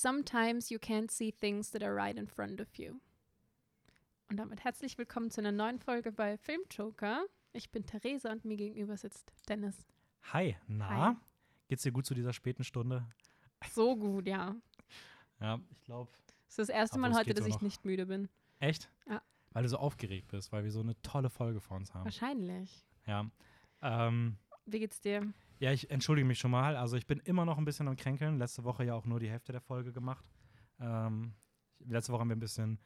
Sometimes you can't see things that are right in front of you. Und damit herzlich willkommen zu einer neuen Folge bei Filmjoker. Ich bin Theresa und mir gegenüber sitzt Dennis. Hi, na? Hi. Geht's dir gut zu dieser späten Stunde? So gut, ja. Ja, ich glaube. Es ist das erste Mal heute, dass ich noch. nicht müde bin. Echt? Ja. Weil du so aufgeregt bist, weil wir so eine tolle Folge vor uns haben. Wahrscheinlich. Ja. Ähm, Wie geht's dir? ja, ich entschuldige mich schon mal. Also ich bin immer noch ein bisschen am Kränkeln. Letzte Woche ja auch nur die Hälfte der Folge gemacht. Ähm, letzte Woche haben wir ein bisschen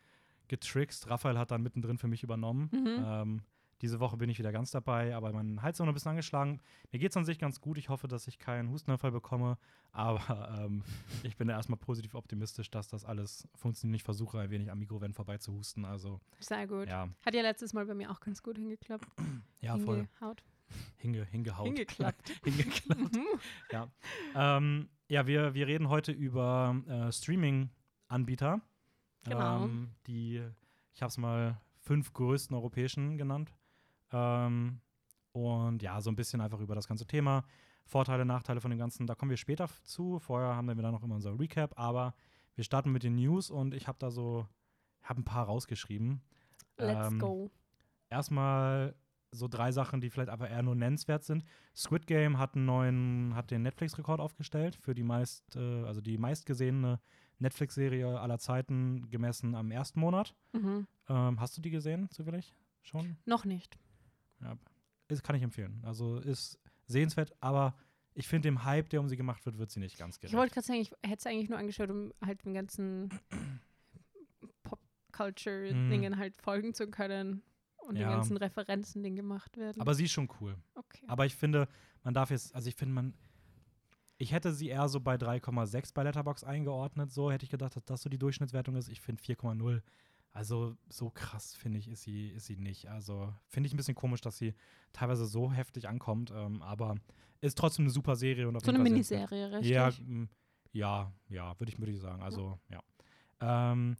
getrickst. Raphael hat dann mittendrin für mich übernommen. Mhm. Ähm, diese Woche bin ich wieder ganz dabei, aber mein Hals ist noch ein bisschen angeschlagen. Mir geht es an sich ganz gut. Ich hoffe, dass ich keinen Hustenanfall bekomme. Aber ähm, ich bin da erstmal positiv optimistisch, dass das alles funktioniert. Ich versuche ein wenig am Mikrowellen vorbei zu husten. Also, Sehr gut. ja, Hat ja letztes Mal bei mir auch ganz gut hingeklappt. ja voll. Hingehaut. Hinge, hingehaut. Hingeklappt. Hingeklappt. Ja, ähm, ja wir, wir reden heute über äh, Streaming-Anbieter. Genau. Ähm, die, ich habe es mal fünf größten europäischen genannt. Ähm, und ja, so ein bisschen einfach über das ganze Thema. Vorteile, Nachteile von dem Ganzen, da kommen wir später zu. Vorher haben wir dann noch immer unser Recap, aber wir starten mit den News und ich habe da so, habe ein paar rausgeschrieben. Let's Ähm, go. Erstmal so drei Sachen, die vielleicht einfach eher nur nennenswert sind. Squid Game hat einen neuen, hat den Netflix-Rekord aufgestellt für die meist, äh, also die meistgesehene Netflix-Serie aller Zeiten gemessen am ersten Monat. Mhm. Ähm, hast du die gesehen, zufällig? Schon? Noch nicht. Ja. Ist, kann ich empfehlen. Also ist sehenswert, aber ich finde, dem Hype, der um sie gemacht wird, wird sie nicht ganz Ich gerecht. wollte gerade sagen, ich hätte es eigentlich nur angeschaut, um halt dem ganzen Pop-Culture-Dingen halt folgen zu können und den Ja. ganzen Referenzen, die gemacht werden. aber sie ist schon cool. okay. Aber ich finde, man darf jetzt, also ich finde, man, ich hätte sie eher so bei 3,6 bei Letterbox eingeordnet. So hätte ich gedacht, dass das so die Durchschnittswertung ist. Ich finde 4,0. Also so krass finde ich ist sie ist sie nicht. Also finde ich ein bisschen komisch, dass sie teilweise so heftig ankommt. Ähm, aber ist trotzdem eine super Serie und auf so eine. Miniserie, richtig? Ja, ja, ja, würde ich, würd ich sagen. Also, ja. Ähm,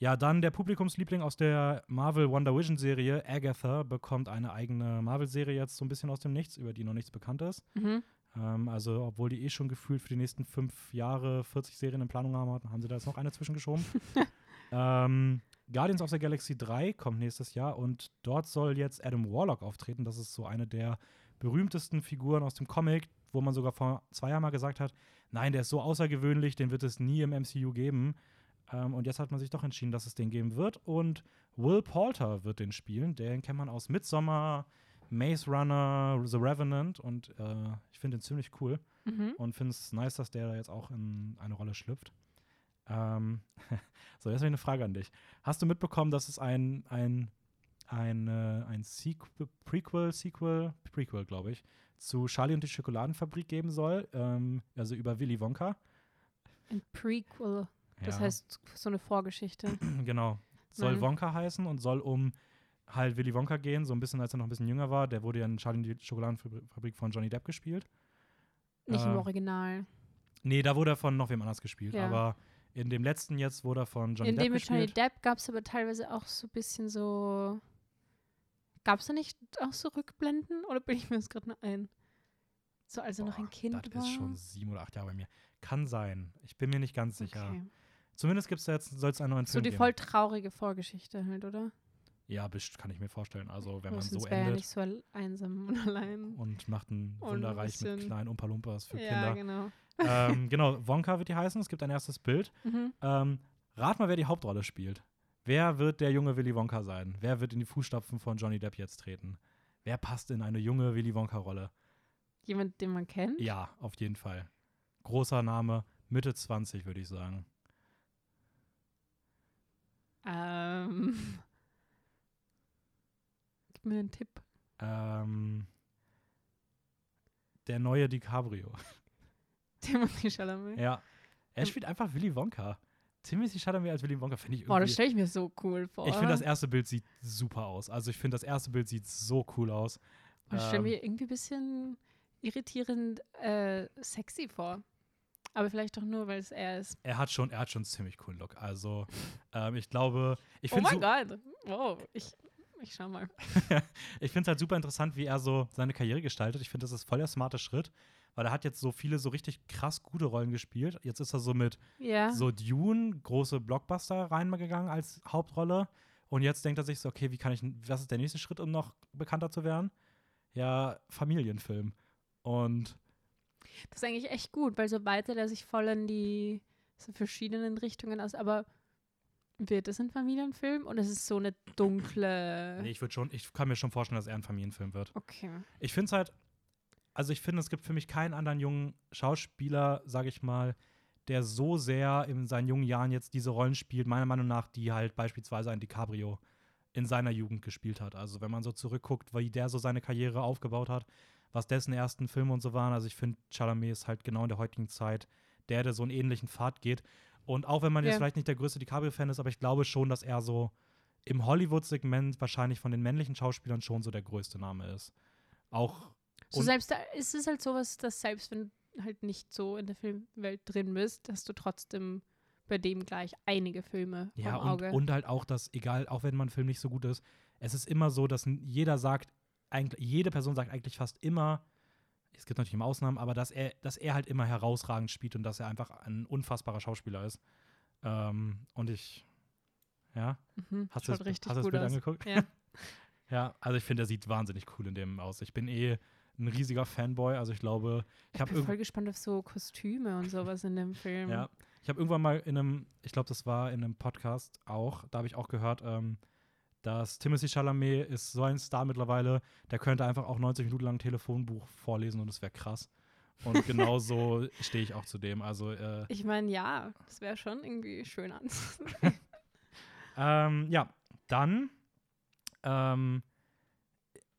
ja, dann der Publikumsliebling aus der Marvel Wonder Vision Serie, Agatha, bekommt eine eigene Marvel-Serie jetzt so ein bisschen aus dem Nichts, über die noch nichts bekannt ist. Mhm. Ähm, also, obwohl die eh schon gefühlt für die nächsten fünf Jahre 40 Serien in Planung haben, haben sie da jetzt noch eine zwischengeschoben. ähm, Guardians of the Galaxy 3 kommt nächstes Jahr und dort soll jetzt Adam Warlock auftreten. Das ist so eine der berühmtesten Figuren aus dem Comic, wo man sogar vor zwei Jahren mal gesagt hat, nein, der ist so außergewöhnlich, den wird es nie im MCU geben. Ähm, und jetzt hat man sich doch entschieden, dass es den geben wird. Und Will Poulter wird den spielen. Den kennt man aus Midsommar, Maze Runner, The Revenant. Und äh, ich finde den ziemlich cool Mhm. und finde es nice, dass der da jetzt auch in eine Rolle schlüpft. Ähm, so, jetzt habe ich eine Frage an dich. Hast du mitbekommen, dass es ein, ein, ein, äh, ein Sequel, Prequel, Sequel, Prequel, glaube ich, zu Charlie und die Schokoladenfabrik geben soll? Ähm, also über Willy Wonka. Ein Prequel. Das Ja, heißt, so eine Vorgeschichte. genau. Soll Mhm. Wonka heißen und soll um halt Willy Wonka gehen, so ein bisschen, als er noch ein bisschen jünger war. Der wurde ja in Charlie die Schokoladenfabrik von Johnny Depp gespielt. Nicht im Äh, Original. Nee, da wurde er von noch wem anders gespielt. Ja. Aber in dem letzten jetzt wurde er von Johnny In Depp dem mit Johnny gespielt. Depp gab es aber teilweise auch so ein bisschen so. Gab es da nicht auch so Rückblenden? Oder bin ich mir das gerade nur ein? So, als er noch ein Kind das war. ist schon sieben oder acht Jahre bei mir. Kann sein. Ich bin mir nicht ganz sicher. Okay. Zumindest gibt's da jetzt, soll es einen neuen So Film die geben. voll traurige Vorgeschichte halt, oder? ja, kann ich mir vorstellen. Also, wenn man so wäre ja endet nicht so einsam und allein. und macht ein Wunderreich mit bisschen- kleinen Umpa-Lumpas für ja, Kinder. genau. ähm, genau, Wonka wird die heißen. Es gibt ein erstes Bild. Mhm. Ähm, rat mal, wer die Hauptrolle spielt. Wer wird der junge Willy Wonka sein? Wer wird in die Fußstapfen von Johnny Depp jetzt treten? Wer passt in eine junge Willy Wonka-Rolle? Jemand, den man kennt? Ja, auf jeden Fall. Großer Name, Mitte 20, würde ich sagen. Ähm. Gib mir einen Tipp. Ähm, der neue DiCaprio. Timothy Chalamet. ja. Er spielt einfach Willy Wonka. Timothy Chalamet als Willy Wonka finde ich Boah, das irgendwie. stelle ich mir so cool vor. ich finde, das erste Bild sieht super aus. Also, ich finde, das erste Bild sieht so cool aus. Boah, Ich stelle ähm, mir irgendwie ein bisschen irritierend äh, sexy vor. Aber vielleicht doch nur, weil es er ist. Er hat schon, er hat schon einen ziemlich coolen Look. Also, ähm, ich glaube, ich Oh finde mein so, Gott. Wow, ich, ich schau mal. ich finde es halt super interessant, wie er so seine Karriere gestaltet. Ich finde, das ist voll der smarte Schritt, weil er hat jetzt so viele so richtig krass gute Rollen gespielt. Jetzt ist er so mit Ja. so Dune, große Blockbuster reingegangen als Hauptrolle. Und jetzt denkt er sich so, okay, wie kann ich, was ist der nächste Schritt, um noch bekannter zu werden? Ja, Familienfilm. Und Das ist eigentlich echt gut, weil so weitet er sich voll in die so verschiedenen Richtungen aus. Aber wird es ein Familienfilm und es ist so eine dunkle. nee, ich würde schon, ich kann mir schon vorstellen, dass er ein Familienfilm wird. Okay. Ich finde es halt, also ich finde, es gibt für mich keinen anderen jungen Schauspieler, sage ich mal, der so sehr in seinen jungen Jahren jetzt diese Rollen spielt, meiner Meinung nach, die halt beispielsweise ein DiCaprio in seiner Jugend gespielt hat. Also wenn man so zurückguckt, wie der so seine Karriere aufgebaut hat, was dessen ersten Filme und so waren. Also ich finde, Chalamet ist halt genau in der heutigen Zeit der, der so einen ähnlichen Pfad geht. Und auch wenn man jetzt Ja. vielleicht nicht der größte DiCaprio-Fan ist, aber ich glaube schon, dass er so im Hollywood-Segment wahrscheinlich von den männlichen Schauspielern schon so der größte Name ist. Auch So Und- selbst da ist es halt sowas, dass selbst wenn du halt nicht so in der Filmwelt drin bist, hast du trotzdem bei dem gleich einige Filme Ja, und, Auge. und halt auch, dass, egal, auch wenn man Film nicht so gut ist, es ist immer so, dass jeder sagt, eigentlich, jede Person sagt eigentlich fast immer, es gibt natürlich immer Ausnahmen, aber dass er, dass er halt immer herausragend spielt und dass er einfach ein unfassbarer Schauspieler ist. Ähm, und ich, ja, mhm, hast du das, richtig hast das Bild aus. angeguckt? Ja. Ja, also ich finde, er sieht wahnsinnig cool in dem aus. Ich bin eh ein riesiger Fanboy, also ich glaube, ich habe bin voll gespannt auf so Kostüme und sowas in dem Film. Ja. Ich habe irgendwann mal in einem, ich glaube, das war in einem Podcast auch, da habe ich auch gehört, ähm, dass Timothy Chalamet ist so ein Star mittlerweile, der könnte einfach auch 90 Minuten lang ein Telefonbuch vorlesen und es wäre krass. Und genau so stehe ich auch zu dem. Also, äh, Ich meine, ja, das wäre schon irgendwie schön anzusehen. ähm, ja, dann ähm,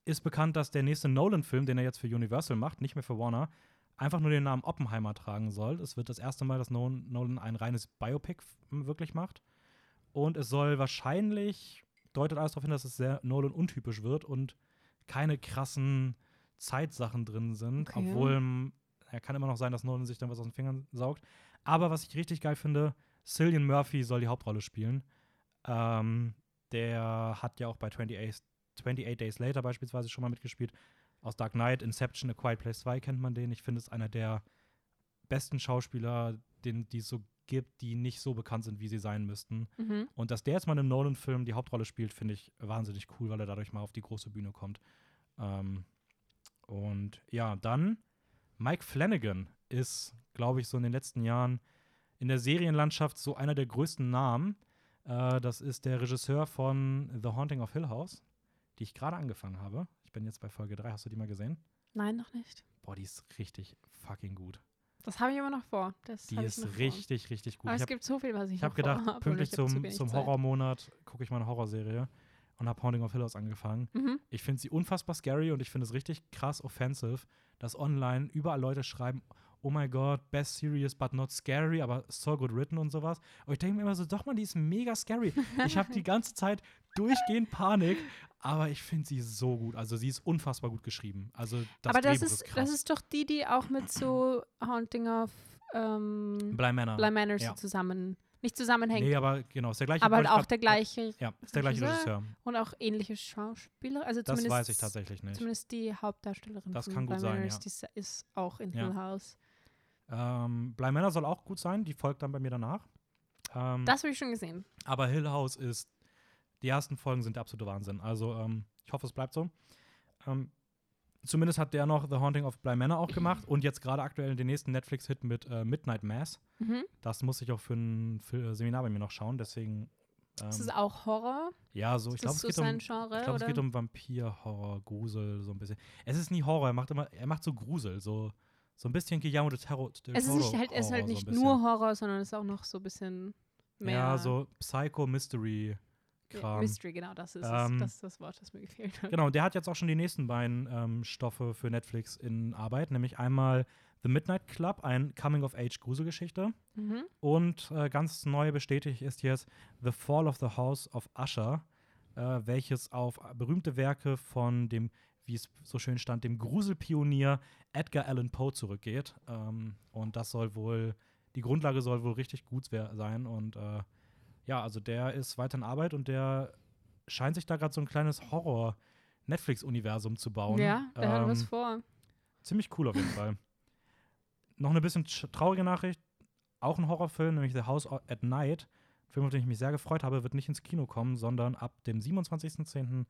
ist bekannt, dass der nächste Nolan-Film, den er jetzt für Universal macht, nicht mehr für Warner, einfach nur den Namen Oppenheimer tragen soll. Es wird das erste Mal, dass Nolan, ein reines Biopic wirklich macht. Und es soll wahrscheinlich, deutet alles darauf hin, dass es sehr Nolan untypisch wird und keine krassen Zeitsachen drin sind. Okay. Obwohl, er kann immer noch sein, dass Nolan sich dann was aus den Fingern saugt. Aber was ich richtig geil finde, Cillian Murphy soll die Hauptrolle spielen. Ähm, der hat ja auch bei 28, 28 Days Later beispielsweise schon mal mitgespielt. Aus Dark Knight, Inception, A Quiet Place 2 kennt man den. Ich finde es einer der besten Schauspieler, den, die es so gibt, die nicht so bekannt sind, wie sie sein müssten. mhm. Und dass der jetzt mal in einem Nolan-Film die Hauptrolle spielt, finde ich wahnsinnig cool, weil er dadurch mal auf die große Bühne kommt. Ähm, und ja, dann Mike Flanagan ist, glaube ich, so in den letzten Jahren in der Serienlandschaft so einer der größten Namen. Äh, das ist der Regisseur von The Haunting of Hill House, die ich gerade angefangen habe. Ich bin jetzt bei Folge 3. Hast du die mal gesehen? Nein, noch nicht. Boah, die ist richtig fucking gut. Das habe ich immer noch vor. Das Die hab ist noch vor. richtig, richtig gut. Aber ich es habe gibt so viel, was ich Ich habe gedacht, pünktlich hab zu zum, zum. Horrormonat gucke ich mal eine Horrorserie und habe Haunting of Hill House angefangen. Mhm. Ich finde sie unfassbar scary und ich finde es richtig krass offensive, dass online überall Leute schreiben, oh my god, best serious but not scary, aber so good written und sowas. Und ich denke mir immer so, doch man, die ist mega scary. Ich habe die ganze Zeit durchgehend Panik, aber ich finde sie so gut. Also sie ist unfassbar gut geschrieben. Also das Aber das Drehbuch ist, krass. das ist doch die, die auch mit so Haunting of ähm, Bly Manor. Bly Manor Ja. so zusammen, nicht zusammenhängt, Nee, aber genau, ist der gleiche. aber halt auch der gleiche Ja, ist der gleiche Regisseur. Und auch ähnliche Schauspieler. Also Das zumindest, weiß ich tatsächlich nicht. Zumindest die Hauptdarstellerin Das von kann gut sein, Manor ja. ist, die ist auch in Ja. Hill House. Ähm, Bly Manor soll auch gut sein, die folgt dann bei mir danach. Ähm, Das habe ich schon gesehen. aber Hill House ist, die ersten Folgen sind der absolute Wahnsinn. Also ähm, ich hoffe, es bleibt so. Ähm, zumindest hat der noch The Haunting of Bly Manor auch gemacht und jetzt gerade aktuell den nächsten Netflix-Hit mit äh, Midnight Mass. Mhm. Das muss ich auch für ein für Seminar bei mir noch schauen, deswegen. Das Ähm, ist auch Horror. ja, so, ich glaube, es so um. Genre, Ich glaube, es geht um Vampir-Horror, Grusel, so ein bisschen. Es ist nie Horror, er macht immer, er macht so Grusel, so, so ein bisschen Guillermo del Toro. Del es ist, nicht halt, ist halt Horror, so ein nicht bisschen. nur Horror, sondern es ist auch noch so ein bisschen mehr Ja, so Psycho-Mystery. Kram. Mystery, genau, das ist Ähm. Das ist das Wort, das mir gefehlt hat. Genau, der hat jetzt auch schon die nächsten beiden ähm, Stoffe für Netflix in Arbeit, nämlich einmal The Midnight Club, ein Coming-of-Age-Gruselgeschichte. Mhm. Und äh, ganz neu bestätigt ist jetzt The Fall of the House of Usher, äh, welches auf berühmte Werke von dem, wie es so schön stand, dem Gruselpionier Edgar Allan Poe zurückgeht. Ähm, und das soll wohl, die Grundlage soll wohl richtig gut sein. Und äh, ja, also der ist weiter in Arbeit und der scheint sich da gerade so ein kleines Horror-Netflix-Universum zu bauen. Ja, der hat was Ähm, vor. Ziemlich cool auf jeden Fall. noch eine bisschen sch- traurige Nachricht. Auch ein Horrorfilm, nämlich The House at Night. Film, auf den ich mich sehr gefreut habe, wird nicht ins Kino kommen, sondern ab dem 27.10.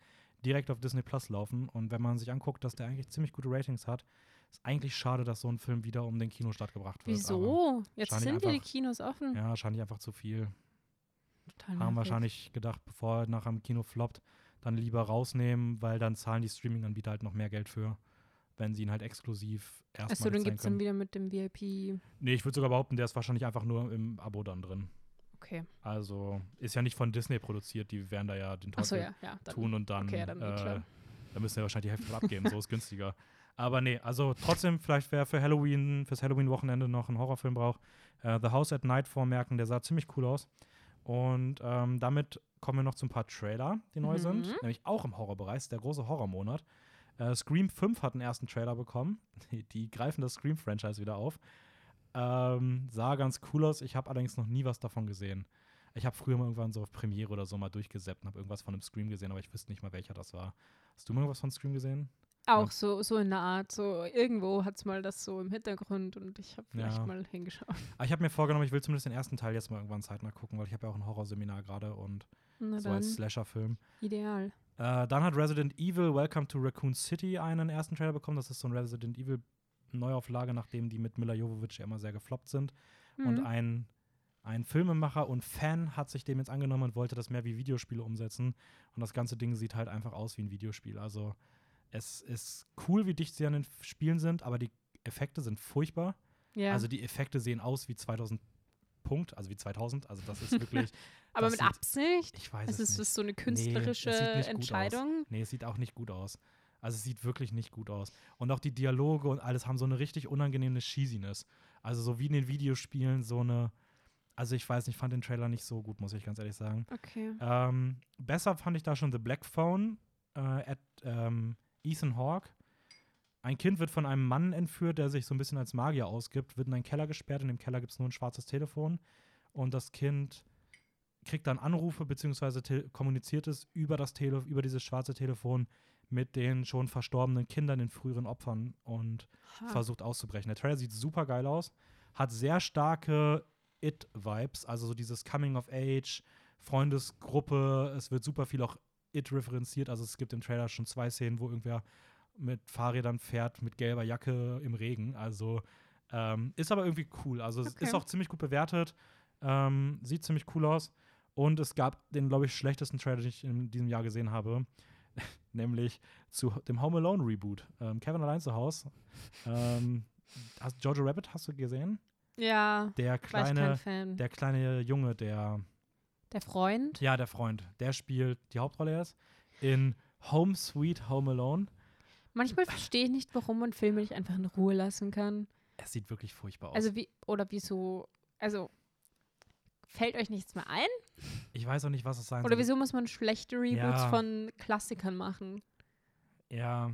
direkt auf Disney Plus laufen. Und wenn man sich anguckt, dass der eigentlich ziemlich gute Ratings hat, ist eigentlich schade, dass so ein Film wieder um den Kinostart gebracht wird. Wieso? Jetzt wahrscheinlich sind ja die einfach- Kinos offen. Aber, ja, wahrscheinlich einfach zu viel. Total Haben wahrscheinlich gedacht, bevor er nachher im Kino floppt, dann lieber rausnehmen, weil dann zahlen die Streaming-Anbieter halt noch mehr Geld für, wenn sie ihn halt exklusiv erstmal Achso, dann gibt es dann wieder mit dem VIP. Nee, ich würde sogar behaupten, der ist wahrscheinlich einfach nur im Abo dann drin. Okay. Also ist ja nicht von Disney produziert, die werden da ja den Teufel ja, ja. Dann, tun und dann, okay, ja, dann äh, klar. da müssen wir wahrscheinlich die Hälfte abgeben, so ist günstiger. Aber nee, also trotzdem, vielleicht wer für Halloween, fürs Halloween-Wochenende noch einen Horrorfilm braucht, äh, The House at Night vormerken, der sah ziemlich cool aus. Und ähm, damit kommen wir noch zu ein paar Trailer, die neu Mhm. sind, nämlich auch im Horrorbereich, der große Horrormonat. Äh, Scream 5 hat einen ersten Trailer bekommen. Die, die greifen das Scream-Franchise wieder auf. Ähm, sah ganz cool aus. Ich habe allerdings noch nie was davon gesehen. Ich habe früher mal irgendwann so auf Premiere oder so mal durchgesäppt und habe irgendwas von einem Scream gesehen, aber ich wüsste nicht mal, welcher das war. Hast du mal irgendwas von Scream gesehen? Auch so, so in der Art. So irgendwo hat es mal das so im Hintergrund und ich habe vielleicht Ja. mal hingeschaut. Aber ich habe mir vorgenommen, ich will zumindest den ersten Teil jetzt mal irgendwann zeitnah gucken, weil ich habe ja auch ein Horrorseminar gerade und Na so als Slasher-Film. ideal. Äh, dann hat Resident Evil Welcome to Raccoon City einen ersten Trailer bekommen. Das ist so ein Resident Evil Neuauflage, nachdem die mit Mila Jovovich ja immer sehr gefloppt sind. Und Mhm. ein, ein Filmemacher und Fan hat sich dem jetzt angenommen und wollte das mehr wie Videospiele umsetzen. Und das ganze Ding sieht halt einfach aus wie ein Videospiel. Also es ist cool, wie dicht sie an den Spielen sind, aber die Effekte sind furchtbar. ja. Also die Effekte sehen aus wie 2000 Punkt, also wie 2000. Also das ist wirklich, Aber mit sieht- Absicht? ich weiß Es es ist nicht. das so eine künstlerische aus. Entscheidung. Nee, es sieht auch nicht gut aus. Also es sieht wirklich nicht gut aus. Und auch die Dialoge und alles haben so eine richtig unangenehme Cheesiness. Also so wie in den Videospielen so eine also ich weiß nicht, ich fand den Trailer nicht so gut, muss ich ganz ehrlich sagen. Okay. Ähm, besser fand ich da schon The Black Phone äh, at ähm, Ethan Hawke. Ein Kind wird von einem Mann entführt, der sich so ein bisschen als Magier ausgibt, wird in einen Keller gesperrt. In dem Keller gibt es nur ein schwarzes Telefon. Und das Kind kriegt dann Anrufe beziehungsweise kommuniziert es über das Tele über dieses schwarze Telefon mit den schon verstorbenen Kindern, den früheren Opfern und Ha. versucht auszubrechen. Der Trailer sieht super geil aus, hat sehr starke It-Vibes, also so dieses Coming of Age, Freundesgruppe, es wird super viel auch It referenziert, also es gibt im Trailer schon zwei Szenen, wo irgendwer mit Fahrrädern fährt, mit gelber Jacke im Regen, also ähm, ist aber irgendwie cool, also es Okay. ist auch ziemlich gut bewertet, ähm, sieht ziemlich cool aus. Und es gab den, glaube ich, schlechtesten Trailer, den ich in diesem Jahr gesehen habe, nämlich zu dem Home Alone Reboot. Ähm, Kevin allein zu Haus. Ähm, hast, Jojo Rabbit hast du gesehen? Ja, Der kleine, der kleine Junge, der, Der Freund? ja, der Freund, der spielt die Hauptrolle jetzt in Home Sweet Home Alone. Manchmal verstehe ich nicht, warum man Filme nicht einfach in Ruhe lassen kann. Es sieht wirklich furchtbar aus. Also wie, oder wieso, also fällt euch nichts mehr ein? Ich weiß auch nicht, was es sein Oder soll. wieso muss man schlechte Reboots Ja. von Klassikern machen? Ja,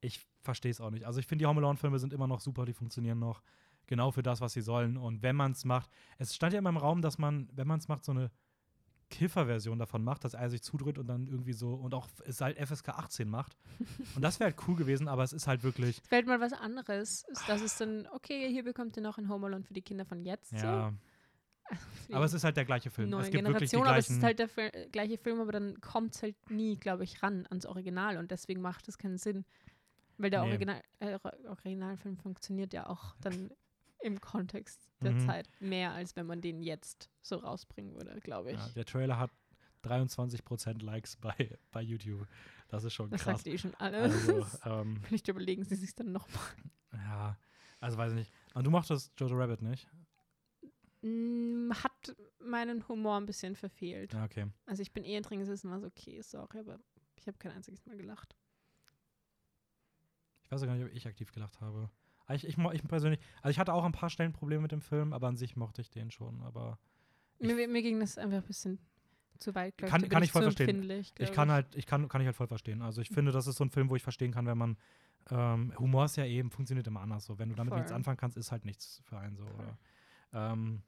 ich verstehe es auch nicht. Also ich finde, die Home Alone-Filme sind immer noch super, die funktionieren noch genau für das, was sie sollen. Und wenn man es macht, es stand ja immer im Raum, dass man, wenn man es macht, so eine Kiffer-Version davon macht, dass er sich zudrückt und dann irgendwie so und auch es halt FSK 18 macht. und das wäre halt cool gewesen, aber es ist halt wirklich, Es fällt mal was anderes. Das ist dann, okay, hier bekommt ihr noch ein Home Alone für die Kinder von jetzt. ja. So. Aber es ist halt der gleiche Film. neue Es gibt wirklich Generation, aber es ist halt der Fil äh, gleiche Film, aber dann kommt es halt nie, glaube ich, ran ans Original und deswegen macht es keinen Sinn. Weil der Nee. Original, äh, Originalfilm funktioniert ja auch dann im Kontext der Mhm. Zeit mehr, als wenn man den jetzt so rausbringen würde, glaube ich. ja, der Trailer hat 23% Likes bei, bei YouTube. Das ist schon das krass. sagt eh schon alles. Also, ähm, Vielleicht überlegen sie sich dann nochmal. ja, also weiß ich nicht. Und du mochtest Jojo Rabbit nicht? Hat meinen Humor ein bisschen verfehlt. Ja, okay. Also ich bin eh drin gesessen, war so, okay, sorry, aber ich habe kein einziges Mal gelacht. Ich weiß auch gar nicht, ob ich aktiv gelacht habe. Aber Ich, ich, ich persönlich, also ich hatte auch ein paar Stellen Probleme mit dem Film, aber an sich mochte ich den schon. Aber Ich- Mir, mir ging das einfach ein bisschen zu weit, glaub Kann- bin kann ich voll verstehen. ich kann halt, ich kann, kann ich halt voll verstehen. Also ich finde, das ist so ein Film, wo ich verstehen kann, wenn man ähm, Humor ist ja eben, funktioniert immer anders so. Wenn du damit Voll. nichts anfangen kannst, ist halt nichts für einen so. Oder? Ähm,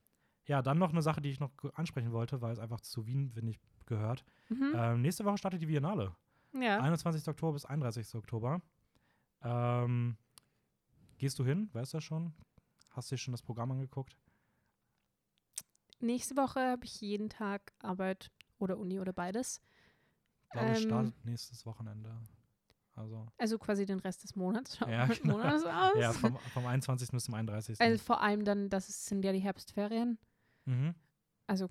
ja, dann noch eine Sache, die ich noch ansprechen wollte, weil es einfach zu Wien, finde ich, gehört. Mhm. Ähm, nächste Woche startet die Biennale. ja. 21. Oktober bis 31. Oktober. Ähm, gehst du hin? Weißt du das schon? Hast du dir schon das Programm angeguckt? Nächste Woche habe ich jeden Tag Arbeit oder Uni oder beides. Ich glaube, Ähm, startet nächstes Wochenende. Also, Also quasi den Rest des Monats. Ja, genau. Monats aus. ja, vom, vom 21. bis zum 31. also vor allem dann, das sind ja die Herbstferien. Mhm. Also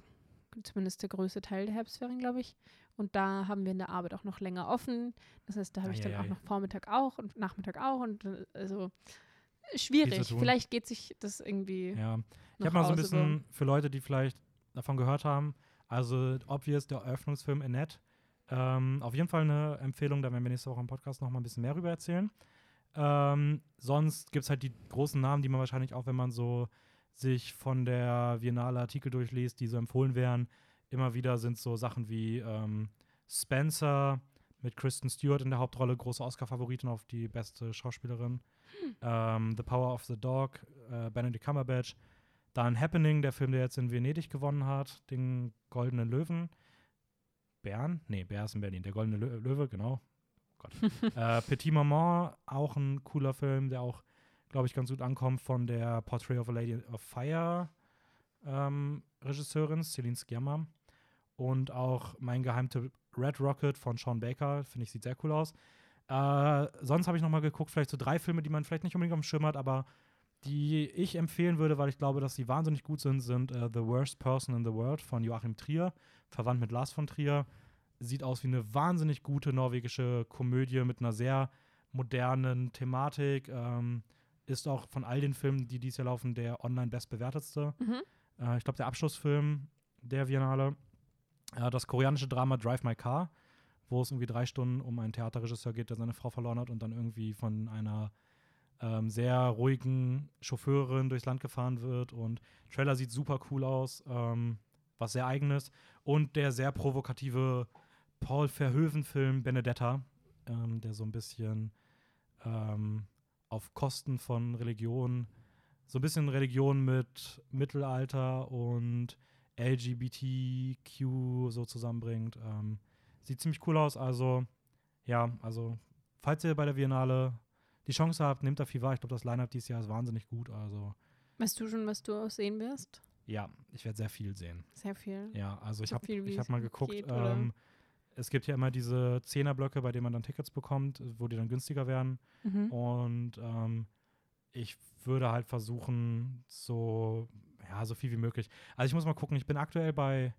zumindest der größte Teil der Herbstferien, glaube ich. Und da haben wir in der Arbeit auch noch länger offen. Das heißt, da habe ich dann auch noch Vormittag auch und Nachmittag auch. Und äh, also schwierig. Vielleicht geht sich das irgendwie. Ja, ich habe mal so ein bisschen für Leute, die vielleicht davon gehört haben, also Obvious, der Eröffnungsfilm Annette, ähm, auf jeden Fall eine Empfehlung, da werden wir nächste Woche im Podcast noch mal ein bisschen mehr rüber erzählen. Ähm, sonst gibt es halt die großen Namen, die man wahrscheinlich auch, wenn man so sich von der Biennale Artikel durchliest, die so empfohlen werden, immer wieder sind so Sachen wie ähm, Spencer mit Kristen Stewart in der Hauptrolle, große Oscar-Favoritin auf die beste Schauspielerin. Ähm, the Power of the Dog, äh, Benedict Cumberbatch. Dann Happening, der Film, der jetzt in Venedig gewonnen hat, den Goldenen Löwen. Bern? Nee, Bär ist in Berlin. Der Goldene Lö Löwe, genau. Gott. äh, Petit Maman, auch ein cooler Film, der auch, glaube ich, ganz gut ankommt von der Portrait of a Lady of Fire ähm, Regisseurin, Celine Sciamma. Und auch mein Geheimtipp Red Rocket von Sean Baker, finde ich, sieht sehr cool aus. Äh, sonst habe ich noch mal geguckt, vielleicht so drei Filme, die man vielleicht nicht unbedingt auf dem Schirm hat, aber die ich empfehlen würde, weil ich glaube, dass sie wahnsinnig gut sind, sind äh, The Worst Person in the World von Joachim Trier, verwandt mit Lars von Trier. Sieht aus wie eine wahnsinnig gute norwegische Komödie mit einer sehr modernen Thematik. Ähm, ist auch von all den Filmen, die dieses Jahr laufen, der online bestbewertetste. Mhm. Äh, ich glaube, der Abschlussfilm der Biennale. Äh, das koreanische Drama Drive My Car, wo es irgendwie drei Stunden um einen Theaterregisseur geht, der seine Frau verloren hat und dann irgendwie von einer ähm, sehr ruhigen Chauffeurin durchs Land gefahren wird. Und Trailer sieht super cool aus, ähm, was sehr eigenes. Und der sehr provokative Paul Verhoeven-Film Benedetta, ähm, der so ein bisschen ähm, auf Kosten von Religion, so ein bisschen Religion mit Mittelalter und LGBTQ so zusammenbringt. Ähm, sieht ziemlich cool aus. Also, ja, also, falls ihr bei der Biennale die Chance habt, nehmt da viel wahr. Ich glaube, das Line-Up dieses Jahr ist wahnsinnig gut. Also, Weißt du schon, was du aussehen wirst? ja, ich werde sehr viel sehen. Sehr viel. Ja, also ich So habe ich es hab mal geguckt. geht, ähm, es gibt ja immer diese Zehnerblöcke, bei denen man dann Tickets bekommt, wo die dann günstiger werden. Mhm. Und ähm, ich würde halt versuchen, so, ja, so viel wie möglich. Also ich muss mal gucken, ich bin aktuell bei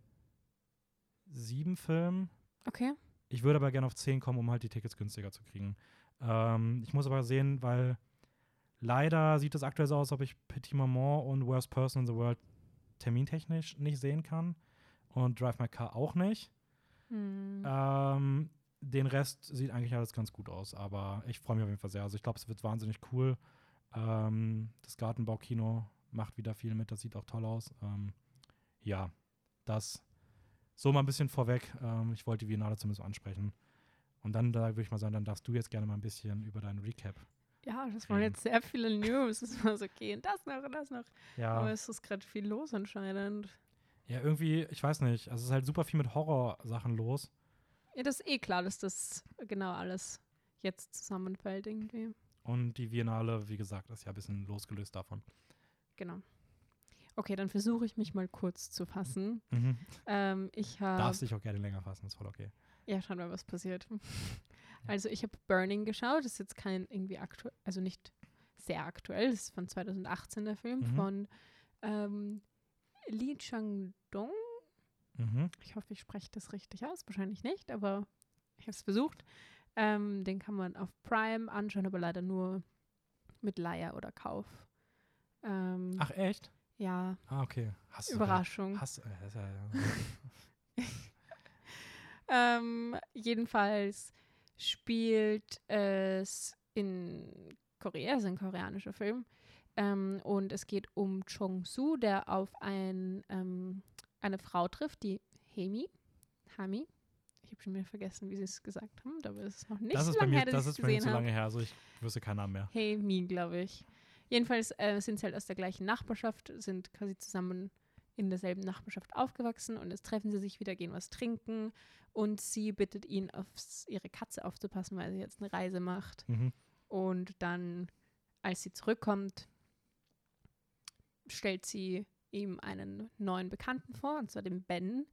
sieben Filmen. Okay. Ich würde aber gerne auf zehn kommen, um halt die Tickets günstiger zu kriegen. Ähm, ich muss aber sehen, weil leider sieht es aktuell so aus, als ob ich Petit Maman und Worst Person in the World termintechnisch nicht sehen kann. Und Drive My Car auch nicht. Hm. Ähm, den Rest sieht eigentlich alles ganz gut aus, aber ich freue mich auf jeden Fall sehr. Also ich glaube, es wird wahnsinnig cool. Ähm, das Gartenbaukino macht wieder viel mit, das sieht auch toll aus. Ähm, ja, das so mal ein bisschen vorweg. Ähm, ich wollte die Biennale zumindest ansprechen. Und dann da würde ich mal sagen, dann darfst du jetzt gerne mal ein bisschen über deinen Recap. ja, das waren jetzt sehr viele News. Es war so, okay, und das noch und das noch. Aber Ja, es ist gerade viel los anscheinend. Ja, irgendwie, ich weiß nicht. Also es ist halt super viel mit Horrorsachen los. Ja, das ist eh klar, dass das genau alles jetzt zusammenfällt irgendwie. Und die Biennale, wie gesagt, ist ja ein bisschen losgelöst davon. Genau. Okay, dann versuche ich mich mal kurz zu fassen. Mhm. Ähm, ich habe. Darfst dich auch gerne länger fassen, ist voll okay. Ja, schauen wir, was passiert. Also ich habe Burning geschaut. Das ist jetzt kein irgendwie aktuell, also nicht sehr aktuell. Das ist von 2018 der Film Mhm. von ähm, Lee Chang-dong. Mhm. Ich hoffe, ich spreche das richtig aus. Wahrscheinlich nicht, aber ich habe es versucht. Ähm, den kann man auf Prime anschauen, aber leider nur mit Leier oder Kauf. Ähm, Ach, echt? ja, Ah, okay. Hast du Überraschung. Hast, äh, ja, ja. Ähm, jedenfalls spielt es in Korea, es ist ein koreanischer Film. Ähm, und es geht um Chong-Soo, der auf ein, ähm, eine Frau trifft, die Hemi. Hami. Ich habe schon wieder vergessen, wie sie es gesagt haben, aber es ist noch nicht das so lange mir, her, dass das ist bei mir zu lange her. Also ich wüsste keinen Namen mehr. Hey Me, glaube ich. Jedenfalls äh, sind sie halt aus der gleichen Nachbarschaft, sind quasi zusammen in derselben Nachbarschaft aufgewachsen und jetzt treffen sie sich wieder, gehen was trinken und sie bittet ihn, auf ihre Katze aufzupassen, weil sie jetzt eine Reise macht. Mhm. Und dann, als sie zurückkommt, stellt sie ihm einen neuen Bekannten vor, und zwar den Ben,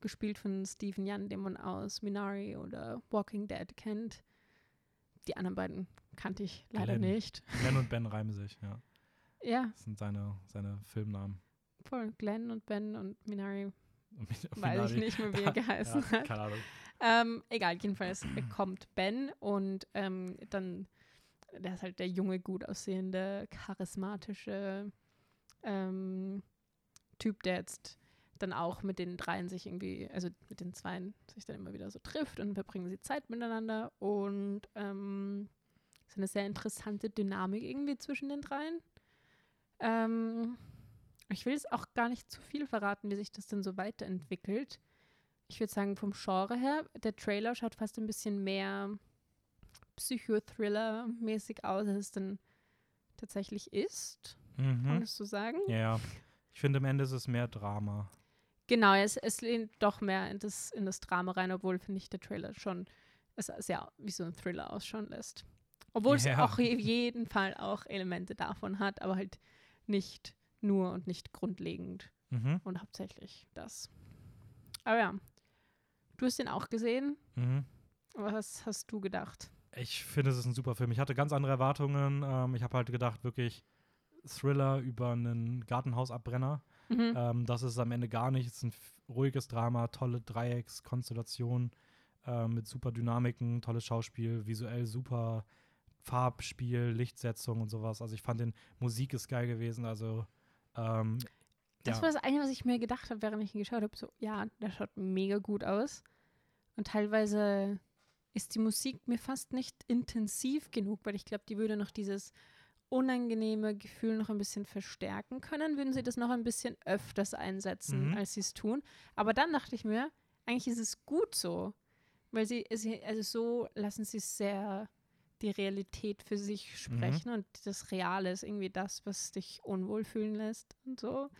gespielt von Stephen Young, den man aus Minari oder Walking Dead kennt. Die anderen beiden kannte ich leider Glenn. nicht. Glenn und Ben reimen sich, ja. Ja, Das sind seine, seine Filmnamen. voll. Glenn und Ben und Minari, Und Min- weiß ich Minari- nicht mehr, wie er geheißen ja, hat. Keine Ahnung. Ähm, egal, jedenfalls kommt Ben und ähm, dann, der ist halt der junge, gut aussehende, charismatische ähm, Typ, der jetzt dann auch mit den dreien sich irgendwie, also mit den Zweien sich dann immer wieder so trifft und verbringen sie Zeit miteinander und ähm, ist eine sehr interessante Dynamik irgendwie zwischen den dreien. Ähm, ich will jetzt auch gar nicht zu viel verraten, wie sich das dann so weiterentwickelt ich würde sagen, vom Genre her, der Trailer schaut fast ein bisschen mehr Psychothriller-mäßig aus, als es dann tatsächlich ist. Mhm. das so sagen? Ja. Ich finde, am Ende ist es mehr Drama. Genau, es, es lehnt doch mehr in das, in das Drama rein, obwohl, finde ich, der Trailer schon es sehr wie so ein Thriller ausschauen lässt. Obwohl es Ja. auch auf jeden Fall auch Elemente davon hat, aber halt nicht nur und nicht grundlegend Mhm. und hauptsächlich das. Aber ja, du hast den auch gesehen. Mhm. Was hast du gedacht? Ich finde, es ist ein super Film. Ich hatte ganz andere Erwartungen. Ähm, ich habe halt gedacht, wirklich Thriller über einen Gartenhausabbrenner. Mhm. Ähm, das ist am Ende gar nicht. Es ist ein ruhiges Drama, tolle Dreieckskonstellation äh, mit super Dynamiken, tolles Schauspiel, visuell super Farbspiel, Lichtsetzung und sowas. Also ich fand den Musik ist geil gewesen. Also ähm, Das ja. war das eine, was ich mir gedacht habe, während ich ihn geschaut habe. So, ja, der schaut mega gut aus. Und teilweise ist die Musik mir fast nicht intensiv genug, weil ich glaube, die würde noch dieses unangenehme Gefühl noch ein bisschen verstärken können, würden sie das noch ein bisschen öfters einsetzen, Mhm. als sie es tun. Aber dann dachte ich mir, eigentlich ist es gut so, weil sie, sie also so lassen sie sehr die Realität für sich sprechen und das Reale ist irgendwie das, was dich unwohl fühlen lässt und so,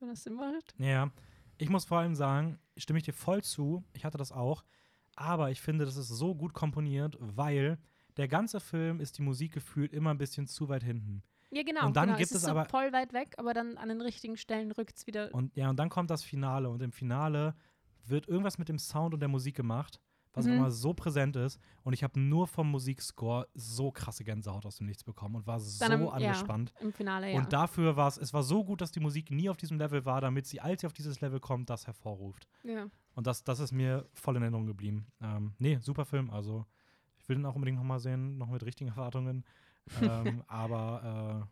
wenn das Sinn macht. Ja, ich muss vor allem sagen, stimme ich dir voll zu, ich hatte das auch, aber ich finde, das ist so gut komponiert, weil der ganze Film ist die Musik gefühlt immer ein bisschen zu weit hinten. Ja, genau. Und dann genau. gibt es ist es so aber- voll weit weg, aber dann an den richtigen Stellen rückt es wieder. Und ja, und dann kommt das Finale und im Finale wird irgendwas mit dem Sound und der Musik gemacht, was Mhm. immer so präsent ist und ich habe nur vom Musikscore so krasse Gänsehaut aus dem Nichts bekommen und war so im- ja. angespannt. Im Finale, ja. Und dafür war es, es war so gut, dass die Musik nie auf diesem Level war, damit sie, als sie auf dieses Level kommt, das hervorruft. ja. Und das, das ist mir voll in Erinnerung geblieben. Ähm, nee, super Film. Also, ich will ihn auch unbedingt nochmal sehen, noch mit richtigen Erwartungen. ähm, aber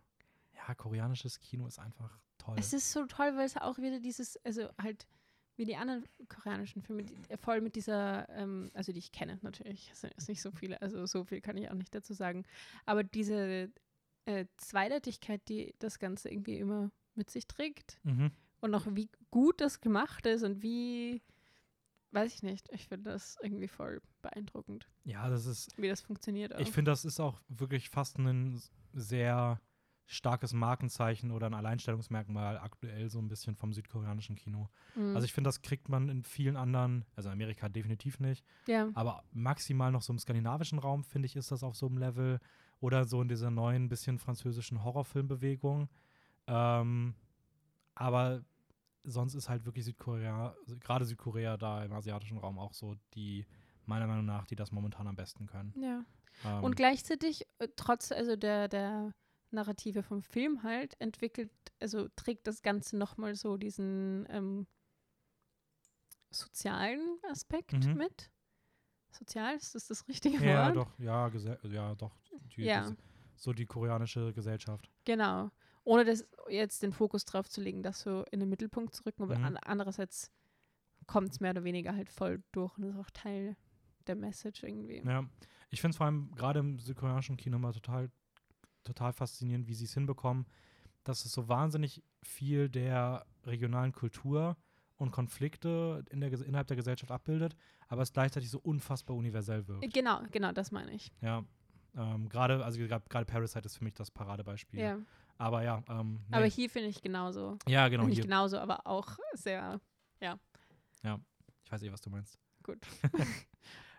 äh, ja, koreanisches Kino ist einfach toll. Es ist so toll, weil es auch wieder dieses, also halt wie die anderen koreanischen Filme, die, äh, voll mit dieser, ähm, also die ich kenne natürlich, es sind jetzt nicht so viele, also so viel kann ich auch nicht dazu sagen, aber diese äh, Zweideutigkeit, die das Ganze irgendwie immer mit sich trägt mhm. und auch wie gut das gemacht ist und wie, weiß ich nicht, ich finde das irgendwie voll beeindruckend, Ja, das ist, wie das funktioniert. Auch. ich finde, das ist auch wirklich fast ein sehr starkes Markenzeichen oder ein Alleinstellungsmerkmal aktuell so ein bisschen vom südkoreanischen Kino. Mhm. Also ich finde, das kriegt man in vielen anderen, also in Amerika definitiv nicht, ja. aber maximal noch so im skandinavischen Raum, finde ich, ist das auf so einem Level. Oder so in dieser neuen, bisschen französischen Horrorfilmbewegung. Ähm, aber sonst ist halt wirklich Südkorea, gerade Südkorea da im asiatischen Raum auch so die, meiner Meinung nach, die das momentan am besten können. ja. Ähm, Und gleichzeitig, äh, trotz also der, der Narrative vom Film halt, entwickelt, also trägt das Ganze nochmal so diesen ähm, sozialen Aspekt Mhm. mit. Sozial, ist das das richtige ja, Wort? doch, ja, ja, doch. Die, Ja. die, so die koreanische Gesellschaft. Genau. Ohne das jetzt den Fokus drauf zu legen, das so in den Mittelpunkt zu rücken, aber Mhm. an, andererseits kommt es mehr oder weniger halt voll durch und ist auch Teil der Message irgendwie. Ja, ich finde es vor allem gerade im südkoreanischen Kino mal total, total faszinierend, wie sie es hinbekommen, dass es so wahnsinnig viel der regionalen Kultur und Konflikte in der, innerhalb der Gesellschaft abbildet, aber es gleichzeitig so unfassbar universell wirkt. Genau, genau, das meine ich. Ja, ähm, gerade, also gerade Parasite ist für mich das Paradebeispiel. Ja. Aber ja, ähm, nee. Aber hier finde ich genauso. ja, genau Nicht hier. genauso, aber auch sehr Ich weiß eh, was du meinst. gut.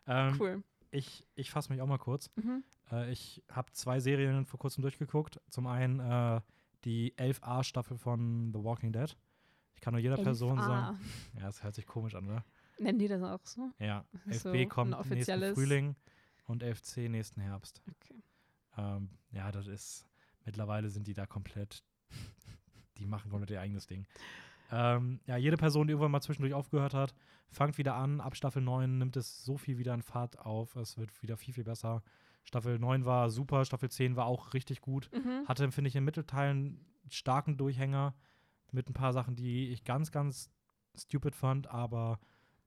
Ähm, Cool. Ich, ich fasse mich auch mal kurz. Mhm. Äh, ich habe zwei Serien vor kurzem durchgeguckt. Zum einen äh, die 11a-Staffel von The Walking Dead. Ich kann nur jeder Person 11a. sagen. Ja, das hört sich komisch an, oder? Nennen die das auch so? Ja, So 11b ein kommt nächsten Frühling und 11c nächsten Herbst. Okay. Ähm, ja, das ist, mittlerweile sind die da komplett, die machen komplett ihr eigenes Ding. Ähm, ja, jede Person, die irgendwann mal zwischendurch aufgehört hat, fangt wieder an. Ab Staffel 9 nimmt es so viel wieder an Fahrt auf. Es wird wieder viel, viel besser. Staffel 9 war super, Staffel 10 war auch richtig gut. Mhm. Hatte, finde ich, in Mittelteilen starken Durchhänger mit ein paar Sachen, die ich ganz, ganz stupid fand, aber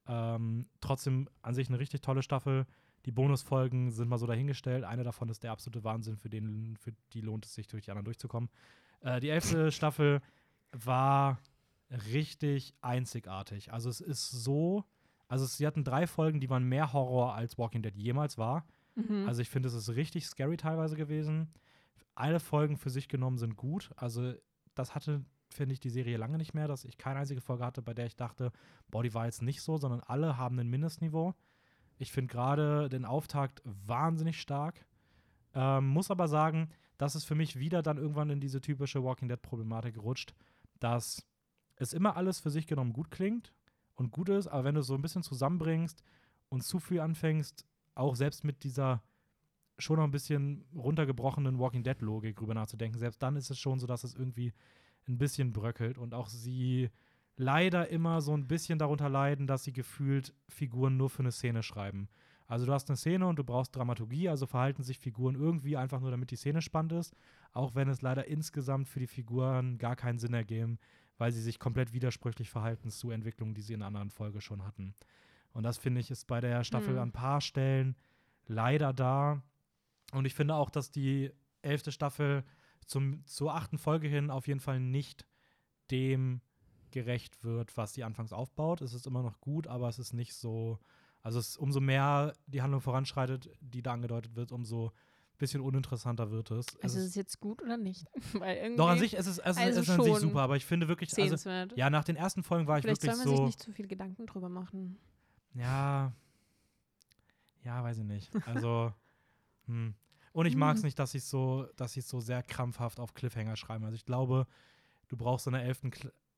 ähm, trotzdem an sich eine richtig tolle Staffel. Die Bonusfolgen sind mal so dahingestellt. Eine davon ist der absolute Wahnsinn, für, den, für die lohnt es sich, durch die anderen durchzukommen. Äh, die elfte Staffel war richtig einzigartig. Also es ist so, also sie hatten drei Folgen, die waren mehr Horror als Walking Dead jemals war. Mhm. Also ich finde, es ist richtig scary teilweise gewesen. Alle Folgen für sich genommen sind gut. Also das hatte, finde ich, die Serie lange nicht mehr, dass ich keine einzige Folge hatte, bei der ich dachte, boah, die war jetzt nicht so, sondern alle haben ein Mindestniveau. Ich finde gerade den Auftakt wahnsinnig stark. Ähm, muss aber sagen, dass es für mich wieder dann irgendwann in diese typische Walking Dead-Problematik rutscht, dass es immer alles für sich genommen gut klingt und gut ist, aber wenn du es so ein bisschen zusammenbringst und zu viel anfängst, auch selbst mit dieser schon noch ein bisschen runtergebrochenen Walking Dead-Logik drüber nachzudenken, selbst dann ist es schon so, dass es irgendwie ein bisschen bröckelt und auch sie leider immer so ein bisschen darunter leiden, dass sie gefühlt Figuren nur für eine Szene schreiben. Also du hast eine Szene und du brauchst Dramaturgie, also verhalten sich Figuren irgendwie einfach nur, damit die Szene spannend ist, auch wenn es leider insgesamt für die Figuren gar keinen Sinn ergeben, weil sie sich komplett widersprüchlich verhalten zu Entwicklungen, die sie in einer anderen Folge schon hatten. Und das finde ich ist bei der Staffel Hm. an ein paar Stellen leider da. Und ich finde auch, dass die elfte Staffel zum, zur achten Folge hin auf jeden Fall nicht dem gerecht wird, was die anfangs aufbaut. Es ist immer noch gut, aber es ist nicht so. Also es, umso mehr die Handlung voranschreitet, die da angedeutet wird, umso ein bisschen uninteressanter wird es. es also ist ist, es jetzt gut oder nicht? Weil irgendwie doch an sich es ist es, also es ist an sich super, aber ich finde wirklich, also, ja, nach den ersten Folgen war ich Vielleicht soll wirklich man sich so. nicht zu viel Gedanken drüber machen. Ja. Ja, weiß ich nicht. Also, hm. Und ich mag es nicht, dass sie so, dass sie so sehr krampfhaft auf Cliffhanger schreiben. Also ich glaube, du brauchst in der elften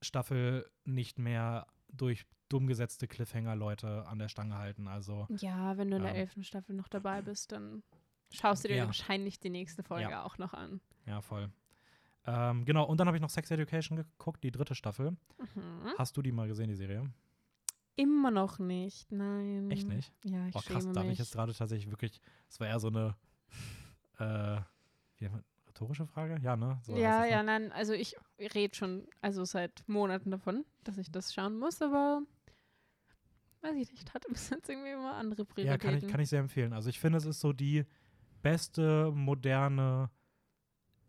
Staffel nicht mehr durch dumm gesetzte Cliffhanger Leute an der Stange halten. Also Ja, wenn du in der Ähm. elften Staffel noch dabei bist, dann schaust du dir Ja. wahrscheinlich die nächste Folge Ja. auch noch an. ja, voll. Ähm, genau, und dann habe ich noch Sex Education geguckt, die dritte Staffel. Mhm. Hast du die mal gesehen, die Serie? Immer noch nicht, nein. Echt nicht? Ja, ich Oh, krass, da habe ich jetzt gerade tatsächlich wirklich, das war eher so eine äh, wie, rhetorische Frage? Ja, ne? So ja, ja, nein, also ich rede schon, also seit Monaten davon, dass ich das schauen muss, aber weiß ich nicht, hatte bis jetzt irgendwie immer andere Ja, Prioritäten. kann ich, kann ich sehr empfehlen. Also ich finde, es ist so die beste moderne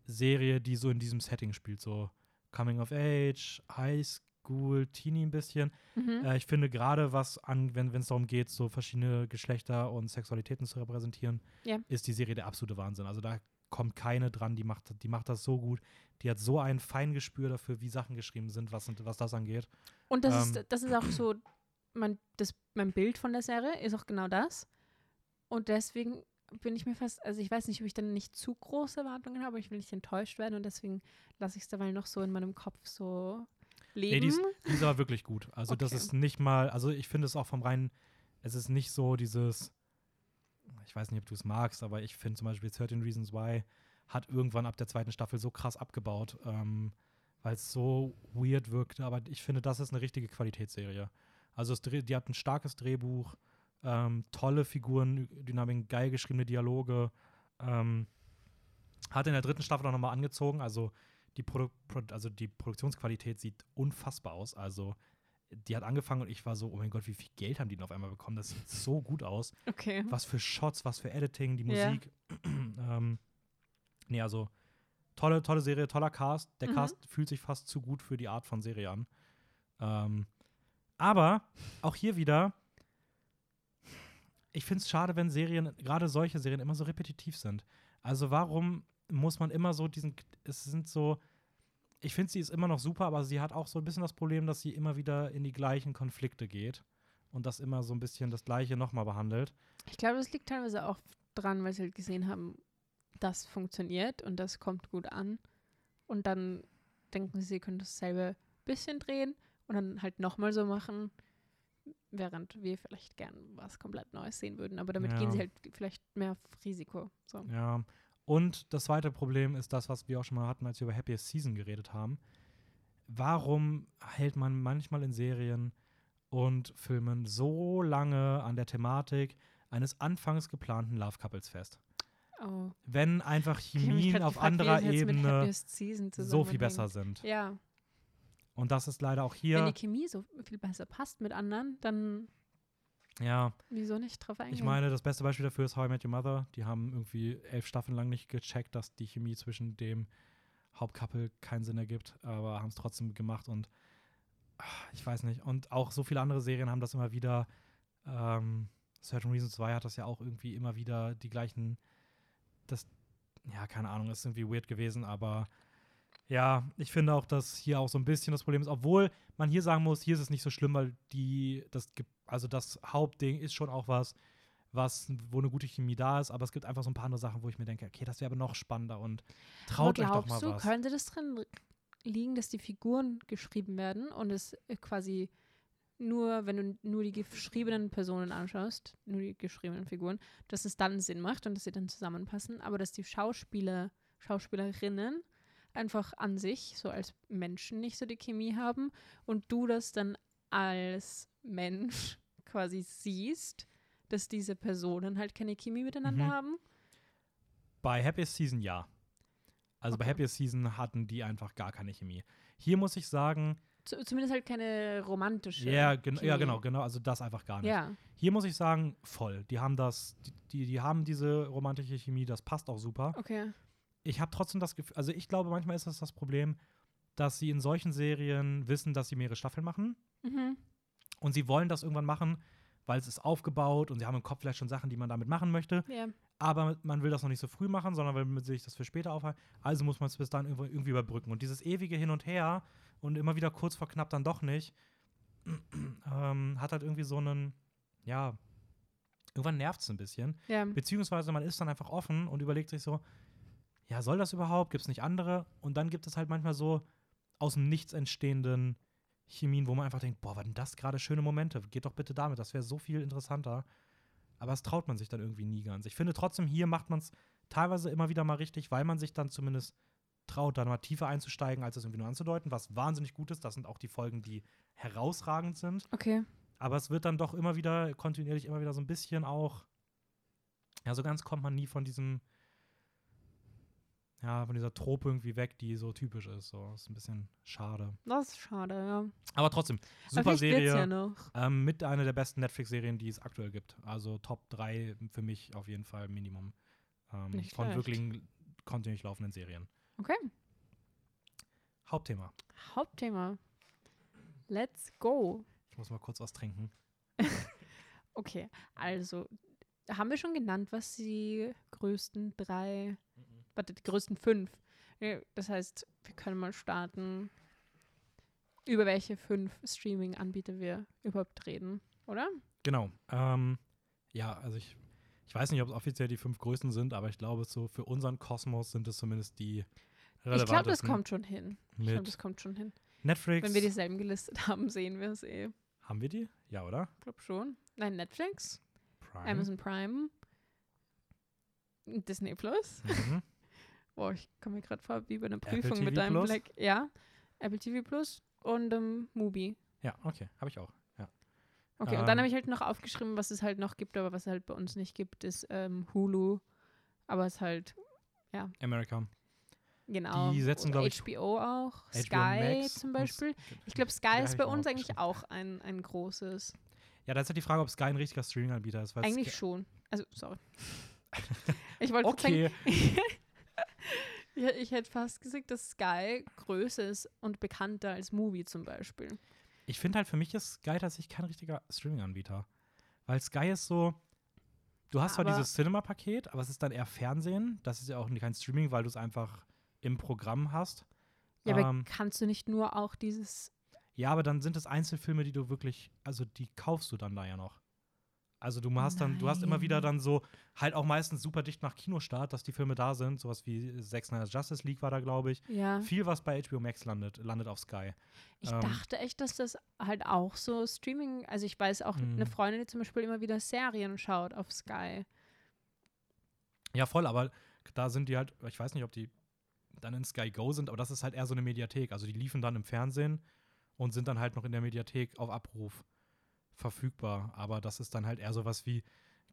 Serie, die so in diesem Setting spielt. So Coming of Age, High School, Teenie ein bisschen. mhm. Äh, ich finde gerade, was an, wenn es darum geht, so verschiedene Geschlechter und Sexualitäten zu repräsentieren, Ja. ist die Serie der absolute Wahnsinn. Also da kommt keine dran, die macht, die macht das so gut. Die hat so ein Feingespür dafür, wie Sachen geschrieben sind, was, was das angeht. Und das, ähm, ist, das ist auch so, mein, das, mein Bild von der Serie ist auch genau das. Und deswegen bin ich mir fast, also ich weiß nicht, ob ich dann nicht zu große Erwartungen habe, aber ich will nicht enttäuscht werden und deswegen lasse ich es dabei noch so in meinem Kopf so leben. Nee, die ist, die ist aber wirklich gut. Also das Okay. ist nicht mal, also ich finde es auch vom reinen, es ist nicht so dieses, ich weiß nicht, ob du es magst, aber ich finde zum Beispiel 13 Reasons Why hat irgendwann ab der zweiten Staffel so krass abgebaut, ähm, weil es so weird wirkte. Aber ich finde, das ist eine richtige Qualitätsserie. Also die hat ein starkes Drehbuch, ähm, tolle Figuren, Dynamiken, geil geschriebene Dialoge. Ähm, hat in der dritten Staffel auch nochmal angezogen. Also die, Produ Pro also die Produktionsqualität sieht unfassbar aus. Also die hat angefangen und ich war so, oh mein Gott, wie viel Geld haben die denn auf einmal bekommen? Das sieht so gut aus. Okay. Was für Shots, was für Editing, die Ja. Musik. ähm, nee, also tolle, tolle Serie, toller Cast. Der Mhm. Cast fühlt sich fast zu gut für die Art von Serie an. Ähm, aber auch hier wieder, ich finde es schade, wenn Serien, gerade solche Serien, immer so repetitiv sind. Also warum muss man immer so diesen, es sind so, ich finde, sie ist immer noch super, aber sie hat auch so ein bisschen das Problem, dass sie immer wieder in die gleichen Konflikte geht und das immer so ein bisschen das Gleiche nochmal behandelt. Ich glaube, das liegt teilweise auch dran, weil sie halt gesehen haben, das funktioniert und das kommt gut an. und dann denken sie, sie können dasselbe bisschen drehen und dann halt nochmal so machen, während wir vielleicht gern was komplett Neues sehen würden. Aber damit Ja. gehen sie halt vielleicht mehr auf Risiko. So. Ja. Und das zweite Problem ist das, was wir auch schon mal hatten, als wir über Happiest Season geredet haben. Warum hält man manchmal in Serien und Filmen so lange an der Thematik eines anfangs geplanten Love Couples fest? Oh. Wenn einfach Chemien auf gefragt, anderer Ebene so viel besser sind. Ja, Und das ist leider auch wenn hier. die Chemie so viel besser passt mit anderen, dann Ja, wieso nicht drauf eingehen? ich meine, das beste Beispiel dafür ist How I Met Your Mother. Die haben irgendwie elf Staffeln lang nicht gecheckt, dass die Chemie zwischen dem Hauptcouple keinen Sinn ergibt, aber haben es trotzdem gemacht und ah, ich weiß nicht. Und auch so viele andere Serien haben das immer wieder. Ähm, Certain Reasons 2 hat das ja auch irgendwie immer wieder die gleichen. Das, ja, keine Ahnung, ist irgendwie weird gewesen, aber ja, ich finde auch, dass hier auch so ein bisschen das Problem ist, obwohl man hier sagen muss, hier ist es nicht so schlimm, weil die, das gibt, also das Hauptding ist schon auch was, was, wo eine gute Chemie da ist, aber es gibt einfach so ein paar andere Sachen, wo ich mir denke, okay, das wäre aber noch spannender und traut Aber euch doch mal du, was. könnte das drin liegen, dass die Figuren geschrieben werden und es äh, quasi nur, wenn du nur die geschriebenen Personen anschaust, nur die geschriebenen Figuren, dass es dann Sinn macht und dass sie dann zusammenpassen, aber dass die Schauspieler, Schauspielerinnen einfach an sich, so als Menschen nicht so die Chemie haben und du das dann als Mensch quasi siehst, dass diese Personen halt keine Chemie miteinander Mhm. haben? Bei Happiest Season ja. Also bei Okay. Happiest Season hatten die einfach gar keine Chemie. Hier muss ich sagen, Zu, zumindest halt keine romantische. ja, gen ja, Chemie. genau, genau, also das einfach gar nicht. Ja, Hier muss ich sagen, voll. Die haben das, die, die, die haben diese romantische Chemie, das passt auch super. okay. Ich habe trotzdem das Gefühl, also ich glaube, manchmal ist das das Problem, dass sie in solchen Serien wissen, dass sie mehrere Staffeln machen Mhm. Und sie wollen das irgendwann machen, weil es ist aufgebaut und sie haben im Kopf vielleicht schon Sachen, die man damit machen möchte. Ja. aber man will das noch nicht so früh machen, sondern will man sich das für später aufhalten. Also muss man es bis irgendwo- irgendwie überbrücken. Und dieses ewige Hin und Her und immer wieder kurz vor knapp dann doch nicht, ähm, hat halt irgendwie so einen, ja, irgendwann nervt es ein bisschen. Ja. Beziehungsweise man ist dann einfach offen und überlegt sich so, ja, soll das überhaupt? Gibt es nicht andere? Und dann gibt es halt manchmal so aus dem Nichts entstehenden Chemien, wo man einfach denkt, boah, waren das gerade schöne Momente? Geht doch bitte damit, das wäre so viel interessanter. Aber das traut man sich dann irgendwie nie ganz. Ich finde trotzdem, hier macht man es teilweise immer wieder mal richtig, weil man sich dann zumindest traut, da mal tiefer einzusteigen, als es irgendwie nur anzudeuten, was wahnsinnig gut ist. Das sind auch die Folgen, die herausragend sind. Okay. Aber es wird dann doch immer wieder, kontinuierlich immer wieder so ein bisschen auch, ja, so ganz kommt man nie von diesem, ja, von dieser Trope irgendwie weg, die so typisch ist. So, ist ein bisschen schade. Das ist schade, ja. Aber trotzdem, super Serie. ja noch. Ähm, mit einer der besten Netflix-Serien, die es aktuell gibt. Also Top 3 für mich auf jeden Fall Minimum. Ähm, Nicht von schlecht. wirklich kontinuierlich laufenden Serien. Okay. Hauptthema. Hauptthema. Let's go. Ich muss mal kurz was trinken. Okay, also haben wir schon genannt, was die größten drei, warte, die größten fünf. Das heißt, wir können mal starten, über welche fünf Streaming-Anbieter wir überhaupt reden, oder? Genau. Ähm, ja, also ich, ich weiß nicht, ob es offiziell die fünf größten sind, aber ich glaube, so für unseren Kosmos sind es zumindest die Ich glaube, das relevantesten. kommt schon hin. Ich glaube, das kommt schon hin. Netflix. Wenn wir dieselben gelistet haben, sehen wir es eh. Haben wir die? Ja, oder? Ich glaube schon. Nein, Netflix, Prime. Amazon Prime, Disney Plus. Mhm. Boah, ich komme mir gerade vor wie bei einer Prüfung mit deinem Plus? Blick. Ja, Apple TV Plus und ähm, Mubi. Ja, okay, habe ich auch. Ja. Okay, und Ähm. dann habe ich halt noch aufgeschrieben, was es halt noch gibt, aber was es halt bei uns nicht gibt, ist ähm, Hulu. Aber es halt, America. genau. Die setzen, oder glaub ich, HBO auch, HBO Sky Max zum und Beispiel. Ich glaube, Sky Ja, ist bei uns auch eigentlich auch ein, ein großes. Ja, da ist halt die Frage, ob Sky ein richtiger Streaming-Anbieter ist. Eigentlich Sky- schon. Also, sorry. ich wollte sagen, Okay. Ja, ich hätte fast gesagt, dass Sky größer ist und bekannter als Movie zum Beispiel. Ich finde halt, für mich ist Sky tatsächlich kein richtiger Streaming-Anbieter. Weil Sky ist so, du hast zwar Aber- dieses Cinema-Paket, aber es ist dann eher Fernsehen. Das ist ja auch kein Streaming, weil du es einfach im Programm hast. Ja, aber Ähm, kannst du nicht nur auch dieses. ja, aber dann sind es Einzelfilme, die du wirklich, also die kaufst du dann da ja noch. Also du hast dann, du hast immer wieder Nein. dann so, halt auch meistens super dicht nach Kinostart, dass die Filme da sind. Sowas wie Zack Snyder's Justice League war da, glaube ich. Ja. Viel, was bei HBO Max landet, landet auf Sky. Ich Ähm, dachte echt, dass das halt auch so Streaming, also ich weiß auch Mhm. eine Freundin, die zum Beispiel immer wieder Serien schaut auf Sky. Ja, voll, aber da sind die halt, ich weiß nicht, ob die dann in Sky Go sind, aber das ist halt eher so eine Mediathek. Also die liefen dann im Fernsehen und sind dann halt noch in der Mediathek auf Abruf verfügbar. Aber das ist dann halt eher sowas wie,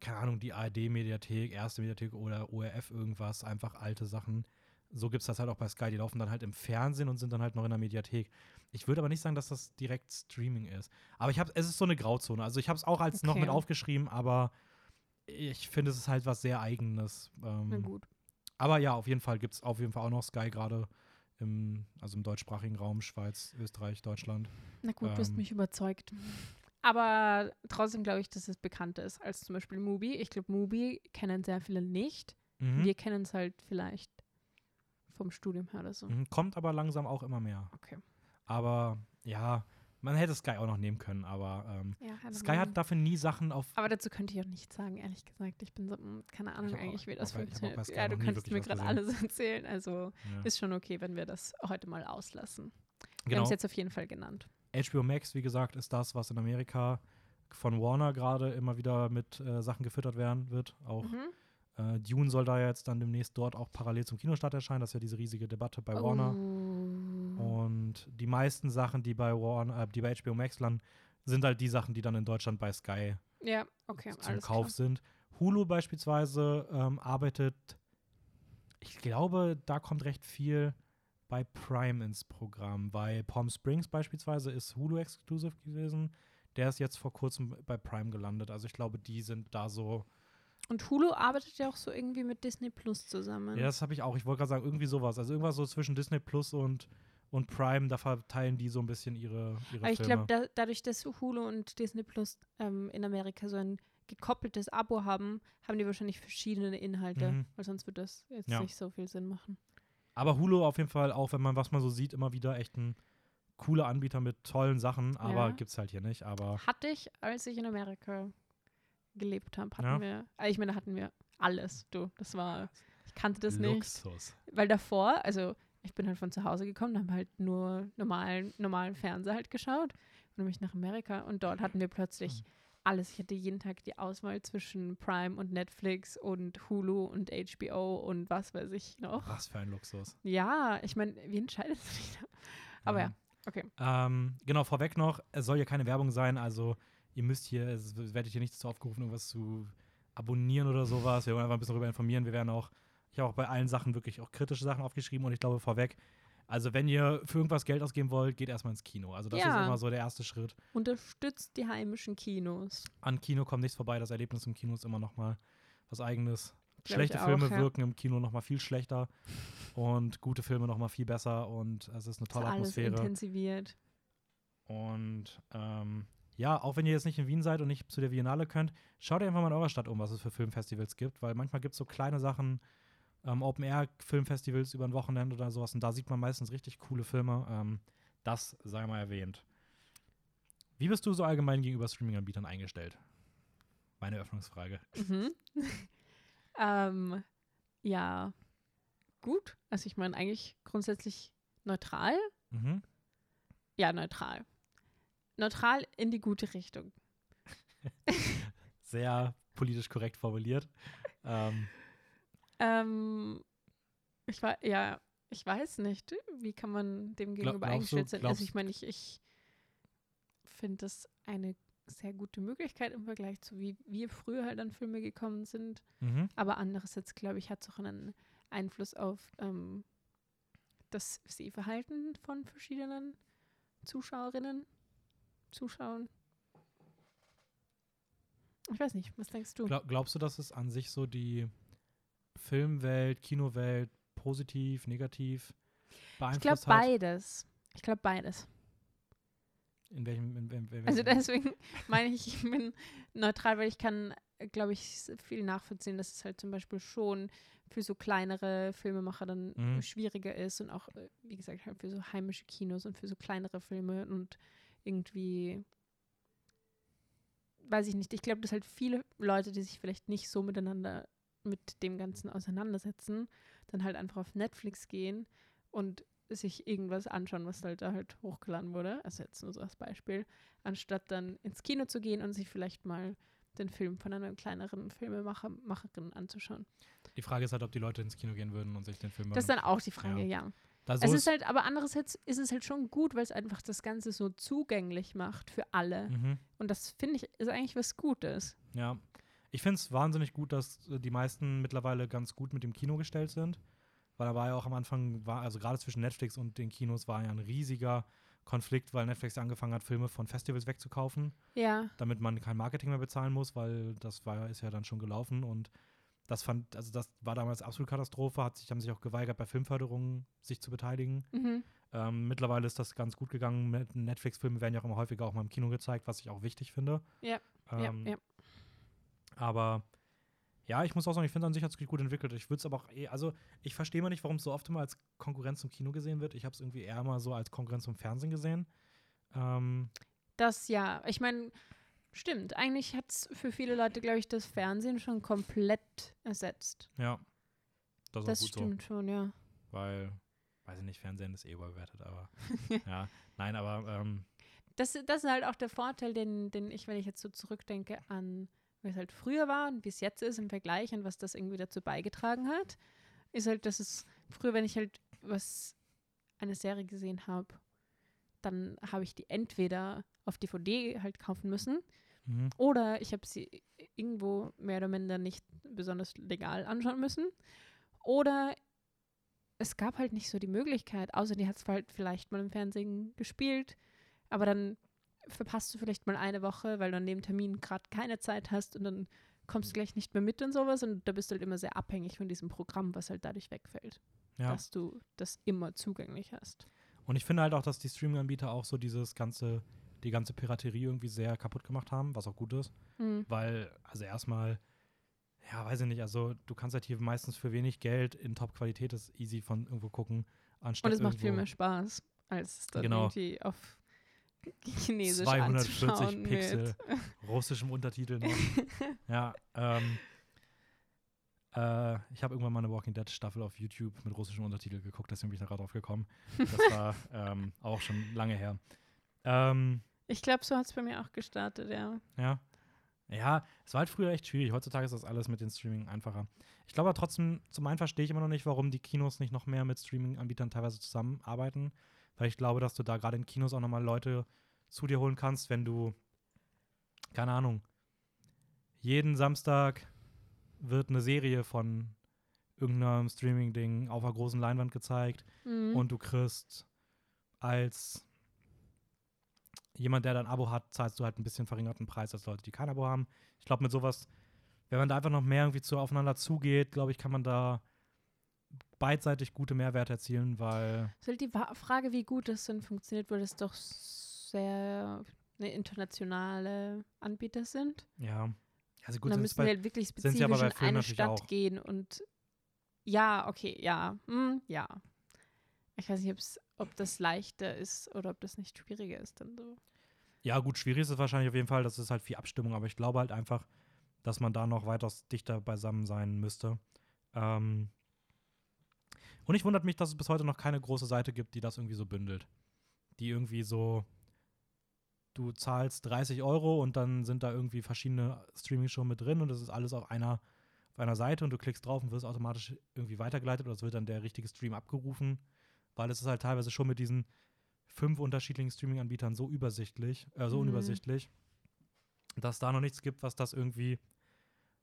keine Ahnung, die ARD-Mediathek, erste Mediathek oder ORF irgendwas, einfach alte Sachen. So gibt es das halt auch bei Sky. Die laufen dann halt im Fernsehen und sind dann halt noch in der Mediathek. Ich würde aber nicht sagen, dass das direkt Streaming ist. Aber ich habe, es ist so eine Grauzone. Also ich habe es auch als noch Okay. mit aufgeschrieben, aber ich finde, es ist halt was sehr Eigenes. Ähm, Na gut. aber ja, auf jeden Fall gibt es auf jeden Fall auch noch Sky gerade im, also im deutschsprachigen Raum, Schweiz, Österreich, Deutschland. Na gut, du hast ähm, mich überzeugt. Aber trotzdem glaube ich, dass es bekannter ist als zum Beispiel Mubi. Ich glaube, Mubi kennen sehr viele nicht. Mhm. Wir kennen es halt vielleicht vom Studium her oder so. Mhm. Kommt aber langsam auch immer mehr. Okay. Aber ja, man hätte Sky auch noch nehmen können, aber ähm, Ja, Sky hat dafür nie Sachen auf. Aber dazu könnte ich auch nichts sagen, ehrlich gesagt. Ich bin so, mm, keine Ahnung eigentlich, wie das funktioniert. Ja, du wirklich mir gerade alles erzählen. Also Ja. ist schon okay, wenn wir das heute mal auslassen. Wir haben Genau. es jetzt auf jeden Fall genannt. HBO Max, wie gesagt, ist das, was in Amerika von Warner gerade immer wieder mit äh, Sachen gefüttert werden wird. Auch Mhm. äh, Dune soll da jetzt dann demnächst dort auch parallel zum Kinostart erscheinen. Das ist ja diese riesige Debatte bei Warner. Oh. Und die meisten Sachen, die bei Warner, äh, die bei HBO Max landen, sind halt die Sachen, die dann in Deutschland bei Sky Ja, okay, zum Kauf klar. sind. Hulu beispielsweise ähm, arbeitet, ich glaube, da kommt recht viel bei Prime ins Programm. Bei Palm Springs beispielsweise ist Hulu exclusive gewesen. Der ist jetzt vor kurzem bei Prime gelandet. Also ich glaube, die sind da so. Und Hulu arbeitet ja auch so irgendwie mit Disney Plus zusammen. Ja, das habe ich auch. Ich wollte gerade sagen, irgendwie sowas. Also irgendwas so zwischen Disney Plus und, und Prime, da verteilen die so ein bisschen ihre, ihre Aber ich glaube, da, dadurch, dass Hulu und Disney Plus ähm, in Amerika so ein gekoppeltes Abo haben, haben die wahrscheinlich verschiedene Inhalte, Mhm. weil sonst würde das jetzt Ja. nicht so viel Sinn machen. Aber Hulu auf jeden Fall, auch wenn man, was man so sieht, immer wieder echt ein cooler Anbieter mit tollen Sachen, aber Ja. gibt's halt hier nicht. Aber Hatte ich, als ich in Amerika gelebt habe, hatten Ja. wir, äh, ich meine, da hatten wir alles, du. Das war, ich kannte das nicht. Luxus. Weil davor, also ich bin halt von zu Hause gekommen, haben halt nur normalen, normalen Fernseher halt geschaut. Und dann bin ich nach Amerika und dort hatten wir plötzlich Hm. Alles. Ich hatte jeden Tag die Auswahl zwischen Prime und Netflix und Hulu und HBO und was weiß ich noch. Was für ein Luxus. Ja, ich meine, wie entscheidet sich da? Aber ja, okay. Ähm, genau, vorweg noch, es soll ja keine Werbung sein, also ihr müsst hier, es werdet hier nicht dazu aufgerufen, irgendwas zu abonnieren oder sowas. Wir wollen einfach ein bisschen darüber informieren. Wir werden auch, ich habe auch bei allen Sachen wirklich auch kritische Sachen aufgeschrieben und ich glaube vorweg, also wenn ihr für irgendwas Geld ausgeben wollt, geht erstmal ins Kino. Also das Ja. ist immer so der erste Schritt. Unterstützt die heimischen Kinos. An Kino kommt nichts vorbei. Das Erlebnis im Kino ist immer noch mal was eigenes. Glaub Schlechte auch, Filme ja. wirken im Kino noch mal viel schlechter und gute Filme noch mal viel besser und es ist eine Ist tolle alles Atmosphäre. intensiviert. Und ähm, ja, auch wenn ihr jetzt nicht in Wien seid und nicht zu der Biennale könnt, schaut euch einfach mal in eurer Stadt um, was es für Filmfestivals gibt, weil manchmal gibt es so kleine Sachen, ähm, Open-Air-Filmfestivals über ein Wochenende oder sowas und da sieht man meistens richtig coole Filme. Ähm, das sei mal erwähnt. Wie bist du so allgemein gegenüber Streaming-Anbietern eingestellt? Meine Öffnungsfrage. Mhm. ähm, ja, gut. Also ich meine eigentlich grundsätzlich neutral. Mhm. Ja, neutral. Neutral in die gute Richtung. Sehr politisch korrekt formuliert. Ähm, Ähm, ich war, ja, ich weiß nicht, wie kann man dem gegenüber glaubst du- eingestellt sein? Also ich meine, ich, ich finde das eine sehr gute Möglichkeit im Vergleich zu wie wir früher halt an Filme gekommen sind. mhm. Aber andererseits, glaube ich, hat es auch einen Einfluss auf ähm, das Sehverhalten von verschiedenen Zuschauerinnen, Zuschauern. Ich weiß nicht, was denkst du? Glaub, glaubst du, dass es an sich so die Filmwelt, Kinowelt positiv, negativ ich beeinflusst glaube hat? beides. Ich glaube beides. In welchem, in, in, in, Also deswegen meine ich, ich bin neutral, weil ich kann, glaube ich, viel nachvollziehen, dass es halt zum Beispiel schon für so kleinere Filmemacher dann Mhm. schwieriger ist und auch, äh, wie gesagt, halt für so heimische Kinos und für so kleinere Filme und irgendwie weiß ich nicht. Ich glaube, dass halt viele Leute, die sich vielleicht nicht so miteinander mit dem Ganzen auseinandersetzen, dann halt einfach auf Netflix gehen und sich irgendwas anschauen, was halt da halt hochgeladen wurde. Also jetzt nur so als Beispiel, anstatt dann ins Kino zu gehen und sich vielleicht mal den Film von einer kleineren Filmemacherin anzuschauen. Die Frage ist halt, ob die Leute ins Kino gehen würden und sich den Film Das ist dann auch die Frage, ja. ja. Das es ist halt, aber andererseits ist es halt schon gut, weil es einfach das Ganze so zugänglich macht für alle. Mhm. Und das finde ich ist eigentlich was Gutes. Ja. Ich finde es wahnsinnig gut, dass äh, die meisten mittlerweile ganz gut mit dem Kino gestellt sind. Weil da war ja auch am Anfang, war, also gerade zwischen Netflix und den Kinos war ja ein riesiger Konflikt, weil Netflix angefangen hat, Filme von Festivals wegzukaufen. Ja. Damit man kein Marketing mehr bezahlen muss, weil das war, ist ja dann schon gelaufen und das fand, also das war damals absolut Katastrophe, hat sich, haben sich auch geweigert, bei Filmförderungen sich zu beteiligen. Mhm. Ähm, mittlerweile ist das ganz gut gegangen. Netflix-Filme werden ja auch immer häufiger auch mal im Kino gezeigt, was ich auch wichtig finde. Ja, ähm, ja, ja. Aber ja, ich muss auch sagen, ich finde an sich hat es gut entwickelt. Ich würde es aber auch eh, also ich verstehe mal nicht, warum es so oft immer als Konkurrenz zum Kino gesehen wird. Ich habe es irgendwie eher mal so als Konkurrenz zum Fernsehen gesehen. Ähm, das ja, ich meine, Stimmt, eigentlich hat es für viele Leute, glaube ich, das Fernsehen schon komplett ersetzt. Ja. Das, das stimmt so. schon, ja. Weil, weiß ich nicht, Fernsehen ist eh überbewertet, aber ja. Nein, aber ähm, das, das ist halt auch der Vorteil, den, den ich, wenn ich jetzt so zurückdenke an, wie es halt früher war und wie es jetzt ist im Vergleich und was das irgendwie dazu beigetragen hat, ist halt, dass es früher, wenn ich halt was eine Serie gesehen habe, dann habe ich die entweder auf DVD halt kaufen müssen mhm. oder ich habe sie irgendwo mehr oder minder nicht besonders legal anschauen müssen oder es gab halt nicht so die Möglichkeit, außer die hat es halt vielleicht mal im Fernsehen gespielt, aber dann verpasst du vielleicht mal eine Woche, weil du an dem Termin gerade keine Zeit hast und dann kommst du gleich nicht mehr mit und sowas und da bist du halt immer sehr abhängig von diesem Programm, was halt dadurch wegfällt, ja. dass du das immer zugänglich hast. Und ich finde halt auch, dass die Streaming-Anbieter auch so dieses ganze, die ganze Piraterie irgendwie sehr kaputt gemacht haben, was auch gut ist. Mhm. Weil, also erstmal, ja, weiß ich nicht, also du kannst halt hier meistens für wenig Geld in Top-Qualität das easy von irgendwo gucken, anstatt Und es macht viel mehr Spaß, als dann Genau. irgendwie auf Chinesisch 240 anzuschauen Pixel, mit. russischem Untertitel noch. ja, ähm, äh, ich habe irgendwann mal eine Walking Dead Staffel auf YouTube mit russischem Untertitel geguckt, deswegen bin ich da gerade drauf gekommen. Das war ähm, auch schon lange her. Ähm, Ich glaube, so hat es bei mir auch gestartet, ja. ja. Ja, es war halt früher echt schwierig. Heutzutage ist das alles mit den Streaming einfacher. Ich glaube aber trotzdem, zum einen verstehe ich immer noch nicht, warum die Kinos nicht noch mehr mit Streaming-Anbietern teilweise zusammenarbeiten. Weil ich glaube, dass du da gerade in Kinos auch nochmal Leute zu dir holen kannst, wenn du, keine Ahnung, jeden Samstag wird eine Serie von irgendeinem Streaming-Ding auf einer großen Leinwand gezeigt Mhm. und du kriegst als jemand, der dein Abo hat, zahlst du halt ein bisschen verringerten Preis als Leute, die kein Abo haben. Ich glaube, mit sowas, wenn man da einfach noch mehr irgendwie zu aufeinander zugeht, glaube ich, kann man da beidseitig gute Mehrwerte erzielen, weil halt die Frage, wie gut das dann funktioniert, weil das doch sehr eine internationale Anbieter sind. ja, also gut, dann müssen wir bei, halt wirklich aber spezifisch bei in eine Stadt auch. gehen und ja, okay, ja, hm, ja. Ich weiß nicht, ob das leichter ist oder ob das nicht schwieriger ist dann so. ja gut, schwierig ist es wahrscheinlich auf jeden Fall, das ist halt viel Abstimmung, aber ich glaube halt einfach, dass man da noch weitaus dichter beisammen sein müsste. Ähm und ich wundert mich, dass es bis heute noch keine große Seite gibt, die das irgendwie so bündelt. Die irgendwie so, du zahlst 30 Euro und dann sind da irgendwie verschiedene Streaming-Shows mit drin und das ist alles auf einer, auf einer Seite und du klickst drauf und wirst automatisch irgendwie weitergeleitet oder es wird dann der richtige Stream abgerufen, weil es ist halt teilweise schon mit diesen fünf unterschiedlichen Streaming-Anbietern so übersichtlich, äh, so Mhm. unübersichtlich, dass da noch nichts gibt, was das irgendwie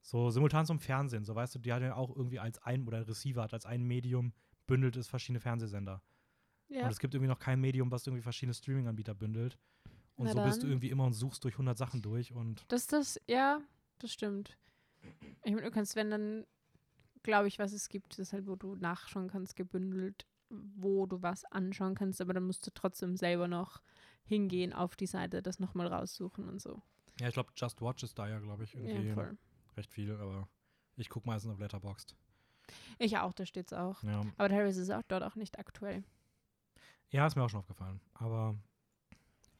so simultan zum Fernsehen, so weißt du, die hat ja auch irgendwie als ein oder Receiver hat als ein Medium bündelt es verschiedene Fernsehsender. Ja, Und es gibt irgendwie noch kein Medium, was irgendwie verschiedene Streaming-Anbieter bündelt. Und Na so bist du dann. irgendwie immer und suchst durch 100 Sachen durch und das ist das, ja, das stimmt. Ich meine, du kannst, wenn dann, glaube ich, was es gibt, ist halt, wo du nachschauen kannst, gebündelt, wo du was anschauen kannst, aber dann musst du trotzdem selber noch hingehen auf die Seite, das nochmal raussuchen und so. ja, ich glaube, Just Watch ist da ja, glaube ich, irgendwie Ja, recht viel, aber ich gucke meistens auf Letterboxd. Ich auch, da steht's auch. Ja. Aber teilweise ist auch dort auch nicht aktuell. ja, ist mir auch schon aufgefallen. Aber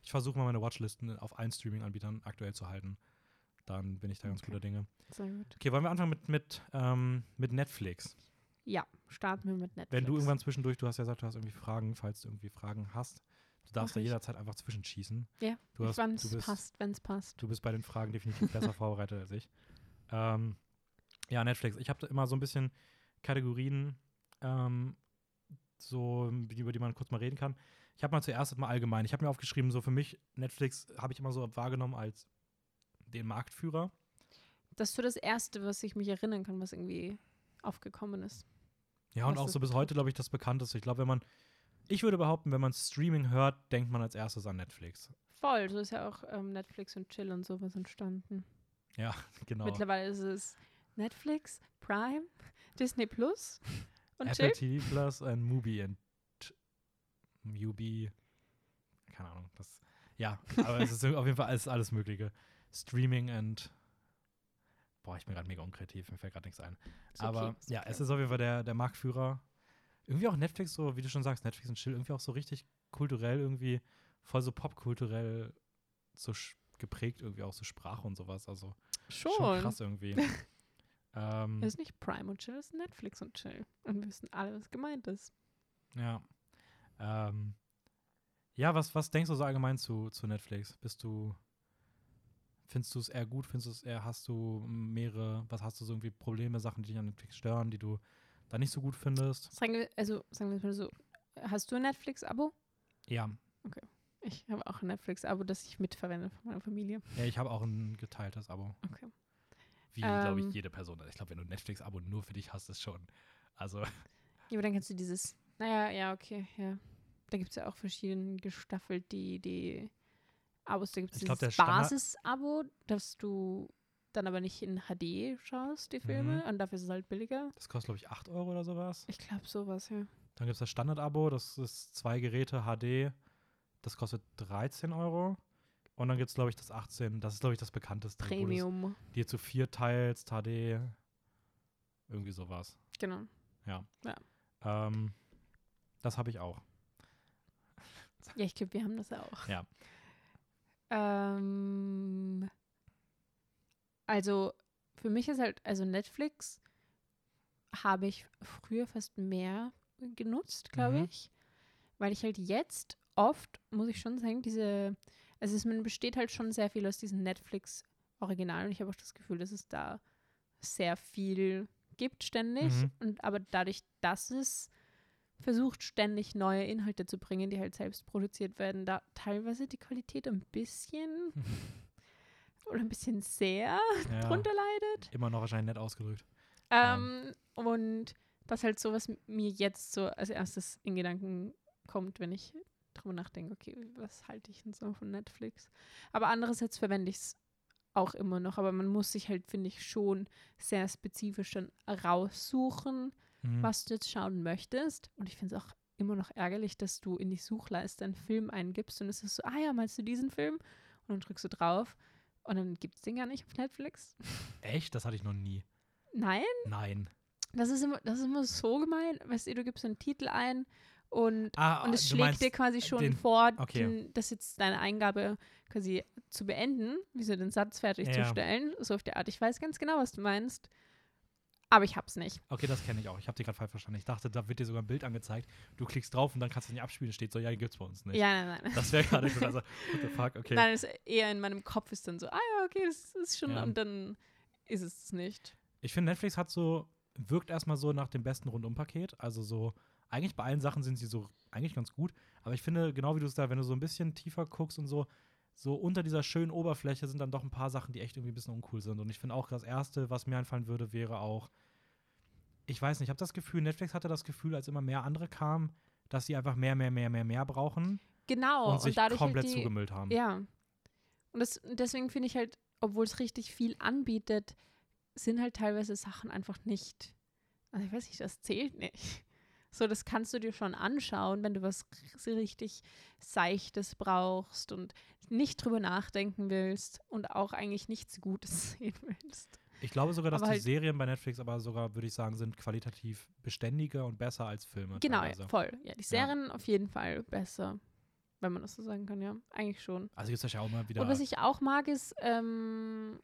ich versuche mal meine Watchlisten auf allen Streaming-Anbietern aktuell zu halten. dann bin ich da ganz Okay. guter Dinge. Sehr gut. Okay, wollen wir anfangen mit, mit, ähm, mit Netflix? Ja, starten wir mit Netflix. Wenn du irgendwann zwischendurch, du hast ja gesagt, du hast irgendwie Fragen, falls du irgendwie Fragen hast, du darfst da jederzeit einfach zwischenschießen. Ja, du es bist, passt, wenn es passt. Du bist bei den Fragen definitiv besser vorbereitet als ich. Ähm, ja, Netflix. Ich habe da immer so ein bisschen Kategorien, ähm, so, über die man kurz mal reden kann. Ich habe mal zuerst mal allgemein. Ich habe mir aufgeschrieben, so für mich, Netflix habe ich immer so wahrgenommen als den Marktführer. Das ist so das Erste, was ich mich erinnern kann, was irgendwie aufgekommen ist. Ja, und auch so bis heute, glaube ich, das bekannteste. Ich glaube, wenn man, ich würde behaupten, wenn man Streaming hört, denkt man als erstes an Netflix. Voll, so ist ja auch ähm, Netflix und Chill und sowas entstanden. Ja, genau. Mittlerweile ist es Netflix, Prime, Disney Plus und Apple. TV Plus und Mubi und Mubi. Keine Ahnung. Das, ja, aber es ist auf jeden Fall alles, alles Mögliche. Streaming und. Boah, ich bin gerade mega unkreativ, mir fällt gerade nichts ein. Okay, aber ja, okay. es ist auf jeden Fall der, der Marktführer. Irgendwie auch Netflix, so wie du schon sagst, Netflix und Chill, irgendwie auch so richtig kulturell, irgendwie voll so popkulturell so geprägt, irgendwie auch so Sprache und sowas. Also Schon. schon krass irgendwie. ähm, Es ist nicht Prime und Chill, es ist Netflix und Chill. Und wir wissen alle, was gemeint ist. Ja. Ähm, ja, was, was denkst du so allgemein zu, zu Netflix? Bist du, findest du es eher gut? Findest du es eher, hast du mehrere, was hast du so irgendwie Probleme, Sachen, die dich an Netflix stören, die du da nicht so gut findest? Sagen wir, also sagen wir mal so, hast du ein Netflix-Abo? Ja. Ich habe auch ein Netflix-Abo, das ich mitverwende von meiner Familie. Ja, ich habe auch ein geteiltes Abo. Okay. Wie, glaube Ähm. ich, jede Person. Ich glaube, wenn du ein Netflix-Abo nur für dich hast, ist schon. Also, Ja, aber dann kannst du dieses, naja, ja, okay, ja. Da gibt es ja auch verschiedene gestaffelt, die, die Abos. Da gibt es dieses Basis-Abo, dass du dann aber nicht in HD schaust, die Filme. Mhm. Und dafür ist es halt billiger. das kostet, glaube ich, 8 Euro oder sowas. Ich glaube, sowas, ja. Dann gibt es das Standard-Abo, das ist zwei Geräte HD, das kostet 13 Euro. Und dann gibt es, glaube ich, das 18, das ist, glaube ich, das bekannteste. wo Premium. dir zu vier teilst, HD, irgendwie sowas. Genau. Ähm, das habe ich auch. Ja, ich glaube, wir haben das auch. Ja. Ähm, also für mich ist halt, also Netflix habe ich früher fast mehr genutzt, glaube Mhm. ich. Weil ich halt jetzt oft, muss ich schon sagen, diese, also es man besteht halt schon sehr viel aus diesen Netflix-Originalen. Und ich habe auch das Gefühl, dass es da sehr viel gibt ständig. Mhm. Und aber dadurch, dass es versucht, ständig neue Inhalte zu bringen, die halt selbst produziert werden, da teilweise die Qualität ein bisschen oder ein bisschen sehr ja, drunter leidet. immer noch wahrscheinlich nett ausgedrückt. Ähm, und das halt so, was mir jetzt so als erstes in Gedanken kommt, wenn ich drüber nachdenke, okay, was halte ich denn so von Netflix? Aber andererseits verwende ich es auch immer noch, aber man muss sich halt, finde ich, schon sehr spezifisch dann raussuchen, Mhm. was du jetzt schauen möchtest. Und ich finde es auch immer noch ärgerlich, dass du in die Suchleiste einen Film eingibst und es ist so, ah ja, meinst du diesen Film? Und dann drückst du drauf und dann gibt es den gar nicht auf Netflix. Echt? Das hatte ich noch nie. Nein, Nein. das ist immer, das ist immer so gemein. Weißt du, du gibst einen Titel ein und, Ah, und es schlägt dir quasi schon den- vor, okay. den, das jetzt deine Eingabe quasi zu beenden, wie so den Satz Ja. fertigzustellen, so auf der Art. Ich weiß ganz genau, was du meinst, aber ich hab's nicht. Okay, das kenne ich auch. Ich habe dich gerade falsch verstanden. Ich dachte, da wird dir sogar ein Bild angezeigt. Du klickst drauf und dann kannst du es nicht abspielen. Steht so, ja, gibt's bei uns nicht. Ja, nein, nein. Das wäre gerade so, also, what the fuck, okay. Nein, ist eher in meinem Kopf ist dann so, ah ja, okay, das ist schon, Ja. und dann ist es es nicht. Ich finde, Netflix hat so, wirkt erstmal so nach dem besten Rundumpaket. Also so, eigentlich bei allen Sachen sind sie so eigentlich ganz gut. Aber ich finde, genau wie du es da, wenn du so ein bisschen tiefer guckst und so, so unter dieser schönen Oberfläche sind dann doch ein paar Sachen, die echt irgendwie ein bisschen uncool sind. Und ich finde auch, das Erste, was mir einfallen würde, wäre auch, ich weiß nicht, ich habe das Gefühl, Netflix hatte das Gefühl, als immer mehr andere kamen, dass sie einfach mehr, mehr, mehr, mehr, mehr brauchen Genau, und sich dadurch komplett halt die, zugemüllt haben. Ja. Und das, deswegen finde ich halt, obwohl es richtig viel anbietet, sind halt teilweise Sachen einfach nicht. Also ich weiß nicht, das zählt nicht. So, das kannst du dir schon anschauen, wenn du was richtig Seichtes brauchst und nicht drüber nachdenken willst und auch eigentlich nichts Gutes sehen willst. Ich glaube sogar, dass Aber die halt- Serien bei Netflix aber sogar, würde ich sagen, sind qualitativ beständiger und besser als Filme. Genau, teilweise. ja, voll. Ja, die Serien auf jeden Fall besser. Wenn man das so sagen kann, ja. Eigentlich schon. Also gibt es ja auch immer wieder. Und was ich auch mag, ist, ähm,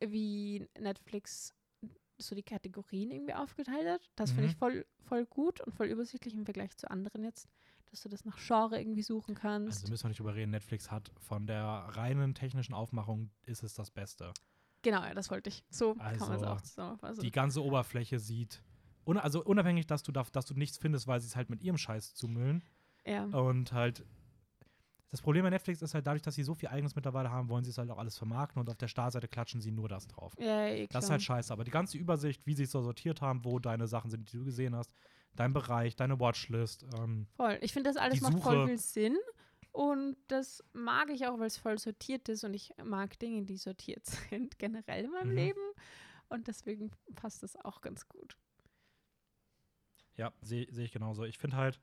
wie Netflix so die Kategorien irgendwie aufgeteilt hat. Das finde Mhm. ich voll, voll gut und voll übersichtlich im Vergleich zu anderen jetzt, dass du das nach Genre irgendwie suchen kannst. Also müssen wir nicht drüber reden, Netflix hat von der reinen technischen Aufmachung ist es das Beste. genau, ja, das wollte ich. So kann man es Also, auch zusammenfassen. Die ganze Oberfläche sieht, un also unabhängig, dass du, da, dass du nichts findest, weil sie es halt mit ihrem Scheiß zumüllen ja. und halt das Problem bei Netflix ist halt dadurch, dass sie so viel eigenes mittlerweile haben, wollen sie es halt auch alles vermarkten und auf der Startseite klatschen sie nur das drauf. ja, eh, Das ist halt scheiße. Aber die ganze Übersicht, wie sie es so sortiert haben, wo deine Sachen sind, die du gesehen hast, dein Bereich, deine Watchlist, ähm, Voll. Ich finde, das alles macht voll Suche- viel Sinn. Und das mag ich auch, weil es voll sortiert ist. Und ich mag Dinge, die sortiert sind, generell in meinem Mhm. Leben. Und deswegen passt das auch ganz gut. ja, sehe seh ich genauso. Ich finde halt,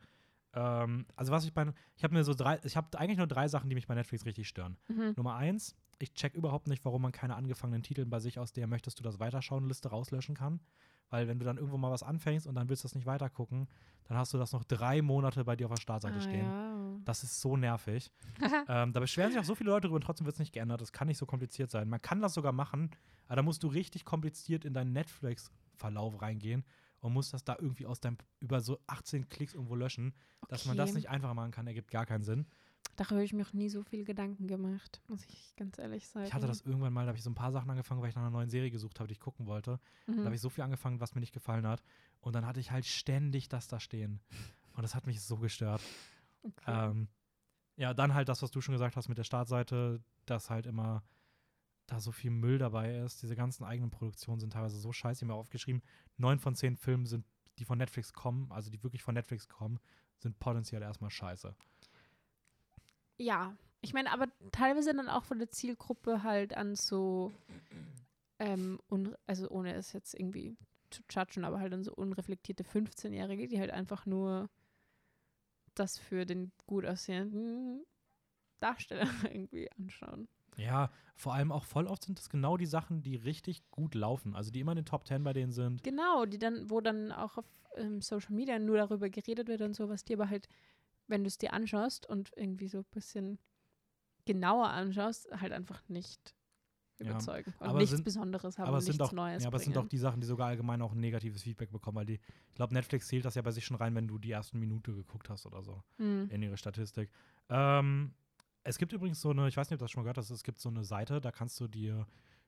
ähm, also was ich bei, ich habe mir so drei, ich habe eigentlich nur drei Sachen, die mich bei Netflix richtig stören. Mhm. Nummer eins, ich check überhaupt nicht, warum man keine angefangenen Titel bei sich aus der möchtest du das weiterschauen Liste rauslöschen kann. Weil wenn du dann irgendwo mal was anfängst und dann willst du das nicht weitergucken, dann hast du das noch drei Monate bei dir auf der Startseite Ah, stehen. ja. Das ist so nervig. ähm, da beschweren sich auch so viele Leute drüber und trotzdem wird es nicht geändert. Das kann nicht so kompliziert sein. Man kann das sogar machen, aber da musst du richtig kompliziert in deinen Netflix-Verlauf reingehen und musst das da irgendwie aus deinem über so 18 Klicks irgendwo löschen. Dass man das Okay. nicht einfach machen kann, ergibt gar keinen Sinn. Darüber habe ich mir auch nie so viel Gedanken gemacht, muss ich ganz ehrlich sagen. Ich hatte das irgendwann mal, da habe ich so ein paar Sachen angefangen, weil ich nach einer neuen Serie gesucht habe, die ich gucken wollte. Da Mhm. habe ich so viel angefangen, was mir nicht gefallen hat. Und dann hatte ich halt ständig das da stehen. Und das hat mich so gestört. okay. Ähm, ja, dann halt das, was du schon gesagt hast mit der Startseite, dass halt immer da so viel Müll dabei ist. Diese ganzen eigenen Produktionen sind teilweise so scheiße. Ich habe mir aufgeschrieben, neun von zehn Filmen sind, die von Netflix kommen, also die wirklich von Netflix kommen, sind potenziell erstmal scheiße. Ja, ich meine, aber teilweise dann auch von der Zielgruppe halt an so, ähm, also ohne es jetzt irgendwie zu judgen, aber halt an so unreflektierte 15-Jährige, die halt einfach nur das für den gut aussehenden Darsteller irgendwie anschauen. Ja, vor allem auch voll oft sind es genau die Sachen, die richtig gut laufen. Also die immer in den Top 10 bei denen sind. Genau, die dann, wo dann auch auf ähm, Social Media nur darüber geredet wird und sowas, die aber halt, wenn du es dir anschaust und irgendwie so ein bisschen genauer anschaust, halt einfach nicht Ja, überzeugen. Und aber nichts sind- Besonderes haben aber und es sind nichts auch, Neues ja, aber es sind auch die Sachen, die sogar allgemein auch ein negatives Feedback bekommen, weil die, ich glaube, Netflix zählt das ja bei sich schon rein, wenn du die ersten Minute geguckt hast oder so. Hm. in ihre Statistik. Ähm, es gibt übrigens so eine, ich weiß nicht, ob du das schon mal gehört hast, es gibt so eine Seite, da kannst du dir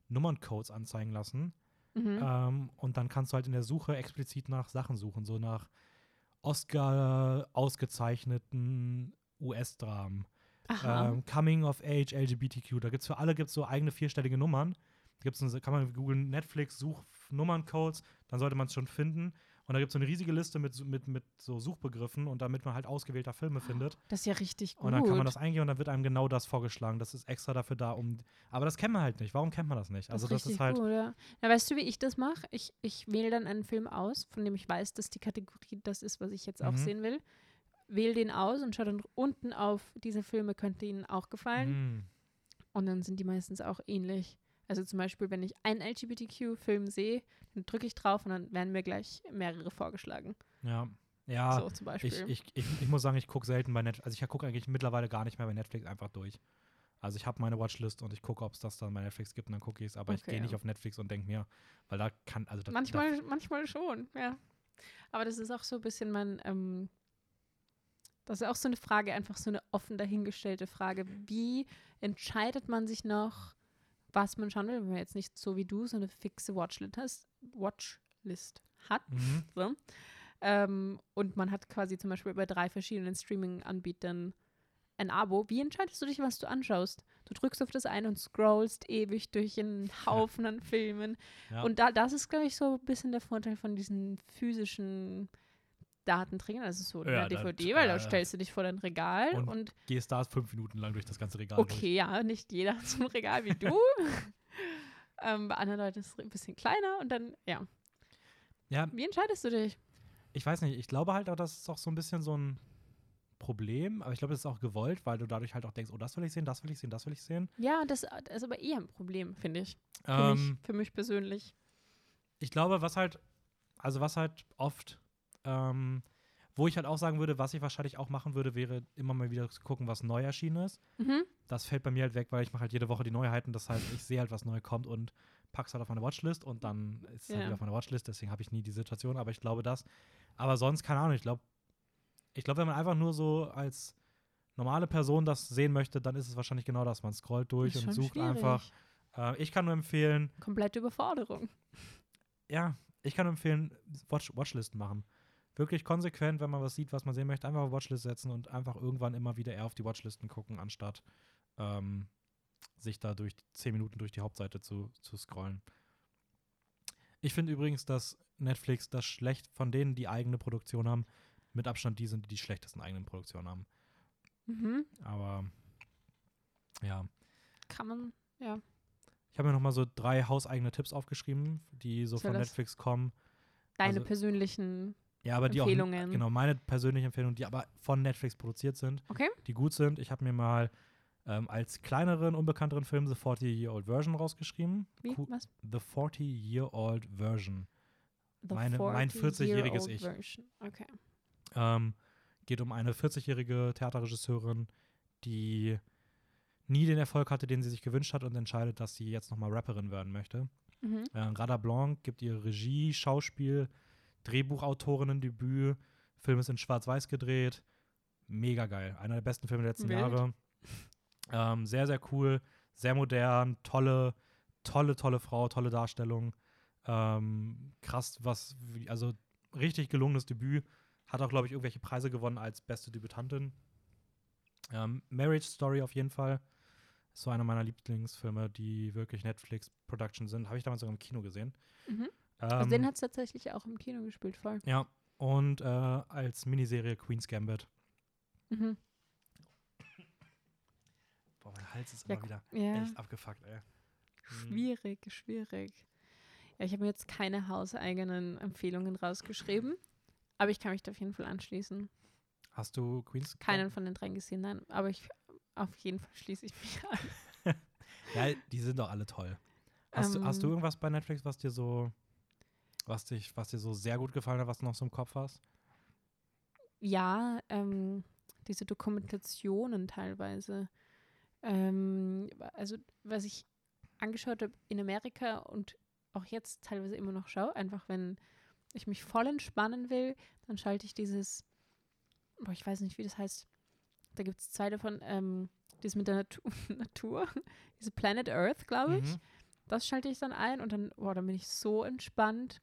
Nummerncodes anzeigen lassen. Mhm. Ähm, und dann kannst du halt in der Suche explizit nach Sachen suchen, so nach Oscar ausgezeichneten US-Dramen. Ähm, Coming of Age LGBTQ. Da gibt es für alle gibt's so eigene vierstellige Nummern. Da gibt's eine, kann man googeln Netflix, Such Nummerncodes, dann sollte man es schon finden. Und da gibt es so eine riesige Liste mit, so- mit, mit so Suchbegriffen und damit man halt ausgewählter Filme findet. das ist ja richtig gut. Und dann kann man das eingehen und dann wird einem genau das vorgeschlagen. Das ist extra dafür da, um. Aber das kennt man halt nicht. Warum kennt man das nicht? Also, das ist halt. gut, ja. Na, weißt du, wie ich das mache? Ich, ich wähle dann einen Film aus, von dem ich weiß, dass die Kategorie das ist, was ich jetzt auch Mhm. sehen will. Wähle den aus und schaue dann unten auf, diese Filme könnte Ihnen auch gefallen. Mm, Und dann sind die meistens auch ähnlich. Also zum Beispiel, wenn ich einen LGBTQ-Film sehe, dann drücke ich drauf und dann werden mir gleich mehrere vorgeschlagen. ja. Ja, so zum Beispiel. ich, ich, ich, ich muss sagen, ich gucke selten bei Netflix. Also, ich gucke eigentlich mittlerweile gar nicht mehr bei Netflix einfach durch. Also, ich habe meine Watchlist und ich gucke, ob es das dann bei Netflix gibt und dann gucke ich es. Aber ich Okay, gehe nicht ja. auf Netflix und denke mir, weil da kann. Also, da, manchmal, manchmal schon, ja. Aber das ist auch so ein bisschen mein, ähm, das ist auch so eine Frage, einfach so eine offen dahingestellte Frage. Wie entscheidet man sich noch, was man schauen will, wenn man jetzt nicht so wie du so eine fixe Watchlist, hast, Watchlist hat? Mhm. So. Ähm, und man hat quasi zum Beispiel bei drei verschiedenen Streaming-Anbietern ein Abo. Wie entscheidest du dich, was du anschaust? Du drückst auf das eine und scrollst ewig durch einen Haufen an Filmen. Ja. Und da, das ist, glaube ich, so ein bisschen der Vorteil von diesen physischen Datenträgern, also so Ja, eine das, DVD, weil da äh, stellst du dich vor dein Regal und und, gehst da fünf Minuten lang durch das ganze Regal. durch. okay, ja, nicht jeder so ein Regal wie du. ähm, bei anderen Leuten ist es ein bisschen kleiner und dann, ja. Ja, Wie entscheidest du dich? ich weiß nicht, ich glaube halt auch, das ist auch so ein bisschen so ein Problem, aber ich glaube, das ist auch gewollt, weil du dadurch halt auch denkst, oh, das will ich sehen, das will ich sehen, das will ich sehen. Ja, das, das ist aber eher ein Problem, finde ich. Für, Ähm, mich, für mich persönlich. ich glaube, was halt, also was halt oft, ähm, Wo ich halt auch sagen würde, was ich wahrscheinlich auch machen würde, wäre immer mal wieder zu gucken, was neu erschienen ist. Mhm. Das fällt bei mir halt weg, weil ich mache halt jede Woche die Neuheiten. Das heißt, ich sehe halt, was neu kommt und pack's halt auf meine Watchlist und dann ist es halt Ja. wieder auf meiner Watchlist. Deswegen habe ich nie die Situation, aber ich glaube das. Aber sonst, keine Ahnung, ich glaube, ich glaube, wenn man einfach nur so als normale Person das sehen möchte, dann ist es wahrscheinlich genau das. Man scrollt durch und sucht schwierig. einfach. Äh, ich kann nur empfehlen, Komplette Überforderung. ja, ich kann nur empfehlen, Watch Watchlisten machen. Wirklich konsequent, wenn man was sieht, was man sehen möchte, einfach auf Watchlist setzen und einfach irgendwann immer wieder eher auf die Watchlisten gucken, anstatt ähm, sich da durch zehn Minuten durch die Hauptseite zu, zu scrollen. Ich finde übrigens, dass Netflix das schlecht von denen, die eigene Produktion haben, mit Abstand die sind, die die schlechtesten eigenen Produktionen haben. Mhm. Aber ja, Kann man, ja. ich habe mir noch mal so drei hauseigene Tipps aufgeschrieben, die so Soll von Netflix kommen. Deine Also- persönlichen. Ja, aber die auch, Empfehlungen. genau, meine persönliche Empfehlung, die aber von Netflix produziert sind, Okay. die gut sind. Ich habe mir mal ähm, als kleineren, unbekannteren Film The 40-Year-Old Version rausgeschrieben. Wie? Cool. Was? The 40-Year-Old Version. The Meine- mein 40-jähriges 40-year-old Ich. Version. Okay. Ähm, geht um eine 40-jährige Theaterregisseurin, die nie den Erfolg hatte, den sie sich gewünscht hat und entscheidet, dass sie jetzt nochmal Rapperin werden möchte. Mhm. Äh, Rada Blanc gibt ihr Regie, Schauspiel, Drehbuchautorinnen-Debüt. Film ist in Schwarz-Weiß gedreht. Mega geil. Einer der besten Filme der letzten Wild. Jahre. Ähm, sehr, sehr cool. Sehr modern. Tolle, tolle, tolle Frau. Tolle Darstellung. Ähm, krass, was, also richtig gelungenes Debüt. Hat auch, glaube ich, irgendwelche Preise gewonnen als beste Debütantin. Ähm, Marriage Story auf jeden Fall. Ist so einer meiner Lieblingsfilme, die wirklich Netflix-Production sind. Habe ich damals sogar im Kino gesehen. Mhm. Ähm, Also den hat es tatsächlich auch im Kino gespielt, voll. ja, und äh, als Miniserie Queen's Gambit. Mhm. Boah, mein Hals ist Ja, immer wieder Ja. echt abgefuckt, ey. Mhm. Schwierig, schwierig. Ja, ich habe mir jetzt keine hauseigenen Empfehlungen rausgeschrieben, aber ich kann mich da auf jeden Fall anschließen. Hast du Queen's Keinen von den dreien gesehen, nein, aber ich auf jeden Fall schließe ich mich an. Ja, die sind doch alle toll. Hast, du, hast du Ähm, irgendwas bei Netflix, was dir so, was dich, was dir so sehr gut gefallen hat, was du noch so im Kopf hast? Ja, ähm, diese Dokumentationen teilweise. Ähm, also, was ich angeschaut habe in Amerika und auch jetzt teilweise immer noch schaue, einfach wenn ich mich voll entspannen will, dann schalte ich dieses, boah, ich weiß nicht, wie das heißt. Da gibt es zwei davon, ähm, das mit der Natu Natur, diese Planet Earth, glaube ich. Mhm. Das schalte ich dann ein und dann, boah, dann bin ich so entspannt.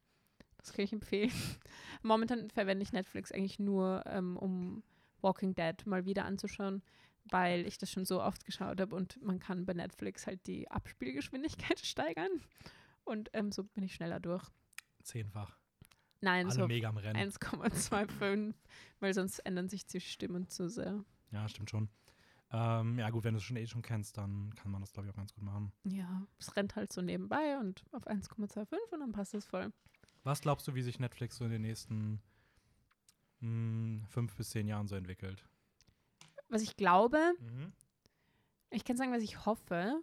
Das kann ich empfehlen. Momentan verwende ich Netflix eigentlich nur, ähm, um Walking Dead mal wieder anzuschauen, weil ich das schon so oft geschaut habe und man kann bei Netflix halt die Abspielgeschwindigkeit steigern. Und ähm, so bin ich schneller durch. Zehnfach. Nein, Alle so auf mega am Rennen. 1,25, weil sonst ändern sich die Stimmen zu sehr. Ja, stimmt schon. Ähm, ja, gut, wenn du es schon eh schon kennst, dann kann man das, glaube ich, auch ganz gut machen. Ja, es rennt halt so nebenbei und auf 1,25 und dann passt es voll. Was glaubst du, wie sich Netflix so in den nächsten mh, fünf bis zehn Jahren so entwickelt? Was ich glaube, Mhm. Ich kann sagen, was ich hoffe,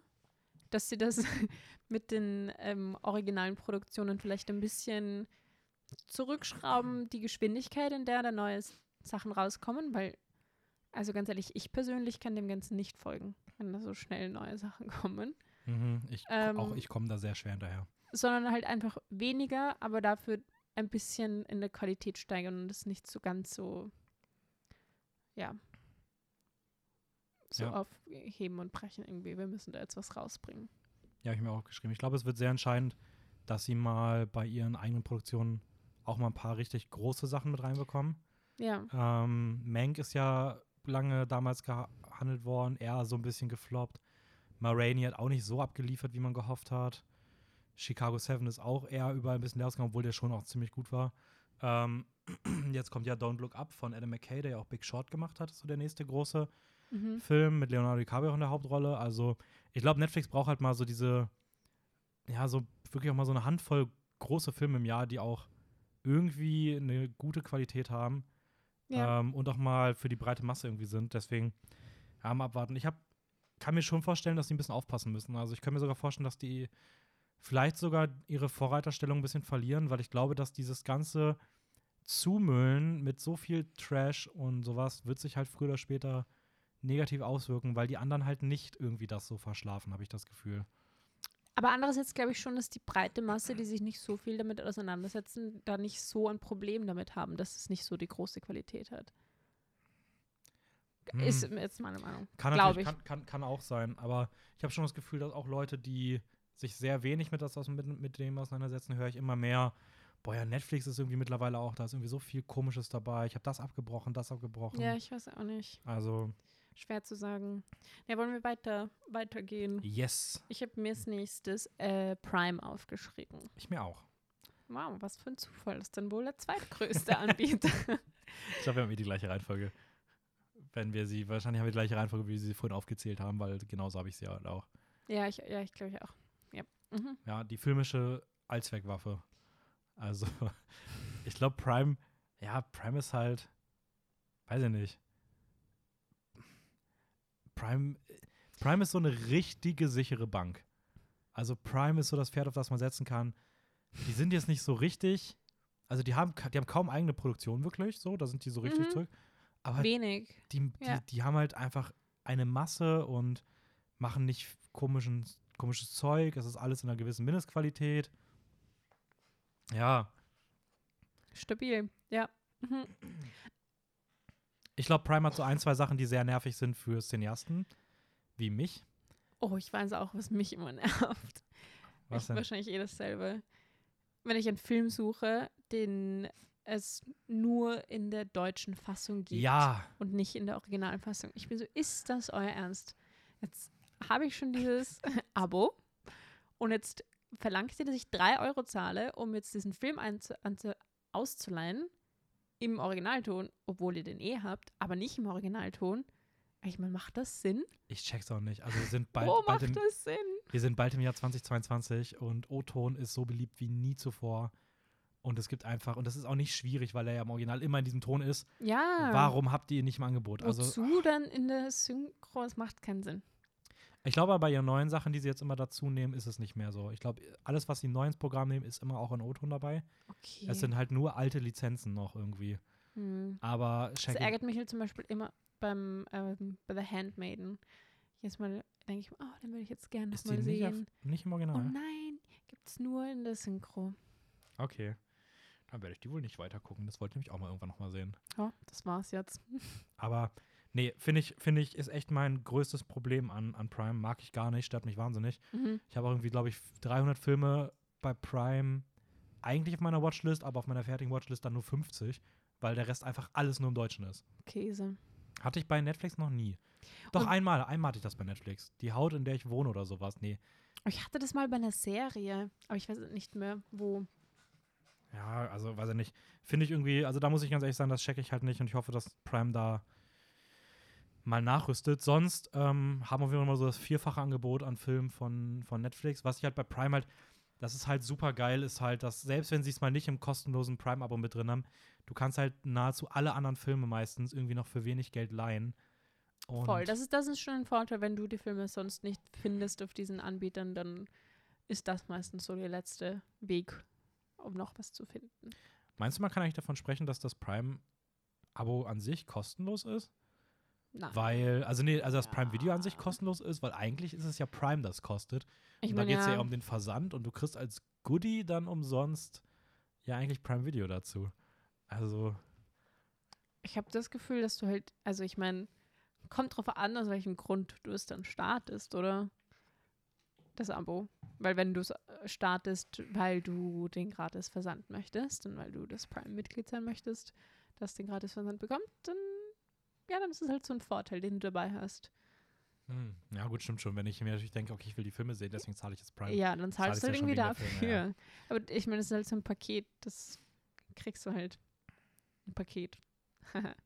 dass sie das mit den ähm, originalen Produktionen vielleicht ein bisschen zurückschrauben, die Geschwindigkeit, in der da neue Sachen rauskommen, weil, also ganz ehrlich, ich persönlich kann dem Ganzen nicht folgen, wenn da so schnell neue Sachen kommen, Mhm. Ich, Ähm, auch ich komme da sehr schwer hinterher. Sondern halt einfach weniger, aber dafür ein bisschen in der Qualität steigern und es nicht so ganz so, ja, so Ja. aufheben und brechen irgendwie. Wir müssen da jetzt was rausbringen. Ja, habe ich mir auch geschrieben. Ich glaube, es wird sehr entscheidend, dass sie mal bei ihren eigenen Produktionen auch mal ein paar richtig große Sachen mit reinbekommen. Ja. Ähm, Mank ist ja lange damals gehandelt worden, eher so ein bisschen gefloppt. Ma Rainey hat auch nicht so abgeliefert, wie man gehofft hat. Chicago 7 ist auch eher überall ein bisschen leer ausgegangen, obwohl der schon auch ziemlich gut war. Ähm, jetzt kommt ja Don't Look Up von Adam McKay, der ja auch Big Short gemacht hat, ist so der nächste große Mhm. Film mit Leonardo DiCaprio in der Hauptrolle. Also ich glaube, Netflix braucht halt mal so diese, ja, so wirklich auch mal so eine Handvoll große Filme im Jahr, die auch irgendwie eine gute Qualität haben Ja. ähm, und auch mal für die breite Masse irgendwie sind. Deswegen ja, mal abwarten. Ich hab, kann mir schon vorstellen, dass die ein bisschen aufpassen müssen. Also ich kann mir sogar vorstellen, dass die vielleicht sogar ihre Vorreiterstellung ein bisschen verlieren, weil ich glaube, dass dieses ganze zumüllen mit so viel Trash und sowas, wird sich halt früher oder später negativ auswirken, weil die anderen halt nicht irgendwie das so verschlafen, habe ich das Gefühl. Aber andererseits glaube ich schon, dass die breite Masse, die sich nicht so viel damit auseinandersetzen, da nicht so ein Problem damit haben, dass es nicht so die große Qualität hat. Hm. Ist jetzt meine Meinung. Kann, ich. kann, kann, kann auch sein, aber ich habe schon das Gefühl, dass auch Leute, die sich sehr wenig mit, das, mit, mit dem auseinandersetzen, höre ich immer mehr. Boah, ja, Netflix ist irgendwie mittlerweile auch, da ist irgendwie so viel Komisches dabei. Ich habe das abgebrochen, das abgebrochen. Ja, ich weiß auch nicht. Also, Schwer zu sagen. Ja, wollen wir weiter weitergehen? yes. Ich habe mir als nächstes äh, Prime aufgeschrieben. Ich mir auch. Wow, was für ein Zufall. Das ist dann wohl der zweitgrößte Anbieter. Ich glaube, wir haben eh die gleiche Reihenfolge. Wenn wir sie, wahrscheinlich haben wir die gleiche Reihenfolge, wie wir sie vorhin aufgezählt haben, weil genauso habe ich sie halt auch. ja, ich, ja, ich glaube ich auch. Ja. Mhm. Ja, die filmische Allzweckwaffe. Also, ich glaube, Prime, ja, Prime ist halt, weiß ich nicht. Prime, Prime ist so eine richtige sichere Bank. Also Prime ist so das Pferd, auf das man setzen kann. Die sind jetzt nicht so richtig, also die haben, die haben kaum eigene Produktion wirklich, so, da sind die so richtig Mhm. zurück. Aber Wenig. die, die, Ja. die haben halt einfach eine Masse und machen nicht komischen, komisches Zeug. Es ist alles in einer gewissen Mindestqualität. Ja, Stabil. Ja. Mhm. ich glaube, Prime hat so ein, zwei Sachen, die sehr nervig sind für Cineasten, wie mich. Oh, ich weiß auch, was mich immer nervt. Was ich, denn? Wahrscheinlich eh dasselbe. Wenn ich einen Film suche, den es nur in der deutschen Fassung gibt Ja, und nicht in der originalen Fassung. Ich bin so, ist das euer Ernst? Jetzt habe ich schon dieses Abo und jetzt verlangt ihr, dass ich drei Euro zahle, um jetzt diesen Film auszuleihen im Originalton, obwohl ihr den eh habt, aber nicht im Originalton. Ich meine, macht das Sinn? ich check's auch nicht. Also wir sind bald, Wo bald im, wir sind bald im Jahr 2022 und O-Ton ist so beliebt wie nie zuvor. Und es gibt einfach, und das ist auch nicht schwierig, weil er ja im Original immer in diesem Ton ist. Ja. Warum habt ihr ihn nicht im Angebot? Also Wozu dann in der Synchro? Es macht keinen Sinn. Ich glaube, aber bei ihren neuen Sachen, die sie jetzt immer dazu nehmen, ist es nicht mehr so. Ich glaube, alles, was sie neu ins Programm nehmen, ist immer auch in O-Ton dabei. Okay. Es sind halt nur alte Lizenzen noch irgendwie. hm. Aber Das ärgert mich halt zum Beispiel immer beim ähm, bei The Handmaiden. Jedes Mal denke ich, oh, den würde ich jetzt gerne nochmal nicht, auf, sehen. nicht im Oh Original? nein, gibt es nur in der Synchro. Okay. Dann werde ich die wohl nicht weiter gucken. Das wollte ich nämlich auch mal irgendwann nochmal sehen. Oh, das war's jetzt. Aber nee, finde ich, finde ich, ist echt mein größtes Problem an, an Prime. Mag ich gar nicht, stört mich wahnsinnig. Mhm. Ich habe auch irgendwie, glaube ich, 300 Filme bei Prime eigentlich auf meiner Watchlist, aber auf meiner fertigen Watchlist dann nur 50, weil der Rest einfach alles nur im Deutschen ist. Käse. Hatte ich bei Netflix noch nie. Doch Und- einmal, einmal hatte ich das bei Netflix. Die Haut, in der ich wohne oder sowas. Nee. Ich hatte das mal bei einer Serie, aber ich weiß nicht mehr, wo. Ja, also weiß ich nicht. Finde ich irgendwie, also da muss ich ganz ehrlich sagen, das checke ich halt nicht und ich hoffe, dass Prime da mal nachrüstet. Sonst ähm, haben wir immer so das vierfache Angebot an Filmen von, von Netflix. Was ich halt bei Prime halt, das ist halt super geil, ist halt, dass selbst wenn sie es mal nicht im kostenlosen Prime-Abo mit drin haben, du kannst halt nahezu alle anderen Filme meistens irgendwie noch für wenig Geld leihen. Und Voll. Das ist, das ist schon ein Vorteil, wenn du die Filme sonst nicht findest auf diesen Anbietern, dann ist das meistens so der letzte Weg, um noch was zu finden. Meinst du, man kann eigentlich davon sprechen, dass das Prime-Abo an sich kostenlos ist? Nein. Weil, also nee, also das Prime Video an sich Ja. kostenlos ist, weil eigentlich ist es ja Prime, das kostet. ich und da geht es ja. ja, um den Versand und du kriegst als Goodie dann umsonst ja eigentlich Prime Video dazu. Also, ich habe das Gefühl, dass du halt, also ich meine, kommt drauf an, aus welchem Grund du es dann startest, oder? Das Abo. Weil wenn du es äh, startest, weil du den gratis Versand möchtest und weil du das Prime-Mitglied sein möchtest, das den gratis Versand bekommt, dann ja, dann ist es halt so ein Vorteil, den du dabei hast. hm, ja gut, stimmt schon. Wenn ich mir natürlich denke, okay, ich will die Filme sehen, deswegen zahle ich jetzt Prime. Ja, dann zahlst du zahlst halt ja irgendwie dafür. Filme, Aber ich meine, das ist halt so ein Paket, das kriegst du halt. Ein Paket.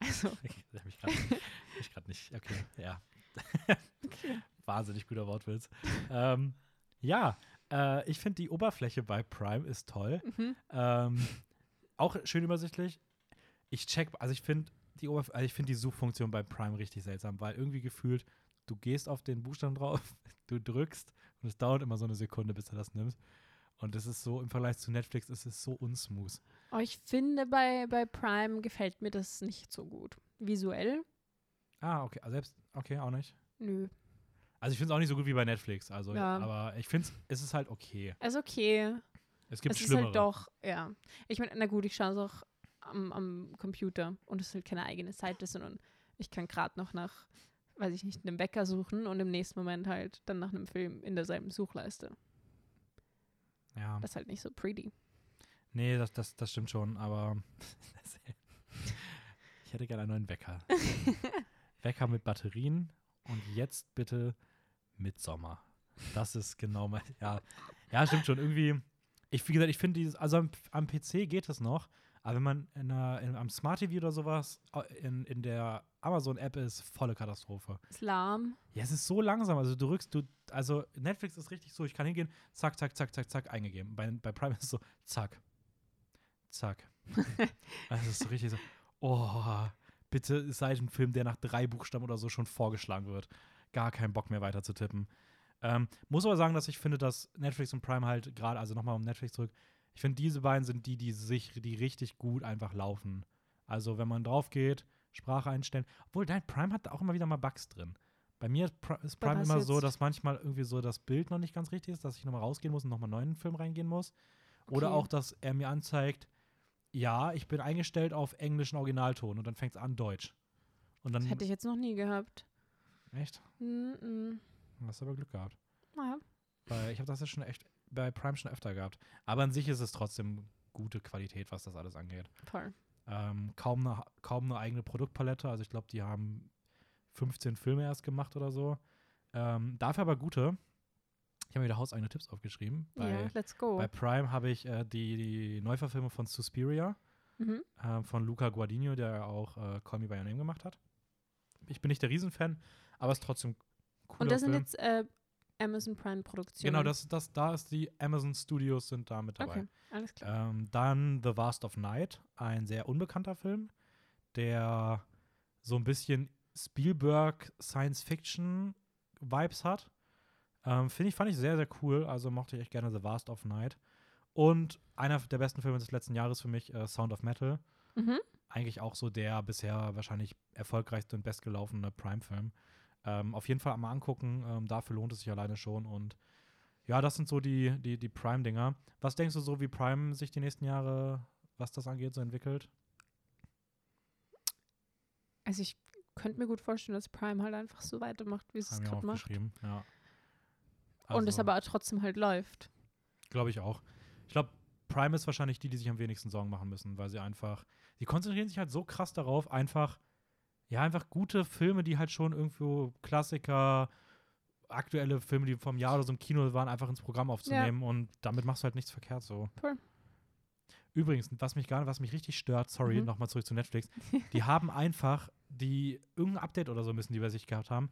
also, Ich habe ich gerade nicht. Okay, ja. okay. Wahnsinnig guter Wortwitz. ähm, ja, äh, ich finde die Oberfläche bei Prime ist toll. Mhm. Ähm, auch schön übersichtlich. Ich check, also ich finde die Oberf also ich finde die Suchfunktion bei Prime richtig seltsam, weil irgendwie gefühlt, du gehst auf den Buchstaben drauf, du drückst und es dauert immer so eine Sekunde, bis du das nimmst. Und es ist so, im Vergleich zu Netflix, ist es so unsmooth. Oh, ich finde, bei, bei Prime gefällt mir das nicht so gut. Visuell? Ah, okay. Also selbst, okay, auch nicht. Nö. Also ich finde es auch nicht so gut wie bei Netflix. Also, Ja. aber ich finde es ist halt okay. Also okay. Es gibt es ist Schlimmere. halt doch, ja. Ich meine, na gut, ich schaue es auch am, am Computer und es ist halt keine eigene Seite, sondern ich kann gerade noch nach, weiß ich nicht, einem Wecker suchen und im nächsten Moment halt dann nach einem Film in derselben Suchleiste. ja. Das ist halt nicht so pretty. Nee, das, das, das stimmt schon, aber ich hätte gerne einen neuen Wecker. Wecker mit Batterien und jetzt bitte mit Sommer. Das ist genau mein. Ja, ja stimmt schon. Irgendwie, ich, wie gesagt, ich finde dieses, also am, am PC geht es noch, aber wenn man in einer, in, am Smart TV oder sowas in, in der Amazon-App ist, volle Katastrophe. Ist lahm. Ja, es ist so langsam. Also du drückst, du, also Netflix ist richtig so, ich kann hingehen, zack, zack, zack, zack, zack, eingegeben. Bei, bei Prime ist es so, zack, zack. also es ist so richtig so, oh, bitte seid ein Film, der nach drei Buchstaben oder so schon vorgeschlagen wird. Gar keinen Bock mehr weiter zu tippen. Ähm, muss aber sagen, dass ich finde, dass Netflix und Prime halt gerade, also nochmal um Netflix zurück, ich finde, diese beiden sind die, die sich, die richtig gut einfach laufen. Also wenn man drauf geht, Sprache einstellen. Obwohl, dein Prime hat auch immer wieder mal Bugs drin. Bei mir ist Prime immer so, dass manchmal irgendwie so das Bild noch nicht ganz richtig ist, dass ich nochmal rausgehen muss und nochmal einen neuen Film reingehen muss. Oder Okay. auch, dass er mir anzeigt, ja, ich bin eingestellt auf englischen Originalton und dann fängt es an Deutsch. Und dann. Das hätte ich jetzt noch nie gehabt. echt? Mm -mm. Hast aber Glück gehabt. Naja, Weil ich habe das ja schon echt bei Prime schon öfter gehabt. Aber an sich ist es trotzdem gute Qualität, was das alles angeht. voll. Ähm, kaum, eine, kaum eine eigene Produktpalette. Also ich glaube, die haben 15 Filme erst gemacht oder so. Ähm, dafür aber gute. Ich habe mir wieder hauseigene Tipps aufgeschrieben. Bei, ja, let's go. bei Prime habe ich äh, die, die Neuverfilmung von Suspiria Mhm. äh, von Luca Guadagnino, der auch äh, Call Me By Your Name gemacht hat. Ich bin nicht der Riesenfan, aber es ist trotzdem cooler Und das sind Film. jetzt äh, Amazon Prime Produktionen. genau, das, das, da ist die Amazon Studios sind da mit dabei. Okay, alles klar. Ähm, dann The Vast of Night, ein sehr unbekannter Film, der so ein bisschen Spielberg Science Fiction Vibes hat. Ähm, Finde ich, fand ich sehr, sehr cool. Also mochte ich echt gerne The Vast of Night. Und einer der besten Filme des letzten Jahres für mich, äh, Sound of Metal. Mhm. Eigentlich auch so der bisher wahrscheinlich erfolgreichste und bestgelaufene Prime-Film. Ähm, auf jeden Fall mal angucken. Ähm, dafür lohnt es sich alleine schon. Und ja, das sind so die, die, die Prime-Dinger. Was denkst du so, wie Prime sich die nächsten Jahre, was das angeht, so entwickelt? Also ich könnte mir gut vorstellen, dass Prime halt einfach so weitermacht, wie es es gerade macht. ja. Und es Also, aber trotzdem halt läuft. Glaube ich auch. Ich glaube, Prime ist wahrscheinlich die, die sich am wenigsten Sorgen machen müssen, weil sie einfach, sie konzentrieren sich halt so krass darauf, einfach, ja, einfach gute Filme, die halt schon irgendwo Klassiker, aktuelle Filme, die vom Jahr oder so im Kino waren, einfach ins Programm aufzunehmen und damit machst du halt nichts verkehrt so. Voll. Übrigens, was mich gar was mich richtig stört, sorry, Mhm. nochmal zurück zu Netflix, die haben einfach die irgendein Update oder so müssen die bei sich gehabt haben.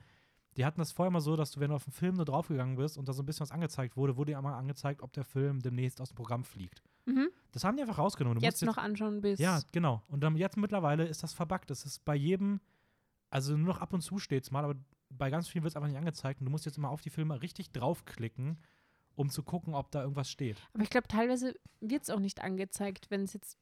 Die hatten das vorher mal so, dass du, wenn du auf den Film nur draufgegangen bist und da so ein bisschen was angezeigt wurde, wurde dir einmal angezeigt, ob der Film demnächst aus dem Programm fliegt. Mhm. Das haben die einfach rausgenommen. Du Jetzt musst noch anschauen bis. Ja, genau. Und dann jetzt mittlerweile ist das verbuggt. Das ist bei jedem, also nur noch ab und zu steht es mal, aber bei ganz vielen wird es einfach nicht angezeigt. Und du musst jetzt immer auf die Filme richtig draufklicken, um zu gucken, ob da irgendwas steht. Aber ich glaube, teilweise wird es auch nicht angezeigt, wenn es jetzt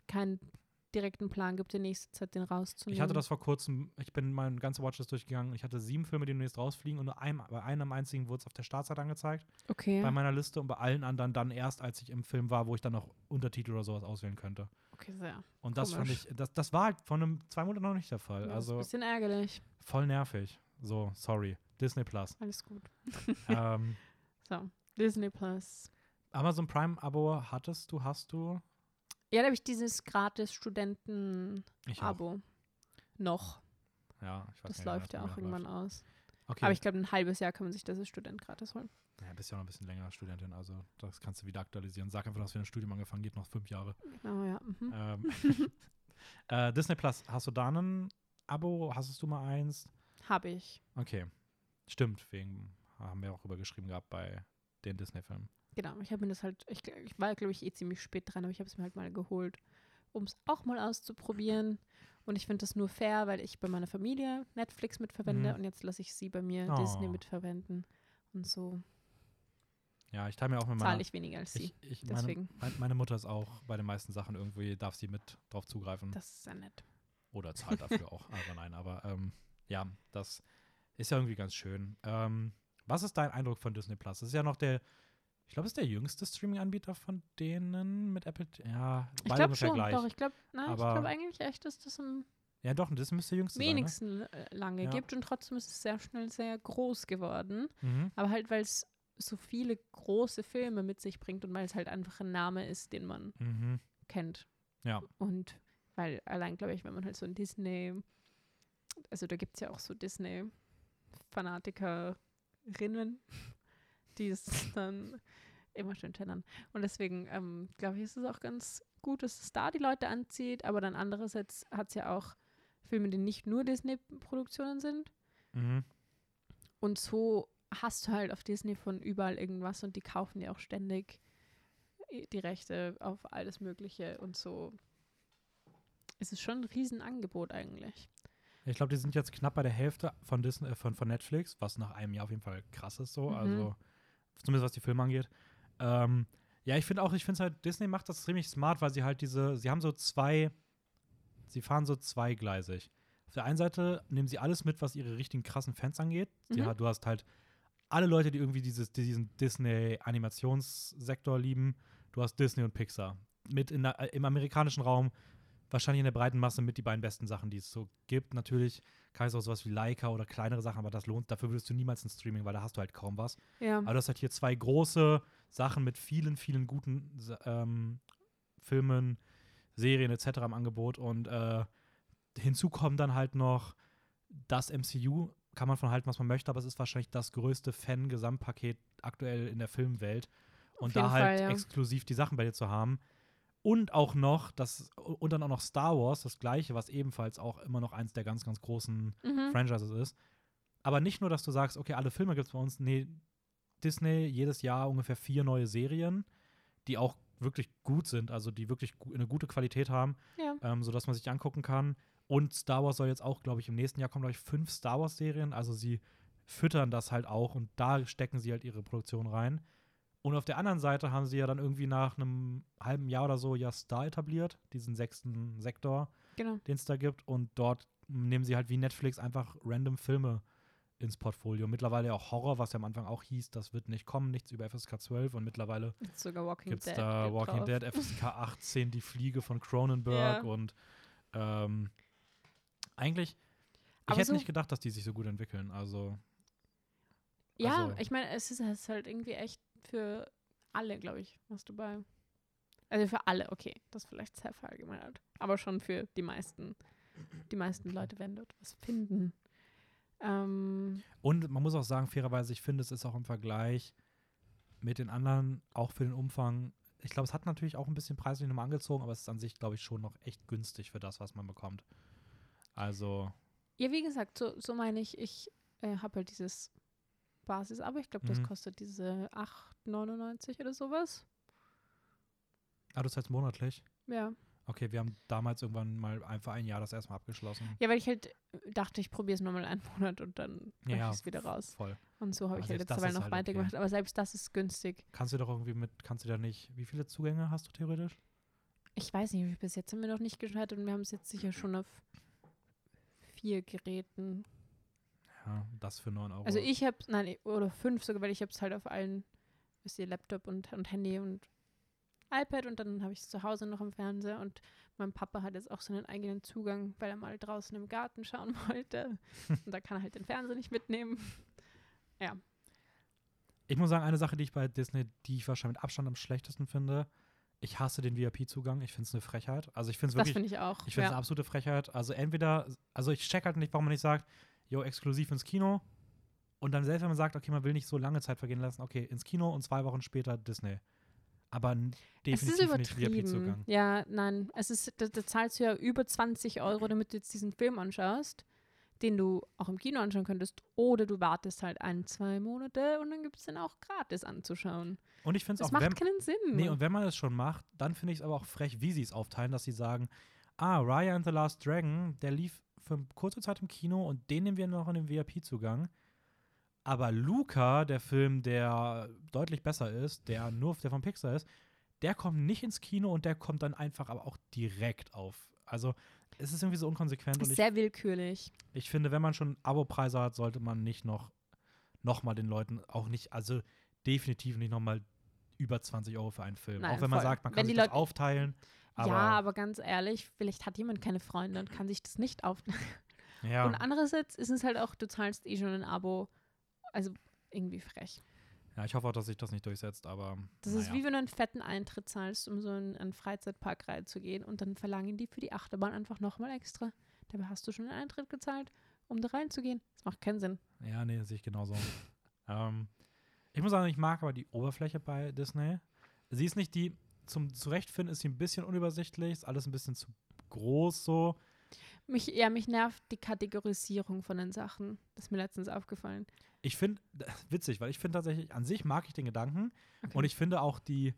keinen direkten Plan gibt, in nächster Zeit den rauszunehmen. Ich hatte das vor kurzem, ich bin meine ganze Watchlist durchgegangen. Ich hatte sieben Filme, die demnächst rausfliegen und nur einem, bei einem einzigen wurde es auf der Startzeit angezeigt, Okay. bei meiner Liste und bei allen anderen dann erst, als ich im Film war, wo ich dann noch Untertitel oder sowas auswählen könnte. okay, sehr. Und das fand Komisch. ich, das, das war halt vor einem zwei Monaten noch nicht der Fall. Ja, ist ein also bisschen ärgerlich. voll nervig. So, sorry. Disney Plus. Alles gut. ähm, So, Disney Plus. Amazon Prime Abo hattest du, hast du? Ja, da habe ich dieses gratis Studenten-Abo. Auch. Noch. Ja, ich weiß Das läuft ja auch irgendwann läuft. aus. Okay. Aber ich glaube, ein halbes Jahr kann man sich das als Student gratis holen. ja, bist ja noch ein bisschen länger Studentin, also das kannst du wieder aktualisieren. Sag einfach, dass wir ein Studium angefangen geht, noch fünf Jahre. Genau, ja. Mhm. Ähm, äh, Disney Plus, hast du da ein Abo? Hast du mal eins? Habe ich. Okay. Stimmt, wegen, haben wir auch drüber geschrieben gehabt bei den Disney-Filmen. Genau, ich habe mir das halt, ich, ich war, glaube ich, eh ziemlich spät dran, aber ich habe es mir halt mal geholt, um es auch mal auszuprobieren. Und ich finde das nur fair, weil ich bei meiner Familie Netflix mitverwende Mhm. und jetzt lasse ich sie bei mir Oh. Disney mitverwenden. Und so. Ja, ich teile mir auch mit Zahle meiner. ich weniger als sie. Ich, ich, meine, Deswegen. mein- meine Mutter ist auch bei den meisten Sachen irgendwie, darf sie mit drauf zugreifen. Das ist ja nett. Oder zahlt dafür auch. Aber nein, aber ähm, ja, das ist ja irgendwie ganz schön. Ähm, was ist dein Eindruck von Disney Plus? Das ist ja noch der, ich glaube, es ist der jüngste Streaming-Anbieter von denen mit Apple. Ja, Ich glaube schon, gleich. doch. Ich glaube, ich glaube eigentlich echt, dass das am Ja, doch, das müsste der jüngste wenigsten äh, lange Ja. gibt und trotzdem ist es sehr schnell sehr groß geworden. sein. Ne? Mhm. Aber halt, weil es so viele große Filme mit sich bringt und weil es halt einfach ein Name ist, den man Mhm. kennt. Ja. Und weil allein, glaube ich, wenn man halt so ein Disney, also da gibt es ja auch so Disney-Fanatikerinnen, die es dann immer schön tennern. Und deswegen, ähm, glaube ich, ist es auch ganz gut, dass es da die Leute anzieht, aber dann andererseits hat es ja auch Filme, die nicht nur Disney-Produktionen sind. Mhm. Und so hast du halt auf Disney von überall irgendwas und die kaufen ja auch ständig i- die Rechte auf alles Mögliche und so. Es ist schon ein Riesenangebot eigentlich. Ich glaube, die sind jetzt knapp bei der Hälfte von, Disney, äh, von, von Netflix, was nach einem Jahr auf jeden Fall krass ist so. Mhm. Also, zumindest was die Filme angeht. Ähm, ja, ich finde auch, ich finde halt, Disney macht das ziemlich smart, weil sie halt diese, sie haben so zwei, sie fahren so zweigleisig. Auf der einen Seite nehmen sie alles mit, was ihre richtigen krassen Fans angeht. Die, Mhm. du hast halt alle Leute, die irgendwie dieses, diesen Disney-Animationssektor lieben. Du hast Disney und Pixar. Mit in äh, im amerikanischen Raum wahrscheinlich in der breiten Masse mit die beiden besten Sachen, die es so gibt. Natürlich kann es auch sowas wie Leica oder kleinere Sachen, aber das lohnt. Dafür würdest du niemals ein Streaming, weil da hast du halt kaum was. Ja. Aber du hast halt hier zwei große Sachen mit vielen, vielen guten ähm, Filmen, Serien etc. im Angebot. Und äh, hinzu kommen dann halt noch das MCU, kann man von halten, was man möchte, aber es ist wahrscheinlich das größte Fan-Gesamtpaket aktuell in der Filmwelt. Und da halt Fall, ja. exklusiv die Sachen bei dir zu haben. Und auch noch, das, und dann auch noch Star Wars, das gleiche, was ebenfalls auch immer noch eins der ganz, ganz großen Mhm. Franchises ist. Aber nicht nur, dass du sagst, okay, alle Filme gibt es bei uns. Nee, Disney jedes Jahr ungefähr vier neue Serien, die auch wirklich gut sind, also die wirklich gu eine gute Qualität haben, Ja. ähm, sodass man sich angucken kann. Und Star Wars soll jetzt auch, glaube ich, im nächsten Jahr kommen, glaube ich, fünf Star Wars-Serien. Also sie füttern das halt auch und da stecken sie halt ihre Produktion rein. Und auf der anderen Seite haben sie ja dann irgendwie nach einem halben Jahr oder so ja Star etabliert, diesen sechsten Sektor Genau. den es da gibt. Und dort nehmen sie halt wie Netflix einfach random Filme ins Portfolio. Mittlerweile auch Horror, was ja am Anfang auch hieß, das wird nicht kommen, nichts über FSK 12. Und mittlerweile gibt es Dead. da Walking drauf. Dead, FSK 18, Die Fliege von Cronenberg Ja. und ähm, eigentlich, ich Aber hätte so- nicht gedacht, dass die sich so gut entwickeln. Also, Ja, Also- ich meine, es ist, es ist halt irgendwie echt für alle, glaube ich, was dabei. Also für alle, okay, das ist vielleicht sehr verallgemeinert. Aber schon für die meisten. Die meisten Leute werden dort was finden. Ähm, Und man muss auch sagen, fairerweise, ich finde, es ist auch im Vergleich mit den anderen, auch für den Umfang, ich glaube, es hat natürlich auch ein bisschen preislich nochmal angezogen, aber es ist an sich, glaube ich, schon noch echt günstig für das, was man bekommt. Also, ja, wie gesagt, so, so meine ich, ich äh, habe halt dieses Basis, aber ich glaube, das Mhm. kostet diese 8,99 oder sowas. ah, das heißt monatlich? Ja. Okay, wir haben damals irgendwann mal einfach ein Jahr das erstmal abgeschlossen. Ja, weil ich halt dachte, ich probiere es nur mal einen Monat und dann Ja, mache ja, ich es wieder raus. Voll. Und so habe ich halt dabei ist noch halt okay. weitergemacht. Aber selbst das ist günstig. Kannst du doch irgendwie mit, kannst du da nicht, wie viele Zugänge hast du theoretisch? Ich weiß nicht, bis jetzt haben wir noch nicht geschaltet und wir haben es jetzt sicher schon auf vier Geräten. Ja, das für 9 Euro. Also ich habe, nein, oder fünf sogar, weil ich habe es halt auf allen, wisst ihr, Laptop und, und Handy und iPad und dann habe ich es zu Hause noch im Fernseher und mein Papa hat jetzt auch so einen eigenen Zugang, weil er mal draußen im Garten schauen wollte. und da kann er halt den Fernseher nicht mitnehmen. Ich muss sagen, eine Sache, die ich bei Disney, die ich wahrscheinlich mit Abstand am schlechtesten finde, ich hasse den VIP-Zugang. Ich finde es eine Frechheit. Also ich finde es Das wirklich, finde ich auch. ich finde es eine ja. absolute Frechheit. Also entweder, also ich check halt nicht, warum man nicht sagt, yo, exklusiv ins Kino. Und dann selbst wenn man sagt, okay, man will nicht so lange Zeit vergehen lassen, okay, ins Kino und zwei Wochen später Disney. Aber n- Es ist definitiv nicht übertrieben. VIP-Zugang. Ja, nein. Es ist, da, da zahlst du ja über 20 Euro, damit du jetzt diesen Film anschaust, den du auch im Kino anschauen könntest. Oder du wartest halt ein, zwei Monate und dann gibt es den auch gratis anzuschauen. Und ich finde es Das auch, macht wenn, keinen Sinn. Nee, und wenn man es schon macht, dann finde ich es aber auch frech, wie sie es aufteilen, dass sie sagen, ah, Raya and the Last Dragon, der lief für kurze Zeit im Kino und den nehmen wir noch in den VIP-Zugang. Aber Luca, der Film, der deutlich besser ist, der nur der von Pixar ist, der kommt nicht ins Kino und der kommt dann einfach aber auch direkt auf. Also es ist irgendwie so unkonsequent. Und ich, Sehr willkürlich. ich finde, wenn man schon Abo-Preise hat, sollte man nicht noch, noch mal den Leuten auch nicht, also definitiv nicht noch mal über 20 Euro für einen Film. Nein, auch wenn man voll. sagt, man Wenn kann sich die das aufteilen. Aber, ja, aber ganz ehrlich, vielleicht hat jemand keine Freunde und kann sich das nicht auf. ja. Und andererseits ist es halt auch, du zahlst eh schon ein Abo. Also irgendwie frech. ja, ich hoffe auch, dass sich das nicht durchsetzt, aber Das ist naja. wie wenn du einen fetten Eintritt zahlst, um so in einen Freizeitpark reinzugehen und dann verlangen die für die Achterbahn einfach nochmal extra. Dabei hast du schon einen Eintritt gezahlt, um da reinzugehen. Das macht keinen Sinn. Ja, nee, sehe ich genauso. ähm, ich muss sagen, ich mag aber die Oberfläche bei Disney. Sie ist nicht die, zum Zurechtfinden ist sie ein bisschen unübersichtlich, ist alles ein bisschen zu groß so. Mich, ja, mich nervt die Kategorisierung von den Sachen. Das ist mir letztens aufgefallen. Ich finde, witzig, weil ich finde tatsächlich, an sich mag ich den Gedanken Okay. und ich finde auch die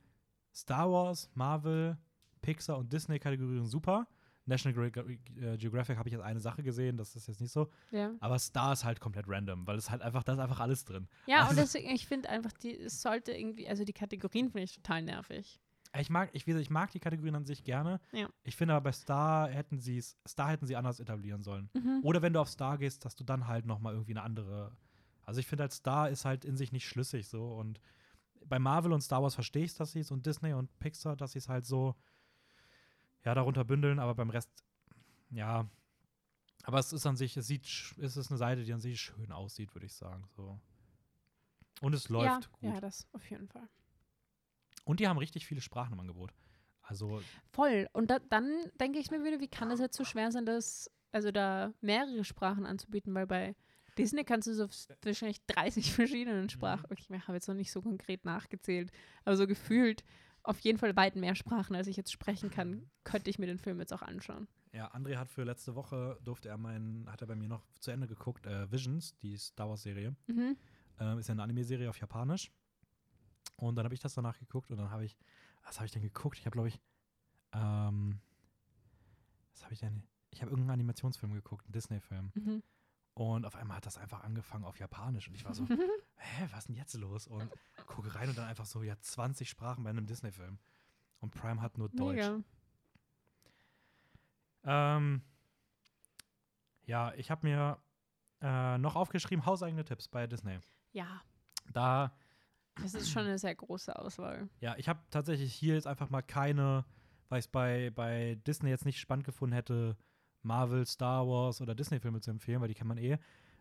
Star Wars, Marvel, Pixar und Disney-Kategorien super. National äh, Geographic habe ich jetzt eine Sache gesehen, das ist jetzt nicht so. Ja, Aber Star ist halt komplett random, weil es halt einfach, da ist einfach alles drin. ja und Also- deswegen, ich finde einfach, die, es sollte irgendwie, also die Kategorien finde ich total nervig. Ich mag, ich, ich mag die Kategorien an sich gerne. Ja. Ich finde aber bei Star hätten sie es, Star hätten sie anders etablieren sollen. Mhm. Oder wenn du auf Star gehst, dass du dann halt noch mal irgendwie eine andere. Also ich finde halt Star ist halt in sich nicht schlüssig so und bei Marvel und Star Wars verstehe ich dass sie es und Disney und Pixar, dass sie es halt so ja darunter bündeln, aber beim Rest ja. Aber es ist an sich, es sieht, es ist eine Seite, die an sich schön aussieht, würde ich sagen so. Und es läuft ja, gut. ja, das auf jeden Fall. Und die haben richtig viele Sprachen im Angebot. Also Voll. Und da, dann denke ich mir wieder, wie kann es jetzt so schwer sein, das, also da mehrere Sprachen anzubieten, weil bei Disney kannst du so wahrscheinlich 30 verschiedenen Sprachen. Mhm. Okay, ich habe jetzt noch nicht so konkret nachgezählt, aber so gefühlt auf jeden Fall weit mehr Sprachen, als ich jetzt sprechen kann, könnte ich mir den Film jetzt auch anschauen. Ja, André hat für letzte Woche, durfte er meinen, hat er bei mir noch zu Ende geguckt, äh, Visions, die Star Wars-Serie. Mhm. Ähm, ist ja eine Anime-Serie auf Japanisch. Und dann habe ich das danach geguckt und dann habe ich, was habe ich denn geguckt? Ich habe, glaube ich, ähm, was habe ich denn? Ich habe irgendeinen Animationsfilm geguckt, einen Disney-Film. Mhm. Und auf einmal hat das einfach angefangen auf Japanisch. Und ich war so, hä, was ist denn jetzt los? Und gucke rein und dann einfach so, ja, 20 Sprachen bei einem Disney-Film. Und Prime hat nur Deutsch. Ähm, ja, ich habe mir äh, noch aufgeschrieben, hauseigene Tipps bei Disney. Ja, Da, das ist schon eine sehr große Auswahl. ja, ich habe tatsächlich hier jetzt einfach mal keine, weil ich es bei, bei Disney jetzt nicht spannend gefunden hätte, Marvel, Star Wars oder Disney-Filme zu empfehlen, weil die kennt man eh.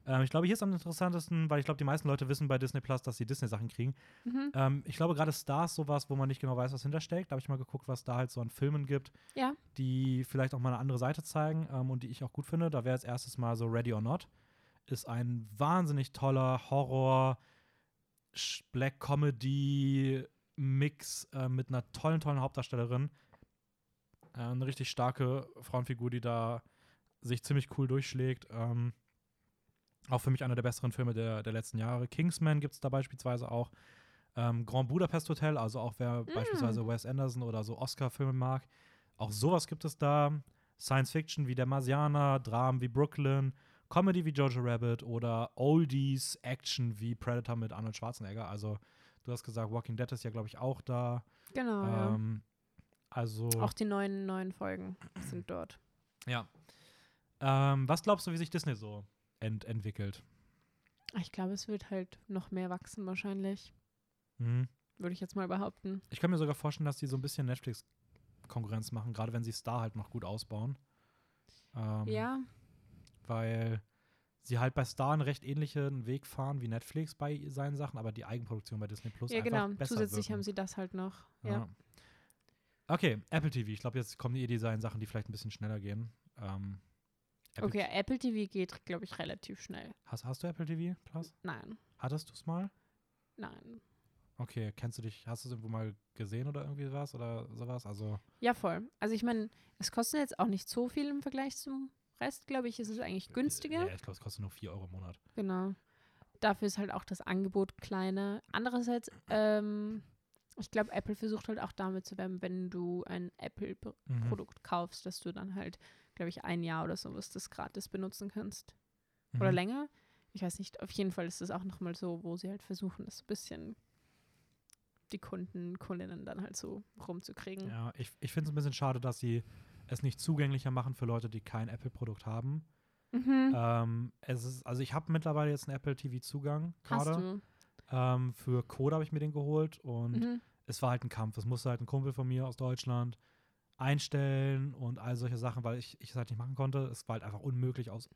Ähm, ich glaube, hier ist am interessantesten, weil ich glaube, die meisten Leute wissen bei Disney Plus, dass sie Disney-Sachen kriegen. Mhm. Ähm, ich glaube, gerade Star ist sowas, wo man nicht genau weiß, was hintersteckt. Da habe ich mal geguckt, was da halt so an Filmen gibt, Ja. die vielleicht auch mal eine andere Seite zeigen ähm, und die ich auch gut finde. Da wäre als erstes mal so Ready or Not. Ist ein wahnsinnig toller Horror, Black Comedy Mix äh, mit einer tollen, tollen Hauptdarstellerin. Äh, eine richtig starke Frauenfigur, die da sich ziemlich cool durchschlägt. Ähm, auch für mich einer der besseren Filme der, der letzten Jahre. Kingsman gibt es da beispielsweise auch. Ähm, Grand Budapest Hotel, also auch wer beispielsweise Wes Anderson oder so Oscar-Filme mag. Auch sowas gibt es da. Science Fiction wie Der Marsianer, Dramen wie Brooklyn, Comedy wie Jojo Rabbit oder Oldies, Action wie Predator mit Arnold Schwarzenegger. Also, du hast gesagt, Walking Dead ist ja, glaube ich, auch da. Genau. ja. Ähm, also, Auch die neuen, neuen Folgen sind dort. ja. Ähm, was glaubst du, wie sich Disney so ent entwickelt? Ich glaube, es wird halt noch mehr wachsen wahrscheinlich, Mhm. würde ich jetzt mal behaupten. Ich kann mir sogar vorstellen, dass die so ein bisschen Netflix-Konkurrenz machen, gerade wenn sie Star halt noch gut ausbauen. Ähm, Ja, Weil sie halt bei Star einen recht ähnlichen Weg fahren wie Netflix bei seinen Sachen, aber die Eigenproduktion bei Disney Plus ja einfach genau. besser Zusätzlich wirken. haben sie das halt noch. Ja. Ja. Okay, Apple TV. Ich glaube, jetzt kommen die E-Design-Sachen, die vielleicht ein bisschen schneller gehen. Ähm, Apple Okay, Apple TV geht, glaube ich, relativ schnell. Hast, hast du Apple TV Plus? Nein, Hattest du es mal? nein. Okay, kennst du dich, hast du es irgendwo mal gesehen oder irgendwie was oder sowas? Also, Ja, voll. Also ich meine, es kostet jetzt auch nicht so viel im Vergleich zum Rest, glaube ich. Es ist eigentlich günstiger. Ja, ich glaube, es kostet nur 4 Euro im Monat. Genau. Dafür ist halt auch das Angebot kleiner. Andererseits, ähm, ich glaube, Apple versucht halt auch damit zu werben, wenn du ein Mhm. Apple-Produkt kaufst, dass du dann halt, glaube ich, ein Jahr oder sowas das gratis benutzen kannst. Oder Mhm. länger. ich weiß nicht, auf jeden Fall ist es auch nochmal so, wo sie halt versuchen, das ein bisschen die Kunden, Kundinnen dann halt so rumzukriegen. Ja, ich, ich finde es ein bisschen schade, dass sie es nicht zugänglicher machen für Leute, die kein Apple-Produkt haben. Mhm. Ähm, es ist, also ich habe mittlerweile jetzt einen Apple TV-Zugang gerade. Ähm, für Code habe ich mir den geholt und Mhm. es war halt ein Kampf. Es musste halt ein Kumpel von mir aus Deutschland einstellen und all solche Sachen, weil ich, ich es halt nicht machen konnte. Es war halt einfach unmöglich, aus,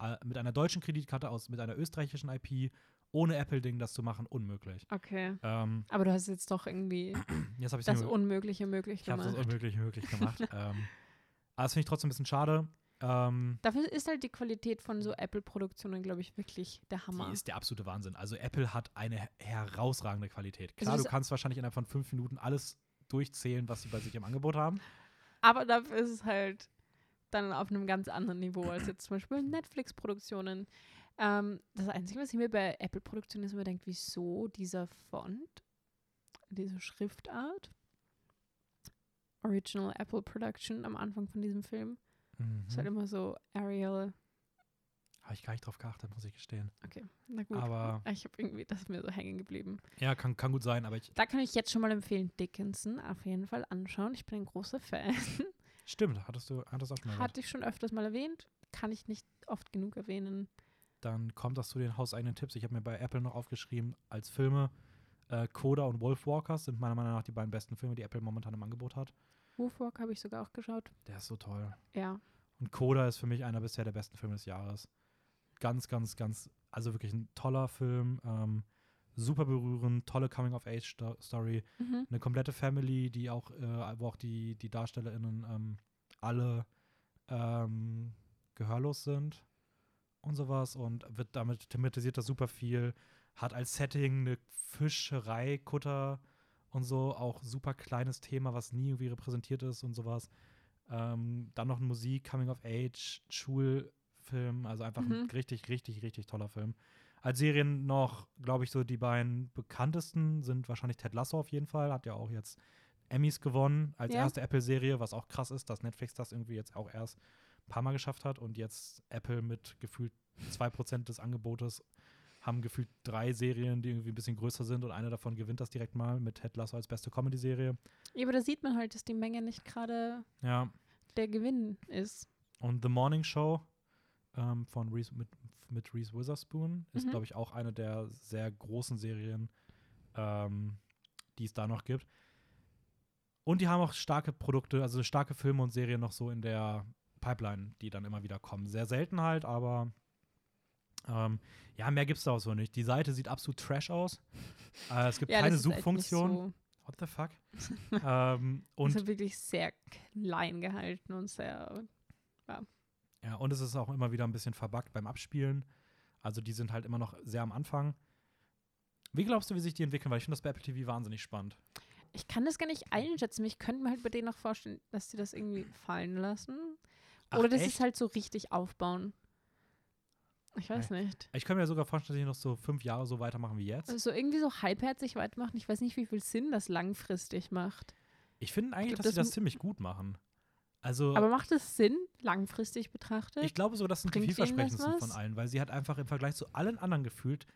äh, mit einer deutschen Kreditkarte, aus, mit einer österreichischen IP, ohne Apple-Ding das zu machen, unmöglich. Okay. Ähm, Aber du hast jetzt doch irgendwie das es Unmögliche möglich ich habe gemacht. das Unmögliche möglich gemacht. ähm, aber das finde ich trotzdem ein bisschen schade. Ähm, Dafür ist halt die Qualität von so Apple-Produktionen, glaube ich, wirklich der Hammer. Die ist der absolute Wahnsinn. Also Apple hat eine her- herausragende Qualität. Klar, du ist- kannst wahrscheinlich innerhalb von fünf Minuten alles durchzählen, was sie bei sich im Angebot haben. Aber dafür ist es halt dann auf einem ganz anderen Niveau als jetzt zum Beispiel Netflix-Produktionen. Ähm, das Einzige, was ich mir bei Apple-Produktionen ist, immer denkt, wieso dieser Font, diese Schriftart, Original Apple Production am Anfang von diesem Film, ist halt Mhm. immer so Arial. Habe ich gar nicht drauf geachtet, muss ich gestehen. Okay, na gut. Aber ich habe irgendwie, das ist mir so hängen geblieben. ja, kann, kann gut sein, aber ich. Da kann ich jetzt schon mal empfehlen, Dickinson auf jeden Fall anschauen. Ich bin ein großer Fan. Stimmt, hattest du hattest auch schon mal. Hatte ich schon öfters mal erwähnt. Kann ich nicht oft genug erwähnen. Dann kommt das zu den hauseigenen Tipps. Ich habe mir bei Apple noch aufgeschrieben, als Filme äh, Coda und Wolfwalkers sind meiner Meinung nach die beiden besten Filme, die Apple momentan im Angebot hat. Wolfwalk habe ich sogar auch geschaut. Der ist so toll. Ja. Und Coda ist für mich einer bisher der besten Filme des Jahres. Ganz, ganz, ganz, also wirklich ein toller Film. Ähm, super berührend, tolle Coming-of-Age-Story. Mhm. Eine komplette Family, die auch, äh, wo auch die, die DarstellerInnen ähm, alle ähm, gehörlos sind und sowas und wird damit thematisiert das super viel. Hat als Setting eine Fischerei, Kutter und so, auch super kleines Thema, was nie irgendwie repräsentiert ist und sowas. Ähm, dann noch Musik, Coming of Age, Schulfilm, also einfach ein Mhm. richtig, richtig, richtig toller Film. Als Serien noch, glaube ich, so die beiden bekanntesten sind wahrscheinlich Ted Lasso auf jeden Fall, hat ja auch jetzt Emmys gewonnen als Ja. erste Apple-Serie, was auch krass ist, dass Netflix das irgendwie jetzt auch erst ein paar Mal geschafft hat und jetzt Apple mit gefühlt 2% des Angebotes haben gefühlt drei Serien, die irgendwie ein bisschen größer sind und eine davon gewinnt das direkt mal mit Ted Lasso als beste Comedy-Serie. Ja, aber da sieht man halt, dass die Menge nicht gerade Ja, der Gewinn ist. und The Morning Show ähm, von Reese, mit, mit Reese Witherspoon ist, Mhm. glaube ich, auch eine der sehr großen Serien, ähm, die es da noch gibt. Und die haben auch starke Produkte, also starke Filme und Serien noch so in der Pipeline, die dann immer wieder kommen. Sehr selten halt, aber ähm, ja, mehr gibt es da auch so nicht. Die Seite sieht absolut trash aus. Äh, es gibt Ja, keine das ist Suchfunktion. So, What the fuck? ähm, und also wirklich sehr klein gehalten und sehr. Ja, und es ist auch immer wieder ein bisschen verbuggt beim Abspielen. Also die sind halt immer noch sehr am Anfang. Wie glaubst du, wie sich die entwickeln? Weil ich finde das bei Apple TV wahnsinnig spannend. Ich kann das gar nicht einschätzen. Ich könnte mir halt bei denen noch vorstellen, dass sie das irgendwie fallen lassen. Ach, Oder dass sie es halt so richtig aufbauen. Ich weiß nicht. Ich könnte mir sogar vorstellen, dass sie noch so fünf Jahre so weitermachen wie jetzt. Also irgendwie so halbherzig weitermachen. Ich weiß nicht, wie viel Sinn das langfristig macht. Ich finde eigentlich, glaub, dass sie das das ziemlich gut machen. Also Aber macht es Sinn, langfristig betrachtet? ich glaube so, das sind die Bringt das vielversprechendsten von allen, weil sie halt einfach im Vergleich zu allen anderen gefühlt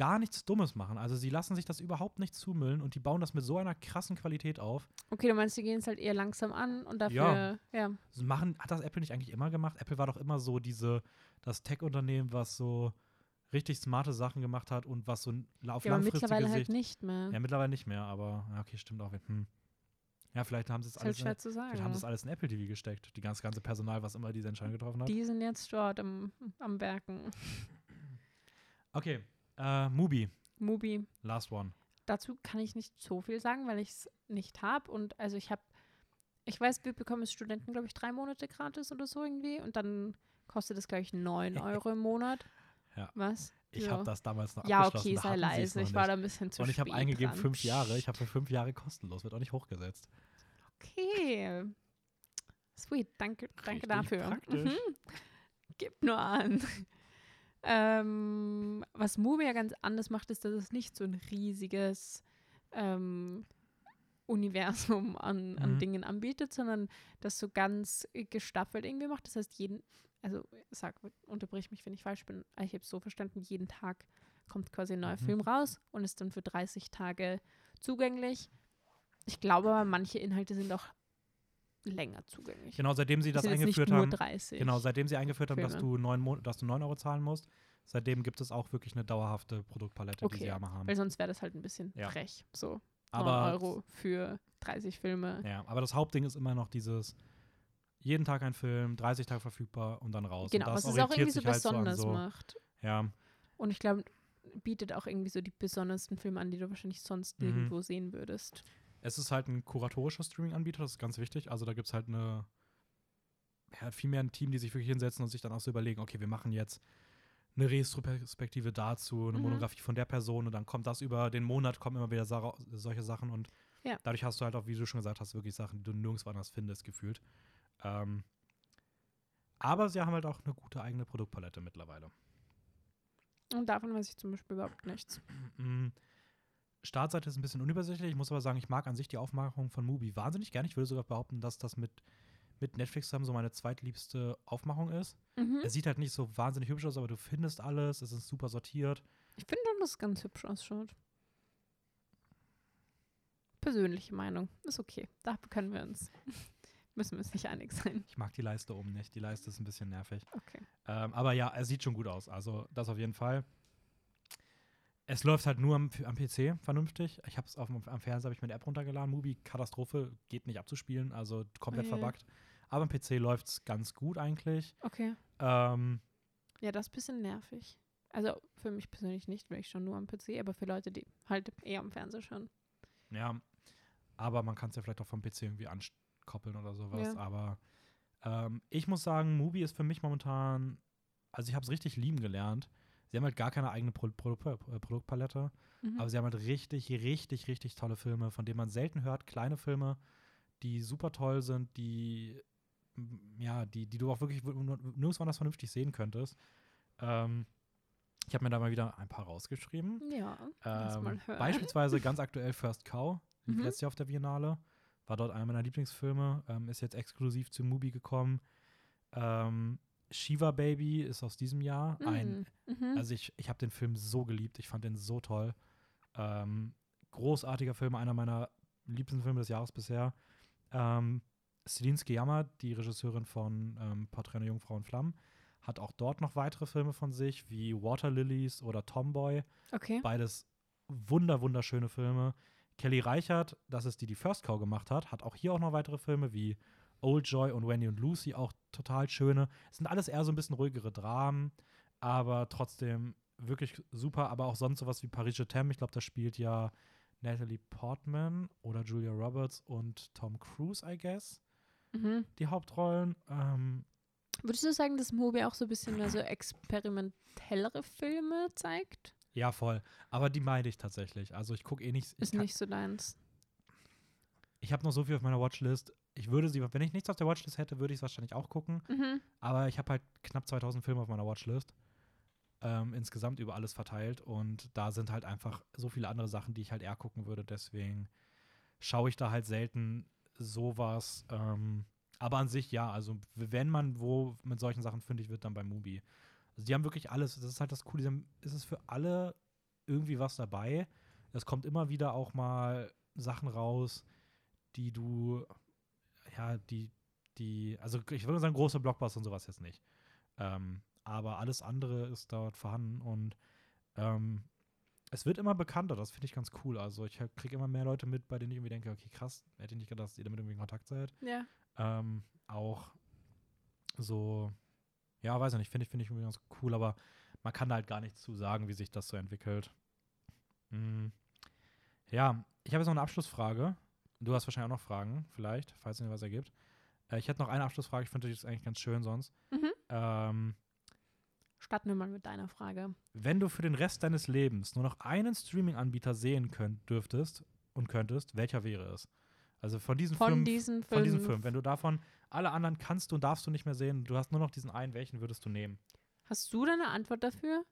gar nichts Dummes machen. Also sie lassen sich das überhaupt nicht zumüllen und die bauen das mit so einer krassen Qualität auf. okay, du meinst, die gehen es halt eher langsam an und dafür, ja. So machen, hat das Apple nicht eigentlich immer gemacht? Apple war doch immer so diese, das Tech-Unternehmen, was so richtig smarte Sachen gemacht hat und was so auf Ja, aber langfristige mittlerweile halt Sicht. nicht mehr. Ja, mittlerweile nicht mehr, aber ja, okay, stimmt auch. Hm. Ja, vielleicht haben sie es halt alles, in, schwer zu sagen. vielleicht haben sie es alles in Apple TV gesteckt, die ganze, ganze Personal, was immer diese Entscheidung getroffen hat. Die sind jetzt dort am, am Werken. Okay, äh, Mubi, Mubi. last one. Dazu kann ich nicht so viel sagen, weil ich es nicht habe. Und also ich habe, ich weiß, wir bekommen als Studenten, glaube ich, drei Monate gratis oder so irgendwie. Und dann kostet es, glaube ich, 9 Euro im Monat. Ja. Was? Ich Ja. habe das damals noch Ja, okay, sei leise. Ich war da ein bisschen zu Und ich habe eingegeben dran. fünf Jahre. Ich habe für fünf Jahre kostenlos, wird auch nicht hochgesetzt. Okay. Sweet, danke, danke Richtig dafür. Mhm. Gib nur an. Ähm, was Mubi ja ganz anders macht, ist, dass es nicht so ein riesiges ähm, Universum an, an Mhm. Dingen anbietet, sondern das so ganz gestaffelt irgendwie macht. Das heißt, jeden, also sag, unterbrich mich, wenn ich falsch bin, ich habe es so verstanden, jeden Tag kommt quasi ein neuer Mhm. Film raus und ist dann für 30 Tage zugänglich. Ich glaube aber, manche Inhalte sind auch länger zugänglich. Genau, seitdem sie das nicht eingeführt haben. 30. Genau, seitdem sie eingeführt haben, dass du, 9 Mon dass du 9 Euro zahlen musst, seitdem gibt es auch wirklich eine dauerhafte Produktpalette, die Okay, sie einmal haben. Weil sonst wäre das halt ein bisschen Ja. frech. So, 9 Aber, Euro für 30 Filme. ja, aber das Hauptding ist immer noch dieses jeden Tag ein Film, 30 Tage verfügbar und dann raus. Genau, und das was es auch irgendwie so sich halt so besonders so, macht. Ja, Und ich glaube, bietet auch irgendwie so die besondersten Filme an, die du wahrscheinlich sonst Mhm. nirgendwo sehen würdest. Es ist halt ein kuratorischer Streaming-Anbieter, das ist ganz wichtig. Also da gibt es halt eine, ja, viel mehr ein Team, die sich wirklich hinsetzen und sich dann auch so überlegen, okay, wir machen jetzt eine Retrospektive dazu, eine Mhm. Monografie von der Person und dann kommt das über den Monat, kommen immer wieder sa solche Sachen und Ja. dadurch hast du halt auch, wie du schon gesagt hast, wirklich Sachen, die du nirgendwo anders findest, gefühlt. Ähm, aber sie haben halt auch eine gute eigene Produktpalette mittlerweile. Und davon weiß ich zum Beispiel überhaupt nichts. Startseite ist ein bisschen unübersichtlich. Ich muss aber sagen, ich mag an sich die Aufmachung von Mubi wahnsinnig gerne. Ich würde sogar behaupten, dass das mit, mit Netflix zusammen so meine zweitliebste Aufmachung ist. Mhm. Es sieht halt nicht so wahnsinnig hübsch aus, aber du findest alles. Es ist super sortiert. Ich finde schon, dass es ganz hübsch ausschaut. Persönliche Meinung. Ist okay. Da können wir uns. Müssen wir uns nicht einig sein. Ich mag die Leiste oben nicht. Die Leiste ist ein bisschen nervig. Okay. Ähm, aber ja, es sieht schon gut aus. Also das auf jeden Fall. Es läuft halt nur am, am PC vernünftig. Ich habe es am Fernseher habe ich mir eine App runtergeladen. Mubi Katastrophe geht nicht abzuspielen, also komplett je. verbuggt. Aber am PC läuft es ganz gut eigentlich. Okay. Ähm, Ja, das ist ein bisschen nervig. Also für mich persönlich nicht, weil ich schon nur am PC, aber für Leute, die halt eher am Fernseher schauen. ja, aber man kann es ja vielleicht auch vom PC irgendwie ankoppeln oder sowas. Ja. Aber ähm, ich muss sagen, Mubi ist für mich momentan, also ich habe es richtig lieben gelernt. Sie haben halt gar keine eigene Pro Pro Pro Produktpalette. Mhm. Aber sie haben halt richtig, richtig, richtig tolle Filme, von denen man selten hört. Kleine Filme, die super toll sind, die, mm, ja, die, die du auch wirklich nirgendwo anders vernünftig sehen könntest. Ähm, ich habe mir da mal wieder ein paar rausgeschrieben. ja, Ähm, mal hören. beispielsweise ganz aktuell First Cow, lief Mhm. letztes Jahr auf der Biennale. War dort einer meiner Lieblingsfilme, ähm, ist jetzt exklusiv zu Mubi gekommen. Ähm, Shiva Baby ist aus diesem Jahr ein Mhm. Mhm. also ich, ich habe den Film so geliebt, ich fand den so toll. Ähm, großartiger Film, einer meiner liebsten Filme des Jahres bisher. Ähm, Celine Sciamma, die Regisseurin von ähm, Porträt einer Jungfrau in Flammen, hat auch dort noch weitere Filme von sich, wie Water Lilies oder Tomboy. okay. Beides wunder, wunderschöne Filme. Kelly Reichert, das ist die, die First Cow gemacht hat, hat auch hier auch noch weitere Filme wie Old Joy und Wendy und Lucy, auch total schöne. Es sind alles eher so ein bisschen ruhigere Dramen, aber trotzdem wirklich super. Aber auch sonst sowas wie Paris Je t'aime. Ich glaube, da spielt ja Natalie Portman oder Julia Roberts und Tom Cruise, I guess, Mhm. die Hauptrollen. Ähm, Würdest du sagen, dass Mobi auch so ein bisschen mehr so experimentellere Filme zeigt? ja, voll. Aber die meide ich tatsächlich. Also ich gucke eh nicht. Ich Ist nicht so deins. ich habe noch so viel auf meiner Watchlist. Ich würde sie, wenn ich nichts auf der Watchlist hätte, würde ich es wahrscheinlich auch gucken. Mhm. Aber ich habe halt knapp 2000 Filme auf meiner Watchlist. Ähm, insgesamt über alles verteilt. Und da sind halt einfach so viele andere Sachen, die ich halt eher gucken würde. Deswegen schaue ich da halt selten sowas. Ähm, aber an sich ja. Also, wenn man wo mit solchen Sachen fündig wird, dann bei Mubi. Also, die haben wirklich alles. Das ist halt das Coole. haben- Es ist für alle irgendwie was dabei. Es kommt immer wieder auch mal Sachen raus, die du, ja, die, die, also ich würde sagen, große Blockbuster und sowas jetzt nicht. Ähm, aber alles andere ist dort vorhanden und ähm, es wird immer bekannter, das finde ich ganz cool. Also ich kriege immer mehr Leute mit, bei denen ich irgendwie denke, okay, krass, hätte ich nicht gedacht, dass ihr damit irgendwie in Kontakt seid. Ja. Ähm, auch so, ja, weiß ich nicht, finde ich, finde ich irgendwie ganz cool, aber man kann da halt gar nichts zu sagen, wie sich das so entwickelt. Mm. Ja, ich habe jetzt noch eine Abschlussfrage. Du hast wahrscheinlich auch noch Fragen, vielleicht, falls es dir was ergibt. Äh, ich hätte noch eine Abschlussfrage, ich finde das eigentlich ganz schön sonst. Mhm. Ähm, Starten wir mal mit deiner Frage. wenn du für den Rest deines Lebens nur noch einen Streaming-Anbieter sehen könnt, dürftest und könntest, welcher wäre es? Also von diesen Von fünf, diesen von diesen fünf. Wenn du davon alle anderen kannst du und darfst du nicht mehr sehen, du hast nur noch diesen einen, welchen würdest du nehmen? Hast du da eine Antwort dafür?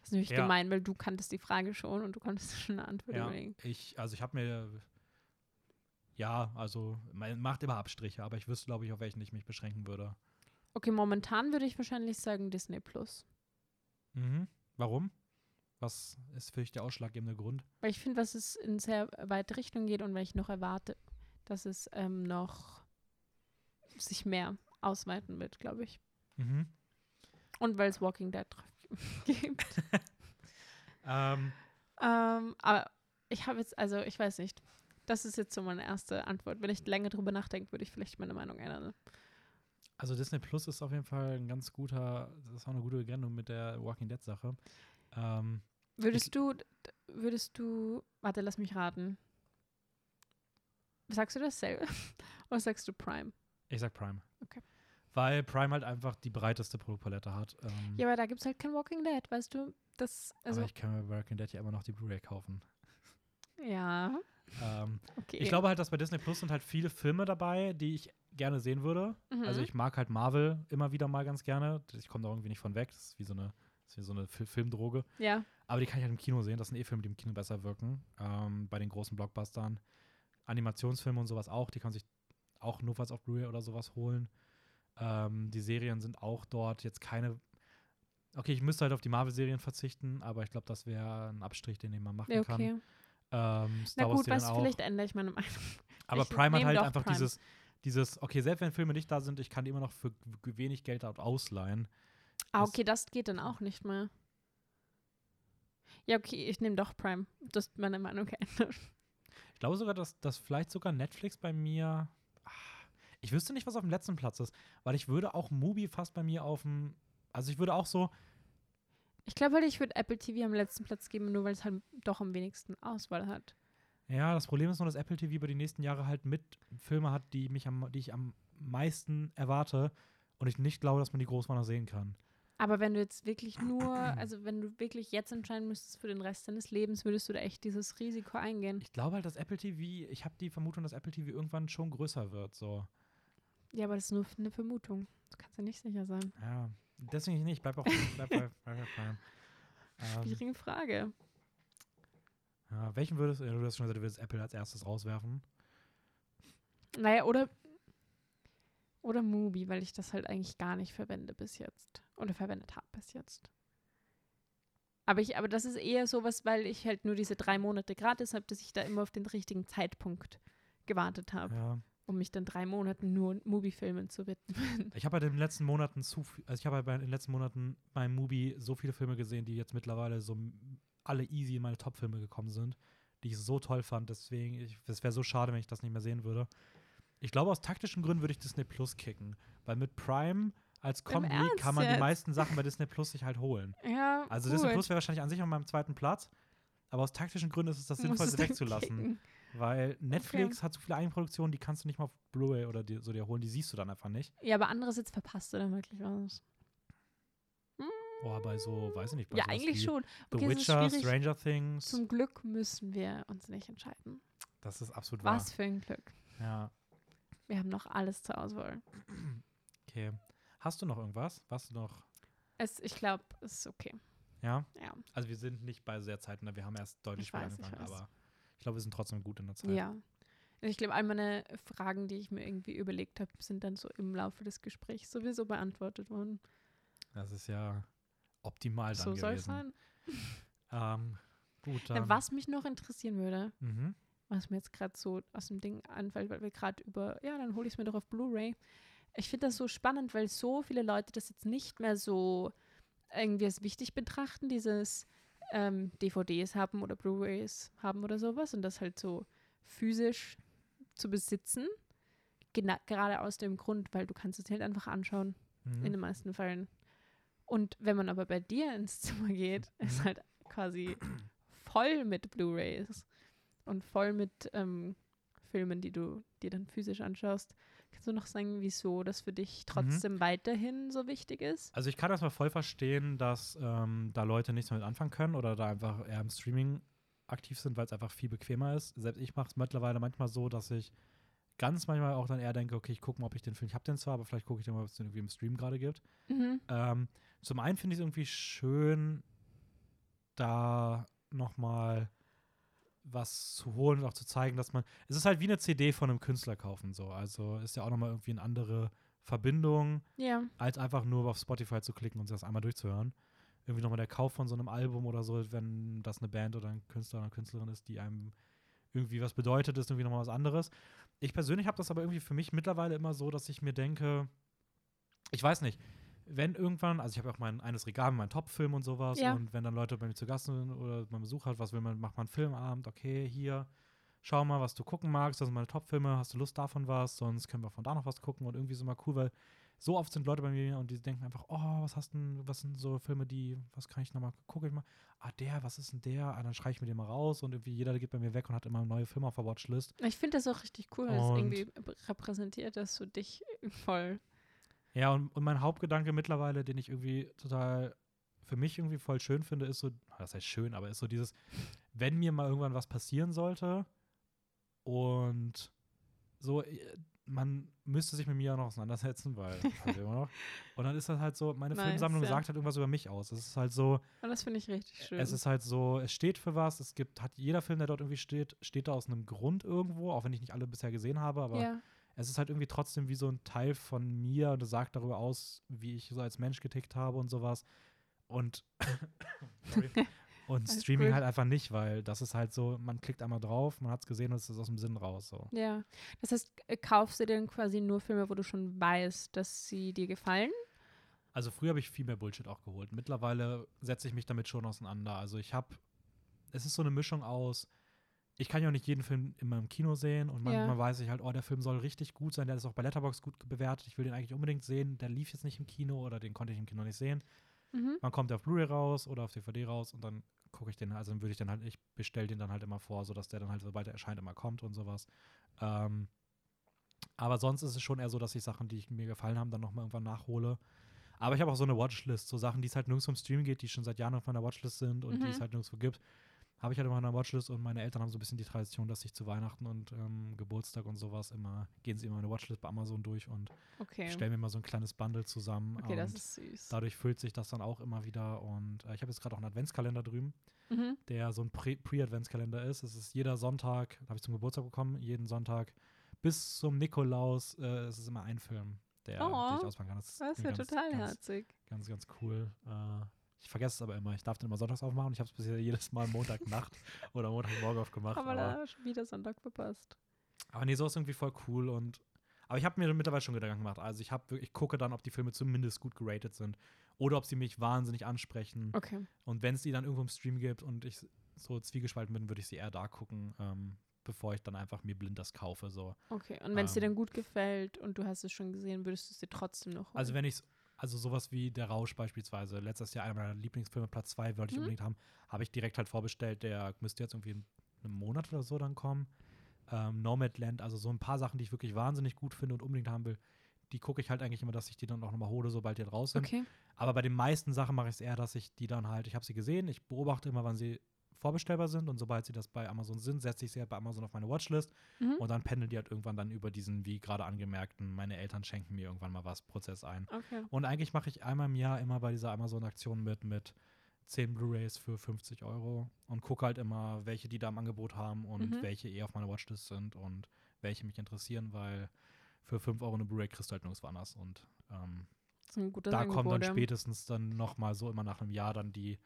Das ist natürlich Ja. gemein, weil du kanntest die Frage schon und du konntest schon eine Antwort Ja, überlegen. ich, also ich habe mir, ja, also man macht immer Abstriche, aber ich wüsste, glaube ich, auf welchen ich mich beschränken würde. Okay, momentan würde ich wahrscheinlich sagen Disney Plus. Mhm. Warum? Was ist für dich der ausschlaggebende Grund? Weil ich finde, dass es in sehr weite Richtung geht und weil ich noch erwarte, dass es ähm, noch sich mehr ausweiten wird, glaube ich. Mhm. Und weil es Walking Dead gibt. Ähm, ähm, aber ich habe jetzt, also ich weiß nicht. Das ist jetzt so meine erste Antwort. Wenn ich länger drüber nachdenke, würde ich vielleicht meine Meinung ändern. also Disney Plus ist auf jeden Fall ein ganz guter, das ist auch eine gute Begründung mit der Walking Dead Sache. Ähm, Würdest du, würdest du, warte, lass mich raten. Sagst du dasselbe? Oder sagst du Prime? ich sag Prime. Okay. Weil Prime halt einfach die breiteste Produktpalette hat. Ähm, Ja, aber da gibt es halt kein Walking Dead, weißt du? Das, also, aber ich kann mir Walking Dead ja immer noch die Blu-ray kaufen. ja, Ähm, okay. Ich glaube halt, dass bei Disney Plus sind halt viele Filme dabei, die ich gerne sehen würde. Mhm. Also ich mag halt Marvel immer wieder mal ganz gerne. Ich komme da irgendwie nicht von weg. Das ist wie so eine, wie so eine Fil- Filmdroge. ja, Aber die kann ich halt im Kino sehen. Das sind eh Filme, die im Kino besser wirken. Ähm, bei den großen Blockbustern. Animationsfilme und sowas auch. Die kann man sich auch notfalls auf Blu-ray oder sowas holen. Ähm, die Serien sind auch dort jetzt keine. Okay, ich müsste halt auf die Marvel-Serien verzichten, aber ich glaube, das wäre ein Abstrich, den man machen ja kann. Ähm, Star Na Wars gut, weißt du, auch. vielleicht ändere ich meine Meinung. Aber Ich Prime hat halt einfach Prime. dieses, dieses, okay, selbst wenn Filme nicht da sind, ich kann die immer noch für wenig Geld dort ausleihen. Ah, Das- okay, das geht dann auch nicht mehr. Ja, okay, ich nehme doch Prime. Du hast meine Meinung geändert. Ich glaube sogar, dass, dass vielleicht sogar Netflix bei mir. Ich wüsste nicht, was auf dem letzten Platz ist, weil ich würde auch Mubi fast bei mir auf dem. Also ich würde auch so, Ich glaube halt, ich würde Apple TV am letzten Platz geben, nur weil es halt doch am wenigsten Auswahl hat. ja, das Problem ist nur, dass Apple TV über die nächsten Jahre halt mit Filme hat, die mich am, die ich am meisten erwarte und ich nicht glaube, dass man die groß mal noch sehen kann. Aber wenn du jetzt wirklich nur, also wenn du wirklich jetzt entscheiden müsstest für den Rest deines Lebens, würdest du da echt dieses Risiko eingehen. Ich glaube halt, dass Apple TV, ich habe die Vermutung, dass Apple TV irgendwann schon größer wird. So. Ja, aber das ist nur eine Vermutung. Du kannst ja nicht sicher sein. Ja, deswegen nicht. Bleib auch bleib bei, bei. Ähm, Schwierige Frage. ja, welchen würdest du, du hast schon gesagt, du würdest Apple als erstes rauswerfen. Naja, oder, oder Mubi, weil ich das halt eigentlich gar nicht verwende bis jetzt. Oder verwendet habe bis jetzt. Aber, ich, aber das ist eher sowas, weil ich halt nur diese drei Monate gratis habe, dass ich da immer auf den richtigen Zeitpunkt gewartet habe, Ja. Um mich dann drei Monaten nur Mubi-Filmen zu widmen. Ich habe halt in den letzten Monaten zu viel, also ich habe halt bei- in den letzten Monaten beim Mubi so viele Filme gesehen, die jetzt mittlerweile so alle easy in meine Top-Filme gekommen sind, die ich so toll fand. Deswegen, es wäre so schade, wenn ich das nicht mehr sehen würde. Ich glaube, aus taktischen Gründen würde ich Disney Plus kicken, weil mit Prime als Kombi kann man die jetzt? meisten Sachen bei Disney Plus sich halt holen. ja, Also gut. Disney Plus wäre wahrscheinlich an sich auf meinem zweiten Platz, aber aus taktischen Gründen ist es das Sinnvollste wegzulassen. kicken. Weil Netflix hat so viele Eigenproduktionen, die kannst du nicht mal auf Blu-ray oder die, so dir holen, die siehst du dann einfach nicht. Ja, aber andererseits verpasst du dann wirklich was. Boah, bei so, weiß ich nicht, bei Ja, eigentlich schon. The Okay, Witcher. Stranger Things. Zum Glück müssen wir uns nicht entscheiden. das ist absolut wahr. Was für ein Glück. Ja, Wir haben noch alles zur Auswahl. okay. Hast du noch irgendwas? Was du noch? Es, ich glaube, es ist okay. Ja, Ja. also wir sind nicht bei sehr zeitnah, wir haben erst deutlich Ich später angefangen, aber ich glaube, wir sind trotzdem gut in der Zeit. Ja. Ich glaube, all meine Fragen, die ich mir irgendwie überlegt habe, sind dann so im Laufe des Gesprächs sowieso beantwortet worden. Das ist ja optimal dann so soll es sein. Ähm, gut, Na, dann. was mich noch interessieren würde, Mhm. was mir jetzt gerade so aus dem Ding anfällt, weil wir gerade über, ja, dann hole ich es mir doch auf Blu-ray. Ich finde das so spannend, weil so viele Leute das jetzt nicht mehr so irgendwie als wichtig betrachten, dieses ähm, DVDs haben oder Blu-rays haben oder sowas und das halt so physisch zu besitzen. Gena gerade aus dem Grund, weil du kannst es halt einfach anschauen, Mhm. in den meisten Fällen. Und wenn man aber bei dir ins Zimmer geht, ist Mhm. halt quasi voll mit Blu-rays und voll mit ähm, Filmen, die du dir dann physisch anschaust. Kannst du noch sagen, wieso das für Mhm. dich trotzdem weiterhin so wichtig ist? Also ich kann das mal voll verstehen, dass ähm, da Leute nichts damit anfangen können oder da einfach eher im Streaming aktiv sind, weil es einfach viel bequemer ist. Selbst ich mache es mittlerweile manchmal so, dass ich ganz manchmal auch dann eher denke, okay, ich gucke mal, ob ich den Film, ich habe den zwar, aber vielleicht gucke ich den mal, ob es den irgendwie im Stream gerade gibt. Mhm. Ähm, zum einen finde ich es irgendwie schön, da nochmal was zu holen und auch zu zeigen, dass man. Es ist halt wie eine CD von einem Künstler kaufen, so. Also ist ja auch nochmal irgendwie eine andere Verbindung, Ja. als einfach nur auf Spotify zu klicken und sich das einmal durchzuhören. Irgendwie nochmal der Kauf von so einem Album oder so, wenn das eine Band oder ein Künstler oder eine Künstlerin ist, die einem irgendwie was bedeutet, ist irgendwie nochmal was anderes. Ich persönlich habe das aber irgendwie für mich mittlerweile immer so, dass ich mir denke, ich weiß nicht, wenn irgendwann, also ich habe auch mein eines Regal mit meinen Top-Filmen und sowas Ja. und wenn dann Leute bei mir zu Gast sind oder man Besuch hat, was will man, macht man einen Filmabend, okay, hier, schau mal, was du gucken magst, das sind meine Top-Filme, hast du Lust davon was, sonst können wir von da noch was gucken und irgendwie ist immer cool, weil so oft sind Leute bei mir und die denken einfach, oh, was hast denn, was sind so Filme, die, was kann ich nochmal, gucke ich mal, ah, der, was ist denn der, ah, dann schreibe ich mir den mal raus und irgendwie jeder geht bei mir weg und hat immer neue Filme auf der Watchlist. Ich finde das auch richtig cool, weil es irgendwie repräsentiert, dass du dich voll. Ja, und, und mein Hauptgedanke mittlerweile, den ich irgendwie total für mich irgendwie voll schön finde, ist so, das heißt schön, aber ist so dieses, wenn mir mal irgendwann was passieren sollte und so, äh, man müsste sich mit mir ja noch auseinandersetzen, weil noch. Und dann ist das halt so, meine Nice, Filmsammlung ja. sagt halt irgendwas über mich aus. Es ist halt so, Und das finde ich richtig schön. es ist halt so, es steht für was, es gibt, hat jeder Film, der dort irgendwie steht, steht da aus einem Grund irgendwo, auch wenn ich nicht alle bisher gesehen habe, aber ja. Es ist halt irgendwie trotzdem wie so ein Teil von mir und es sagt darüber aus, wie ich so als Mensch getickt habe und sowas. Und, und Streaming gut. halt einfach nicht, weil das ist halt so, man klickt einmal drauf, man hat es gesehen und es ist aus dem Sinn raus. So. Ja. Das heißt, äh, kaufst du denn quasi nur Filme, wo du schon weißt, dass sie dir gefallen? Also früher habe ich viel mehr Bullshit auch geholt. Mittlerweile setze ich mich damit schon auseinander. Also ich habe, es ist so eine Mischung aus, ich kann ja auch nicht jeden Film immer im Kino sehen und manchmal Ja. weiß ich halt, oh, der Film soll richtig gut sein, der ist auch bei Letterboxd gut bewertet, ich will den eigentlich unbedingt sehen, der lief jetzt nicht im Kino oder den konnte ich im Kino nicht sehen. Mhm. Man kommt auf Blu-ray raus oder auf DVD raus und dann gucke ich den, also dann würde ich den halt, ich bestelle den dann halt immer vor, sodass der dann halt, sobald er erscheint, immer kommt und sowas. Ähm, aber sonst ist es schon eher so, dass ich Sachen, die ich, mir gefallen haben, dann nochmal irgendwann nachhole. Aber ich habe auch so eine Watchlist, so Sachen, die es halt nirgends vom Stream geht, die schon seit Jahren auf meiner Watchlist sind und die Mhm. es halt nirgendwo gibt. Habe ich halt immer meiner Watchlist und meine Eltern haben so ein bisschen die Tradition, dass ich zu Weihnachten und ähm, Geburtstag und sowas immer, gehen sie immer meine Watchlist bei Amazon durch und Okay. stellen mir mal so ein kleines Bundle zusammen. Okay, das ist süß. Dadurch füllt sich das dann auch immer wieder. Und äh, ich habe jetzt gerade auch einen Adventskalender drüben, Mhm. der so ein Pre- Pre-Adventskalender ist. Es ist jeder Sonntag, habe ich zum Geburtstag bekommen, jeden Sonntag bis zum Nikolaus. Äh, es ist immer ein Film, der, Oh, den ich ausmachen kann. Das, Das ist ja ganz, total ganz, herzig. ganz, ganz cool. Äh, ich vergesse es aber immer. Ich darf den immer sonntags aufmachen. Ich habe es bisher jedes Mal Montagnacht oder Montagmorgen aufgemacht. Aber Aber, da schon wieder Sonntag verpasst. aber nee, so ist irgendwie voll cool. Und aber ich habe mir mittlerweile schon Gedanken gemacht. Also ich habe ich gucke dann, ob die Filme zumindest gut geratet sind oder ob sie mich wahnsinnig ansprechen. Okay. Und wenn es die dann irgendwo im Stream gibt und ich so zwiegespalten bin, würde ich sie eher da gucken, ähm, bevor ich dann einfach mir blind das kaufe. So. Okay. Und wenn es dir Ähm. dann gut gefällt und du hast es schon gesehen, würdest du es dir trotzdem noch holen? Also wenn ich also sowas wie Der Rausch beispielsweise, letztes Jahr einer meiner Lieblingsfilme, Platz 2, wollte ich Mhm. unbedingt haben, habe ich direkt halt vorbestellt, der müsste jetzt irgendwie in einem Monat oder so dann kommen. Ähm, Nomadland, also so ein paar Sachen, die ich wirklich wahnsinnig gut finde und unbedingt haben will, die gucke ich halt eigentlich immer, dass ich die dann auch nochmal hole, sobald die halt raus sind. Okay. Aber bei den meisten Sachen mache ich es eher, dass ich die dann halt, ich habe sie gesehen, ich beobachte immer, wann sie vorbestellbar sind und sobald sie das bei Amazon sind, setze ich sie halt bei Amazon auf meine Watchlist Mhm. und dann pendeln die halt irgendwann dann über diesen, wie gerade angemerkten, meine Eltern schenken mir irgendwann mal was, Prozess ein. Okay. Und eigentlich mache ich einmal im Jahr immer bei dieser Amazon-Aktion mit, mit 10 Blu-Rays für 50 Euro und gucke halt immer, welche die da im Angebot haben und Mhm. welche eh auf meiner Watchlist sind und welche mich interessieren, weil für 5 Euro eine Blu-ray kriegst du halt nirgends woanders und ähm, da Angebot, kommen dann ja. spätestens dann nochmal so immer nach einem Jahr dann die,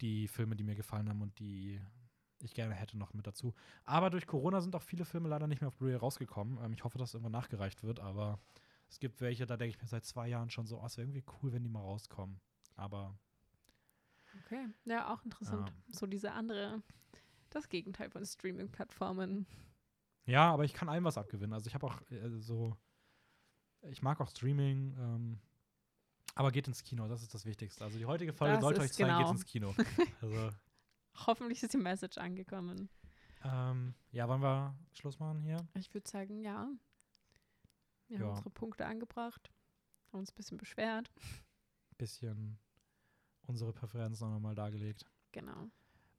die Filme, die mir gefallen haben und die ich gerne hätte noch mit dazu. Aber durch Corona sind auch viele Filme leider nicht mehr auf Blu-ray rausgekommen. Ähm, ich hoffe, dass irgendwann nachgereicht wird, aber es gibt welche, da denke ich mir seit zwei Jahren schon so, oh, es wäre irgendwie cool, wenn die mal rauskommen. Aber Okay. Ja, auch interessant. So diese andere, das Gegenteil von Streaming-Plattformen. ja, aber ich kann allem was abgewinnen. Also ich habe auch äh, so, ich mag auch Streaming, ähm, aber geht ins Kino, das ist das Wichtigste. Also die heutige Folge Das sollte euch zeigen, genau. geht ins Kino. Also Hoffentlich ist die Message angekommen. Ähm, ja, wollen wir Schluss machen hier? Ich würde sagen, ja. Wir Ja. haben unsere Punkte angebracht, haben uns ein bisschen beschwert. Bisschen unsere Präferenzen noch mal dargelegt. Genau.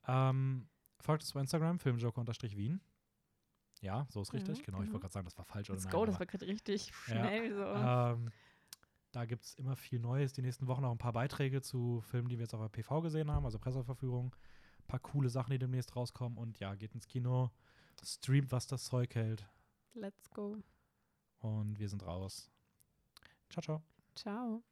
Ähm, folgt uns bei Instagram, filmjoker-wien. Ja, so ist Ja, richtig. genau, ich genau. wollte gerade sagen, das war falsch. Let's oder go, nein, das aber- war gerade richtig Ja, schnell so. Ähm, da gibt es immer viel Neues. Die nächsten Wochen auch ein paar Beiträge zu Filmen, die wir jetzt auf der PV gesehen haben, also Presseverführung. Ein paar coole Sachen, die demnächst rauskommen. Und ja, geht ins Kino, streamt, was das Zeug hält. Let's go. Und wir sind raus. Ciao, ciao. Ciao.